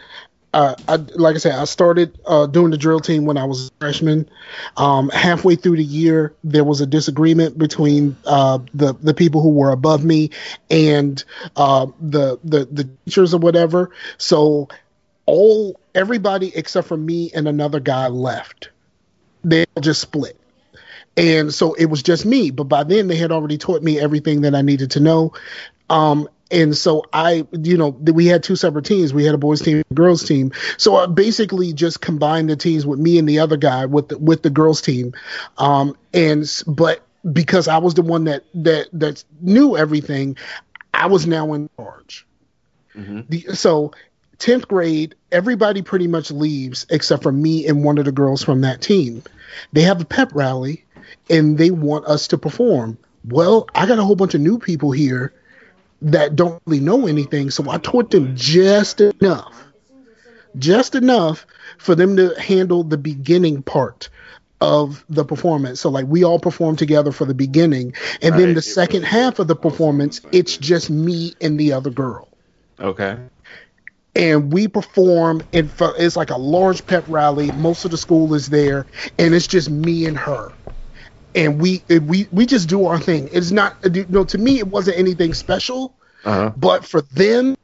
uh, I, like I said, I started uh, doing the drill team when I was a freshman. Um, halfway through the year, there was a disagreement between uh, the the people who were above me and uh, the the the teachers or whatever. So all everybody except for me and another guy left. They all just split. And so it was just me, but by then they had already taught me everything that I needed to know. Um, and so I, you know, we had two separate teams. We had a boys team, and a girls team. So I basically just combined the teams with me and the other guy with the, with the girls team. Um, and but because I was the one that that that knew everything, I was now in charge. The, so 10th grade, everybody pretty much leaves except for me and one of the girls from that team. They have a pep rally and they want us to perform. Well, I got a whole bunch of new people here that don't really know anything, so I taught them just enough. Just enough for them to handle the beginning part of the performance. So like we all perform together for the beginning and then Right. the second half of the performance it's just me and the other girl Okay. And we perform and it's like a large pep rally most of the school is there and it's just me and her and we we we just do our thing it's not you know to me it wasn't anything special Uh-huh. but for them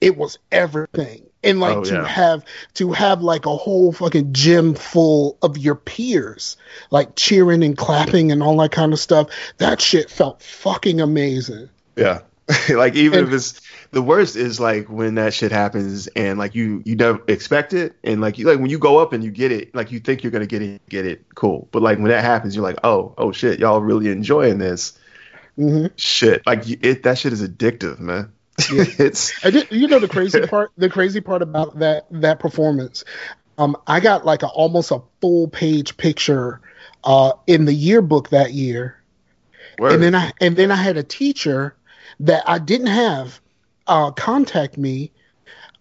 it was everything and like Oh, to yeah. have to have like a whole fucking gym full of your peers like cheering and clapping and all that kind of stuff that shit felt fucking amazing Yeah. like even And- if it's the worst is like when that shit happens and like you you don't expect it. And like you like when you go up and you get it like you think you're gonna get it get it. Cool. But like when that happens you're like oh oh shit y'all really enjoying this. Hmm shit. Like it that shit is addictive man. It's I did, you know the crazy part the crazy part about that that performance? Um I got like a almost a full page picture uh in the yearbook that year. And then I and then I had a teacher that I didn't have uh, contact me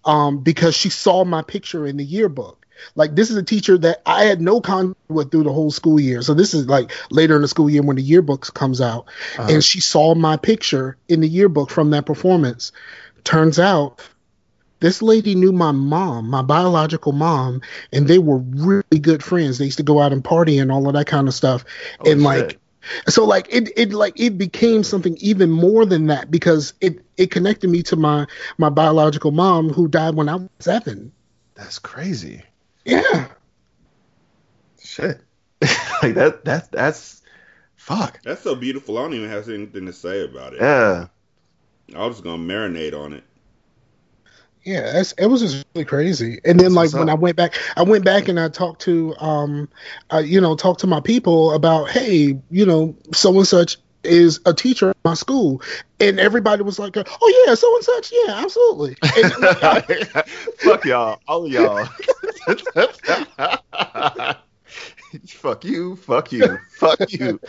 um, because she saw my picture in the yearbook. Like this is a teacher that I had no contact with through the whole school year. So this is like later in the school year when the yearbooks comes out, Uh-huh. and she saw my picture in the yearbook from that performance. Turns out. This lady knew my mom, my biological mom, and they were really good friends. They used to go out and party and all of that kind of stuff. Oh, and like so like it it like it became something even more than that because it it connected me to my my biological mom who died when I was seven. that's crazy Yeah. shit like that that that's fuck That's so beautiful. I don't even have anything to say about it. yeah I was just gonna marinate on it. Yeah, that's, it was just really crazy. And then, That's like when up. I went back, I went back and I talked to, um, uh, you know, talked to my people about, hey, you know, so and such is a teacher at my school, and everybody was like, oh yeah, so and such, yeah, absolutely. And, Fuck y'all, all of y'all. fuck you, fuck you, fuck you.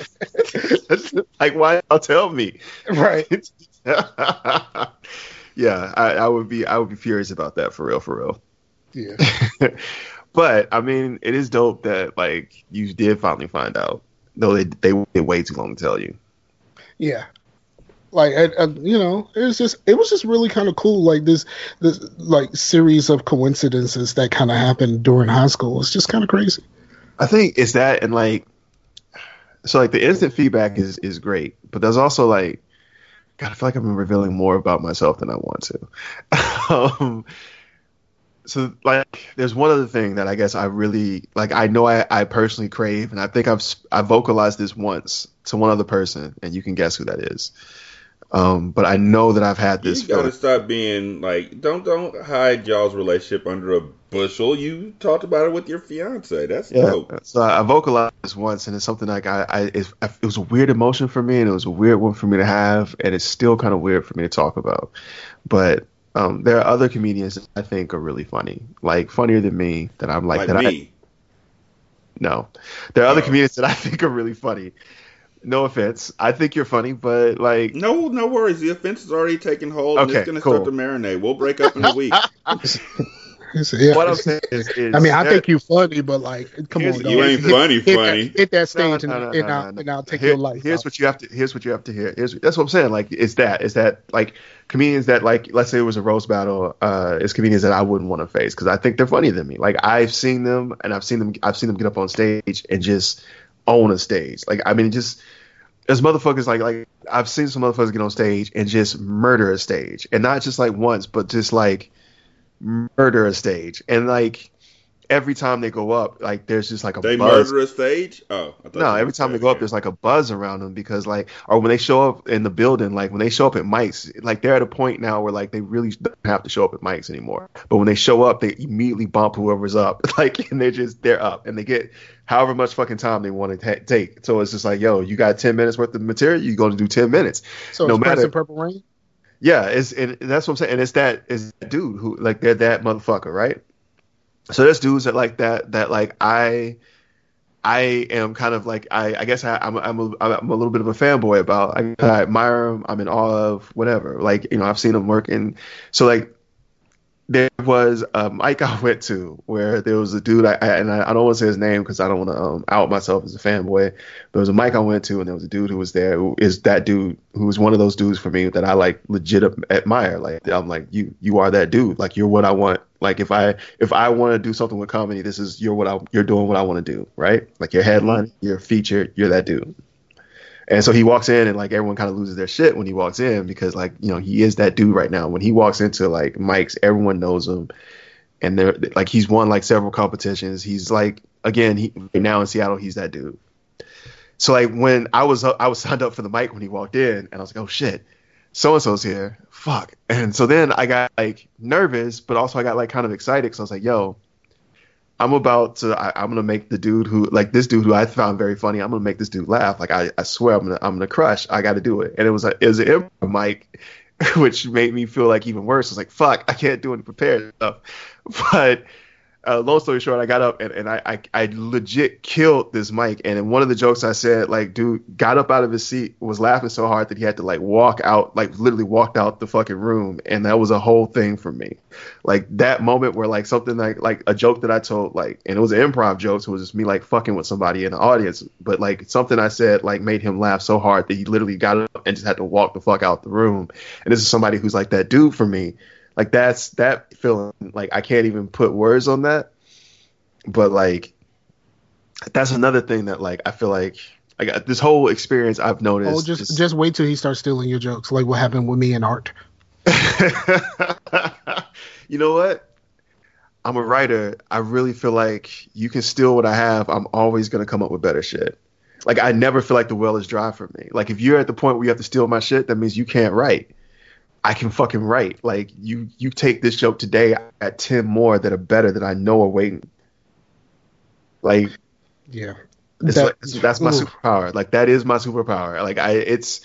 like, why y'all tell me? right. yeah, I, I would be, I would be furious about that for real, for real. Yeah. but I mean, it is dope that like you did finally find out, though they they waited way too long to tell you. Yeah. Like I, I, you know, it was just it was just really kind of cool. Like this this like series of coincidences that kind of happened during high school. It's just kind of crazy. I think it's that and like so like the instant feedback is is great, but there's also like God, I feel like I'm revealing more about myself than I want to. um, so like there's one other thing that I guess I really like I know I, I personally crave and I think I've I vocalized this once to one other person and you can guess who that is. Um, but I know that I've had this you gotta feeling. stop being like, don't don't hide y'all's relationship under a bushel. You talked about it with your fiance. That's Yeah. dope. So I vocalized this once, and it's something like I, I, it, it was a weird emotion for me, and it was a weird one for me to have, and it's still kind of weird for me to talk about. But um, there are other comedians that I think are really funny, like funnier than me. That I'm like, Like, that I no. There are other Oh. comedians that I think are really funny. No offense, I think you're funny, but like, No, no worries. The offense is already taken hold. and Okay, it's gonna cool. start to marinate. We'll break up in a week. It's- yeah. what I'm saying is, is I mean, I think you're funny, but like, come on, dog. you ain't Hit- funny, hit funny. That, hit that No, stage no, and, no, and, no, I'll, no, no. and I'll take Here- your life. Here's out. what you have to. Here's what you have to hear. Here's that's what I'm saying. Like it's that. It's that. Like comedians that like let's say it was a roast battle. Uh, it's comedians that I wouldn't want to face because I think they're funnier than me. Like I've seen them and I've seen them. I've seen them get up on stage and just own a stage. Like I mean, just as motherfuckers like like I've seen some motherfuckers get on stage and just murder a stage, and not just like once, but just like murder a stage, and like. Every time they go up, like there's just like a They buzz. murder a stage. Oh, I thought No, every time they said go up, there's like a buzz around them because like, or when they show up in the building, like when they show up at mics, like they're at a point now where like they really don't have to show up at mics anymore. But when they show up, they immediately bump whoever's up, like, and they're just they're up, and they get however much fucking time they want to ta take. So it's just like, yo, you got ten minutes worth of material, you're going to do ten minutes. so no it's Prince matter- Purple Rain. Yeah, it's and that's what I'm saying. And it's that is dude who like they're that motherfucker, right? So there's dudes that like that that like I I am kind of like I I guess I, I'm I'm a, I'm a little bit of a fanboy about. I, I admire him. I'm in awe of whatever. Like you know I've seen him work and so like there was a mic I went to where there was a dude, I, and I, I don't want to say his name because I don't want to um, out myself as a fanboy. There was a mic I went to, and there was a dude who was there who is that dude who was one of those dudes for me that I like legit admire. Like I'm like you, you are that dude. Like you're what I want. Like if I if I want to do something with comedy, this is you're what I you're doing what I want to do, right? Like your headline, your feature, you're that dude. And so he walks in and like everyone kind of loses their shit when he walks in because like, you know, he is that dude right now. When he walks into like mics, everyone knows him. And they're like he's won like several competitions. He's like again, he right now in Seattle, he's that dude. So like when I was I was signed up for the mic when he walked in and I was like, "Oh shit. So and so's here. Fuck." And so then I got like nervous, but also I got like kind of excited cuz I was like, "Yo, I'm about to. I, I'm gonna make the dude who like this dude who I found very funny. I'm gonna make this dude laugh. Like I, I swear I'm gonna I'm gonna crush. I got to do it. And it was a it was an mic, which made me feel like even worse. I was like fuck, I can't do any prepared stuff. But uh, long story short, I got up and, and I, I I legit killed this mic. And one of the jokes I said, like, dude got up out of his seat, was laughing so hard that he had to like walk out, like literally walked out the fucking room. And that was a whole thing for me. Like that moment where like something like like a joke that I told, like, and it was an improv joke, so it was just me like fucking with somebody in the audience. But like something I said like made him laugh so hard that he literally got up and just had to walk the fuck out the room. And this is somebody who's like that dude for me. Like that's that feeling. Like I can't even put words on that. But like that's another thing that like I feel like I got this whole experience I've noticed. Oh, just just wait till he starts stealing your jokes, like what happened with me and Art. you know what? I'm a writer. I really feel like you can steal what I have. I'm always gonna come up with better shit. Like I never feel like the well is dry for me. Like if you're at the point where you have to steal my shit, that means you can't write. I can fucking write. Like you, you take this joke today at ten more that are better that I know are waiting. Like Yeah. That- like, that's my superpower. Like that is my superpower. Like I, it's,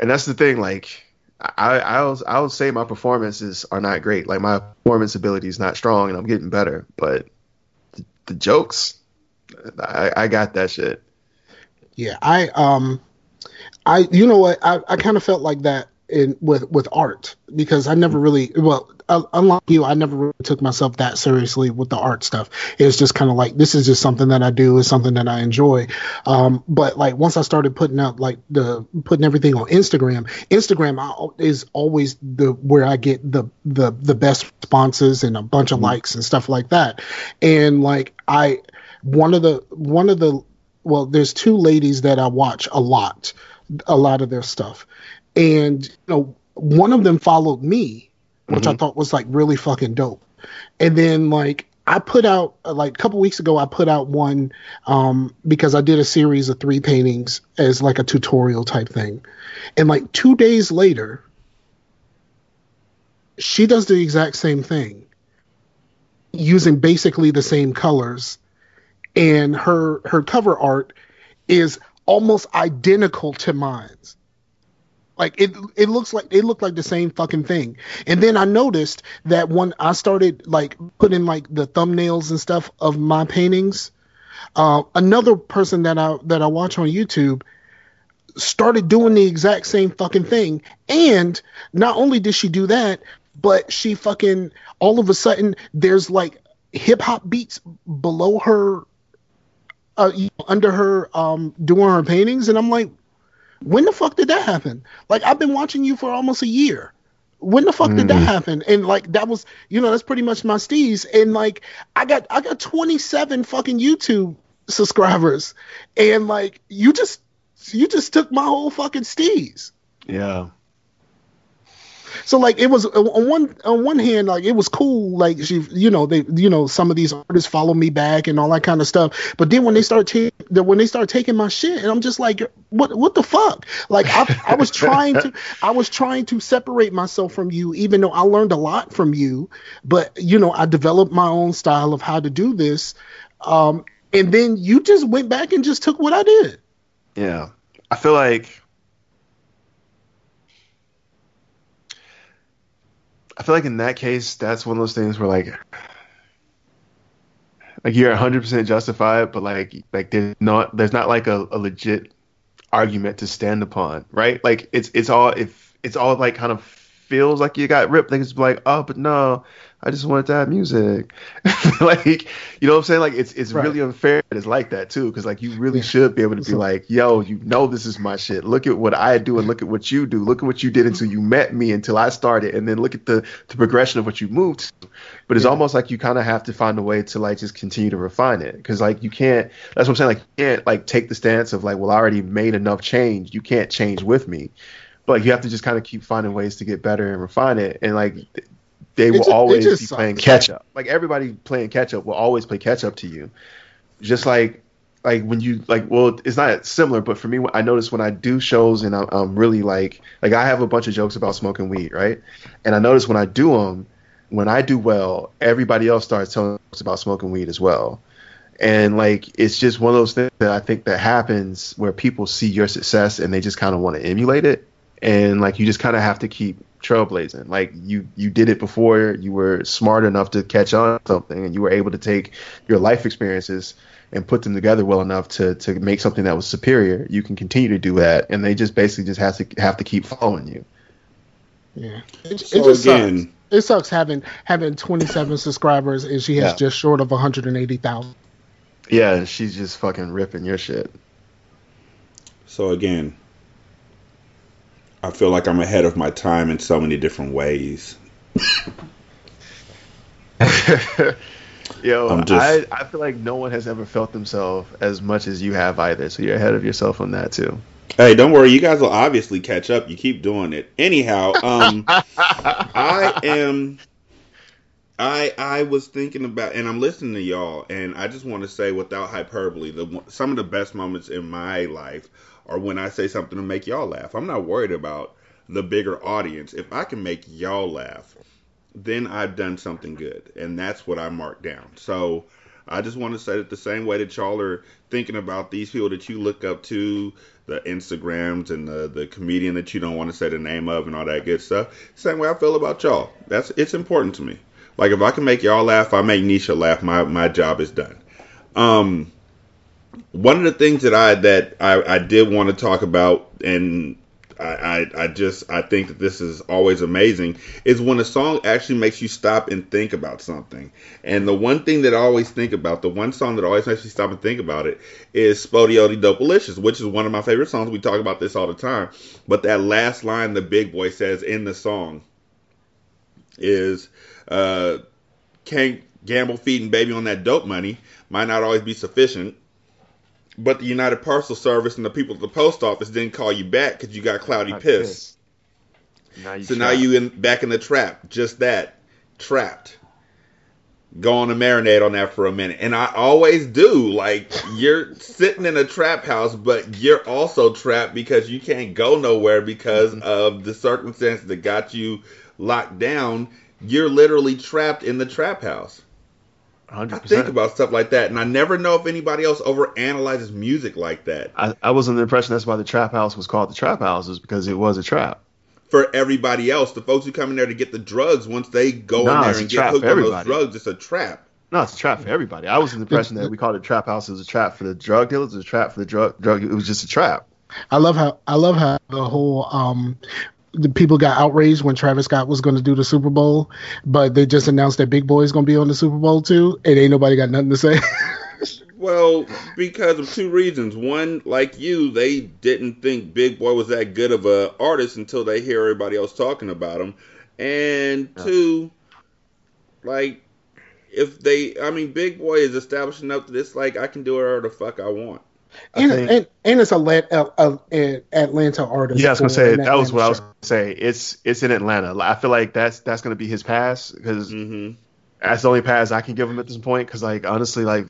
and that's the thing. Like I, I'll, I'll say my performances are not great. Like my performance ability is not strong, and I'm getting better. But the, the jokes, I, I got that shit. Yeah, I um, I you know what I, I kind of felt like that in with with art because I never really well uh, unlike you I never really took myself that seriously with the art stuff. It's just kind of like this is just something that I do, is something that I enjoy. Um, but like once I started putting out like the putting everything on Instagram, Instagram I, is always the where I get the the the best responses and a bunch of likes and stuff like that. And like I one of the one of the well there's two ladies that I watch a lot a lot of their stuff and you know one of them followed me which I thought was like really fucking dope. And then like I put out uh, like a couple weeks ago I put out one um because I did a series of three paintings as like a tutorial type thing. And like 2 days later she does the exact same thing using basically the same colors. And her her cover art is almost identical to mine's. Like it it looks like it looked like the same fucking thing. And then I noticed that when I started like putting like the thumbnails and stuff of my paintings, uh, another person that I that I watch on YouTube started doing the exact same fucking thing. And not only did she do that, but she fucking all of a sudden there's like hip hop beats below her uh, under her um doing her paintings and I'm like when the fuck did that happen? Like I've been watching you for almost a year. When the fuck did that mm. happen? And like that was you know that's pretty much my steez and like I got I got 27 fucking YouTube subscribers and like you just you just took my whole fucking steez. Yeah. So like it was on one on one hand like it was cool like she you know they you know some of these artists follow me back and all that kind of stuff. But then when they start ta- the- when they start taking my shit and I'm just like what what the fuck? Like I, I was trying to I was trying to separate myself from you even though I learned a lot from you. But you know I developed my own style of how to do this. Um and then you just went back and just took what I did. Yeah. I feel like I feel like in that case, that's one of those things where like, like you're 100 percent justified, but like, like there's not there's not like a, a legit argument to stand upon, right? Like it's it's all if it's all like kind of feels like you got ripped. It's like, oh, but no, I just wanted to have music. like, you know what I'm saying? Like it's it's Right. really unfair that it's like that too, because like you really Yeah. should be able to be like, yo, you know this is my shit. Look at what I do and look at what you do. Look at what you did until you met me, until I started, and then look at the the progression of what you moved to. But it's Yeah. almost like you kind of have to find a way to like just continue to refine it, because like you can't. That's what I'm saying. Like you can't like take the stance of like, well, I already made enough change. You can't change with me. But like, you have to just kind of keep finding ways to get better and refine it, and like they will ju- it always just be sucks. playing catch up. Like everybody playing catch up will always play catch up to you. Just like like when you like well it's not similar but for me i notice when i do shows and I'm, I'm really like like i have a bunch of jokes about smoking weed right and i notice when i do them when i do well everybody else starts telling jokes about smoking weed as well and like it's just one of those things that i think that happens where people see your success and they just kind of want to emulate it and like you just kind of have to keep trailblazing like you you did it before you were smart enough to catch on to something and you were able to take your life experiences and put them together well enough to to make something that was superior you can continue to do that and they just basically just have to have to keep following you Yeah. It, it So just again- sucks. It sucks having having 27 subscribers and she has Yeah. just short of 180,000. yeah she's just fucking ripping your shit So again, I feel like I'm ahead of my time in so many different ways. Yo, just- I, I feel like no one has ever felt themselves as much as you have either. So you're ahead of yourself on that too. Hey, don't worry, you guys will obviously catch up. You keep doing it. Anyhow, um I am I I was thinking about and I'm listening to y'all and I just want to say without hyperbole, the some of the best moments in my life are when I say something to make y'all laugh. I'm not worried about the bigger audience. If I can make y'all laugh, then I've done something good. And that's what I mark down. So I just want to say that the same way that y'all are thinking about these people that you look up to, the Instagrams and the, the comedian that you don't want to say the name of and all that good stuff, same way I feel about y'all. That's it's important to me. Like if I can make y'all laugh, I make Nisha laugh. My my job is done. Um, one of the things that I that I, I did want to talk about, and I, I I just I think that this is always amazing, is when a song actually makes you stop and think about something. And the one thing that I always think about, the one song that always makes me stop and think about it, is SpottieOttieDopaliscious, which is one of my favorite songs. We talk about this all the time. But that last line the Big Boi says in the song is uh, can't gamble feeding baby on that dope money might not always be sufficient but the united parcel service and the people at the post office didn't call you back because you got cloudy piss. pissed. Now so now you in back in the trap just that trapped. Go on and marinate on that for a minute. And i always do like you're sitting in a trap house but you're also trapped because you can't go nowhere because of the circumstances that got you locked down. You're literally trapped in the trap house I 100%. think about stuff like that, and I never know if anybody else overanalyzes music like that. I, I was under the impression that's why the trap house was called the trap house is because it was a trap. For everybody else, the folks who come in there to get the drugs, once they go Nah, in there and get hooked on those drugs, it's a trap. No, it's a trap for everybody. I was in the impression that we called it trap house as a trap for the drug dealers, it was a trap for the drug drug. It was just a trap. I love how I love how the whole um the people got outraged when Travis Scott was going to do the Super Bowl, but they just announced that Big Boi is going to be on the Super Bowl too, and ain't nobody got nothing to say. Well, because of two reasons. One, like you, they didn't think Big Boi was that good of a artist until they hear everybody else talking about him. And two, like if they, I mean, Big Boi is established enough that it's like I can do whatever the fuck I want. I and, think- and and it's a, Lat- a, a, a Atlanta artist. Yeah, I was gonna say an that was what I was gonna say. It's it's in Atlanta. I feel like that's that's gonna be his pass because hmm that's the only pass I can give him at this point. Because like honestly, like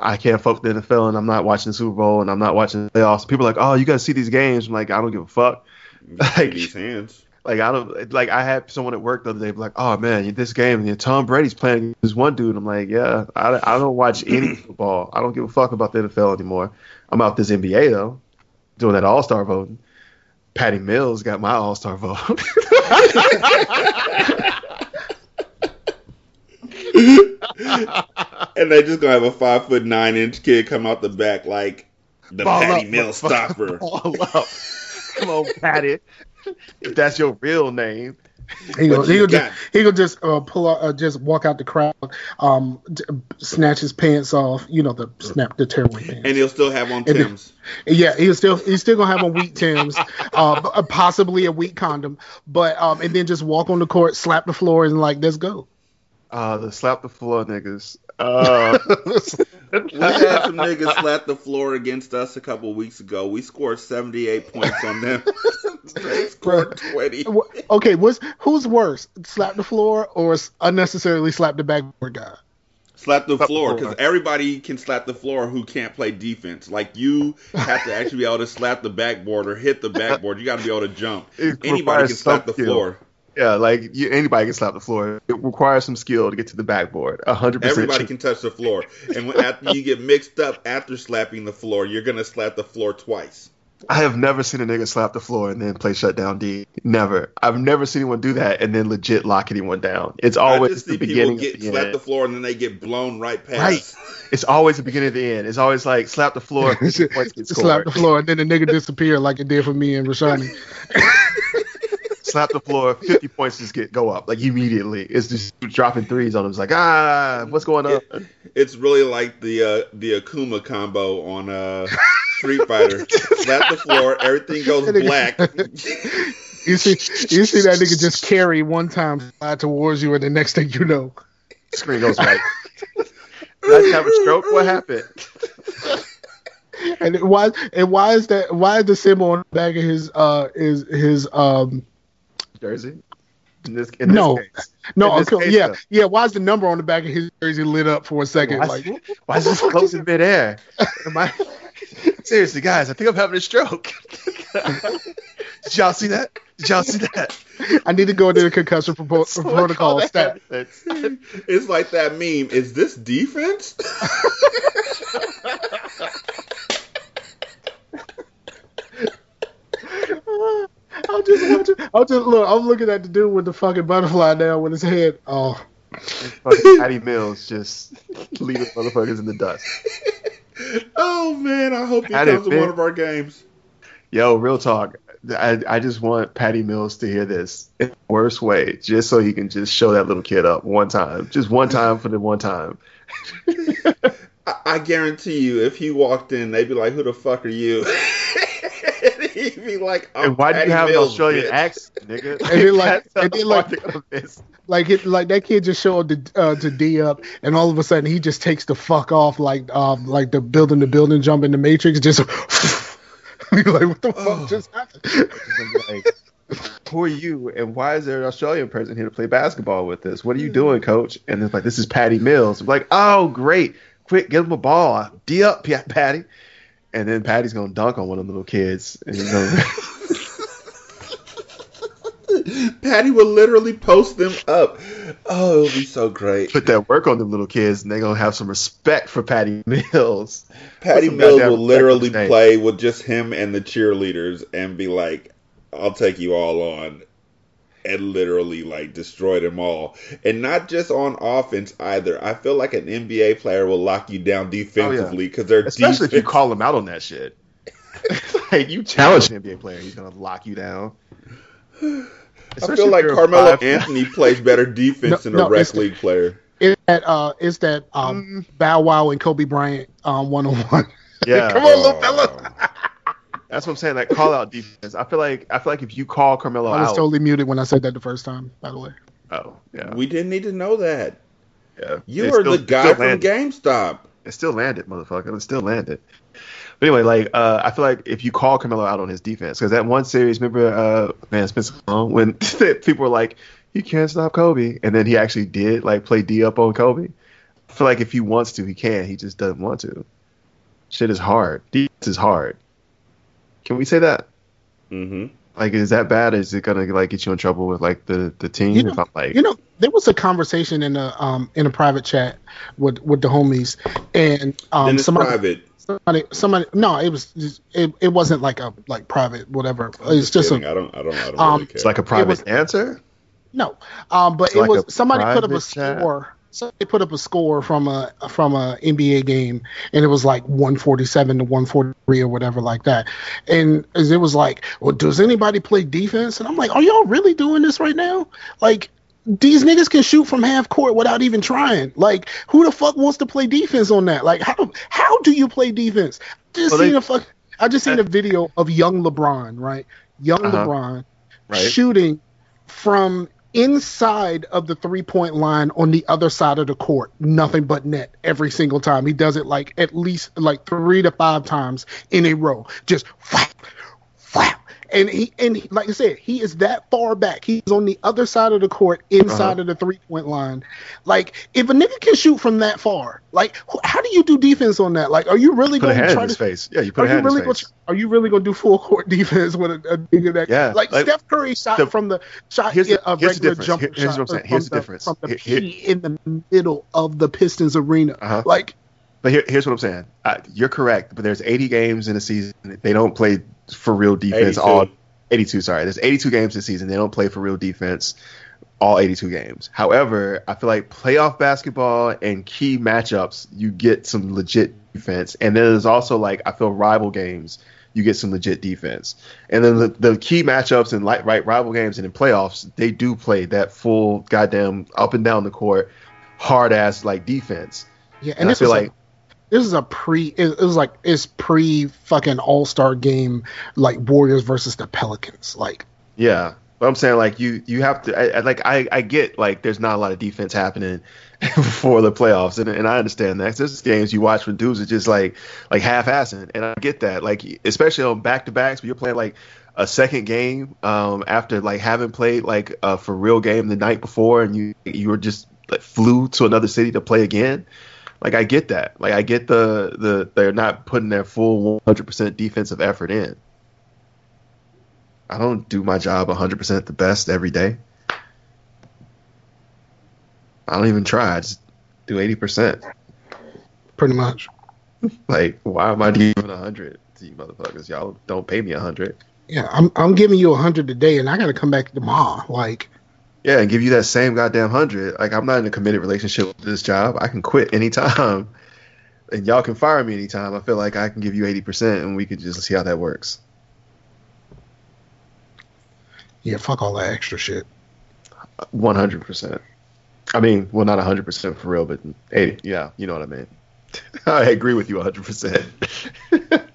I can't fuck with the NFL and I'm not watching the Super Bowl and I'm not watching the playoffs. People are like, oh, you gotta see these games. I'm like, I don't give a fuck. Like- these hands. Like I don't like I had someone at work the other day be like, oh man, this game, and Tom Brady's playing this one dude. I'm like, yeah, I, I don't watch any football. I don't give a fuck about the NFL anymore. I'm out this NBA though, doing that All Star voting. Patty Mills got my All Star vote. and they just gonna have a five foot nine inch kid come out the back like the Ball Patty up, Mills stopper. Ball up. Come on, Patty. If that's your real name. He But gonna, he you gonna just he gonna just uh, pull out, uh, just walk out the crowd, um, d- snatch his pants off. You know the snap the tearaway pants. And he'll still have on then- Tim's. yeah, he'll still he's still gonna have on wheat Tims, uh, uh, possibly a wheat condom, but um, and then just walk on the court, slap the floor, and like let's go. Uh, the slap the floor niggas. Uh, We had some niggas slap the floor against us a couple weeks ago. We scored 78 points on them. they scored 20. Okay, what's who's worse, slap the floor or unnecessarily slap the backboard guy? Slap the Slap floor floor. because everybody can slap the floor who can't play defense. Like you have to actually be able to slap the backboard or hit the backboard. You got to be able to jump. It Anybody can slap the skill. floor. Yeah, like you, anybody can slap the floor. It requires some skill to get to the backboard. A hundred percent. Everybody can touch the floor. And when, after you get mixed up after slapping the floor, you're gonna slap the floor twice. I have never seen a nigga slap the floor and then play shutdown D. Never. I've never seen anyone do that and then legit lock anyone down. It's I always just the see beginning. people of get the slap end. the floor and then they get blown right past. Right. It's always the beginning of the end. It's always like slap the floor, 50 points get slap the floor, and then the nigga disappear like it did for me and Rashani. slap the floor, 50 points just get go up like immediately. It's just dropping threes on him. It's like, ah, what's going on? It- it's really like the uh, the Akuma combo on uh, Street Fighter. Slap the floor, everything goes black. You see, you see that nigga just carry one time slide towards you, and the next thing you know, Screen goes white. Did I have a stroke? What happened? and why and why is that? Why is the symbol on the back of his uh is his um Jersey? In this, in No. case. no this okay, case, yeah though. yeah why is the number on the back of his jersey lit up for a second Why, like why is this close in midair? Am I seriously, guys? I think I'm having a stroke. Did y'all see that? Did y'all see that? I need to go into the concussion pro- protocol stat. It's like that meme. Is this defense? I'm just watching. I'm just look. I'm looking at the dude with the fucking butterfly now with his head. Oh, Fucking Patty Mills just leaving motherfuckers in the dust. oh man, I hope he comes to one of our games. Yo, real talk. I, I just want Patty Mills to hear this in the worst way, just so he can just show that little kid up one time, just one time for the one time. I, I guarantee you, if he walked in, they'd be like, "Who the fuck are you?" and he'd be like, I'm and why do you Patty have an Australian bitch." accent, nigga? And then, like- and then, like- part they're gonna miss. like it, like that kid just showed to uh, to D up, and all of a sudden he just takes the fuck off like um like the building the building jump in the Matrix. Just You're like what the fuck Oh. just happened? It's gonna be like, who are you, and why is there an Australian person here to play basketball with us? What are you doing, coach? And it's like, this is Patty Mills. I'm like, oh, great. Quick, give him a ball. D up, P- Patty. And then Patty's to dunk on one of the little kids. Gonna, Patty will literally post them up. Oh, it'll be so great. put that work on them little kids, and they're to have some respect for Patty Mills. Patty Mills will literally on his name. play with just him and the cheerleaders and be like, I'll take you all on. And literally like destroy them all. And not just on offense either. I feel like an NBA player will lock you down defensively because they're Especially if you call them out on that shit. like, you challenge an NBA player, he's going to lock you down. I feel like you're Carmelo five- Anthony plays better defense No, than a no, rec it's- league player. It's that uh, it's that um, Bow Wow and Kobe Bryant um one on one. Yeah. Come on, little fella. That's what I'm saying. That call out defense. I feel like I feel like if you call Carmelo out. I was out, totally muted when I said that the first time. By the way, oh yeah, We didn't need to know that. yeah. You It are still- the guy from. GameStop. It still landed, motherfucker. It still landed. But anyway, like uh, I feel like if you call Carmelo out on his defense, because that one series, remember, uh, man, it's been so long when people were like, "You can't stop Kobe," and then he actually did like play D up on Kobe. I feel like if he wants to, he can. He just doesn't want to. Shit is hard. Defense is hard. Can we say that? hmm Like, is that bad? Is it gonna like get you in trouble with like the the team? You know- if I'm like, you know there was a conversation in a um in a private chat with with the homies, and um somebody, private. somebody somebody no it was just, it, it wasn't like a like private whatever. It's just kidding. a I don't. I don't. I don't um, really care. it's like a private was- answer. no um but It's it like was somebody put up a private chat? score. So they put up a score from a from a NBA game, and it was like 147 to 143 or whatever like that. And it was like, well, does anybody play defense? And I'm like, are y'all really doing this right now? Like. These niggas can shoot from half court without even trying. Like, who the fuck wants to play defense on that? Like, how how do you play defense? Just Well, they- seen a fuck. I just seen a video of young LeBron, right? Young Uh-huh. LeBron Right. shooting from inside of the three point line on the other side of the court, nothing but net every single time. He does it like at least like three to five times in a row. Just whap. And he and he, like I said, he is that far back. He's on the other side of the court, inside Uh-huh. of the three point line. Like if a nigga can shoot from that far, like wh- how do you do defense on that? Like, are you really going to try to face. Yeah, you put are you really face. are you really going to do full court defense with a, a nigga that Yeah, like, like, Steph Curry shot the- from the shot here's the- a here's the regular difference. jumper Here- here's shot what I'm saying. from Here's the the- difference. from the Here- P in the middle of the Pistons arena. Uh-huh. Like But here, here's what I'm saying. Uh, you're correct, but there's 80 games in a season. They don't play for real defense 82. all 82. Sorry, there's 82 games this season. They don't play for real defense all 82 games. However, I feel like playoff basketball and key matchups, you get some legit defense, and then there's also like I feel rival games. You get some legit defense, and then the, the key matchups and like right rival games and in playoffs, they do play that full goddamn up and down the court, hard ass like defense. yeah, and, And I feel like like this is a pre. It, it was like it's pre fucking All Star game, like Warriors versus the Pelicans. Like Yeah, but I'm saying like you you have to I, I, like I I get like there's not a lot of defense happening before the playoffs, and, and I understand that. There's games you watch when dudes are just like like half assing, and I get that. Like especially on back to backs where you're playing like a second game um, after like having played like a for real game the night before, and you you were just like flew to another city to play again. Like I get that. Like I get the the they're not putting their full 100% defensive effort in. I don't do my job 100% the best every day. I don't even try. I just do 80%. pretty much. Like, why am I giving 100 to you motherfuckers? Y'all don't pay me 100. Yeah, I'm I'm giving you a hundred today and I got to come back tomorrow. Like Yeah, and give you that same goddamn 100. Like, I'm not in a committed relationship with this job. I can quit anytime. And y'all can fire me anytime. I feel like I can give you 80% and we could just see how that works. yeah, fuck all that extra shit. 100%. I mean, well, not 100% for real, but 80. Yeah, you know what I mean. I agree with you 100%.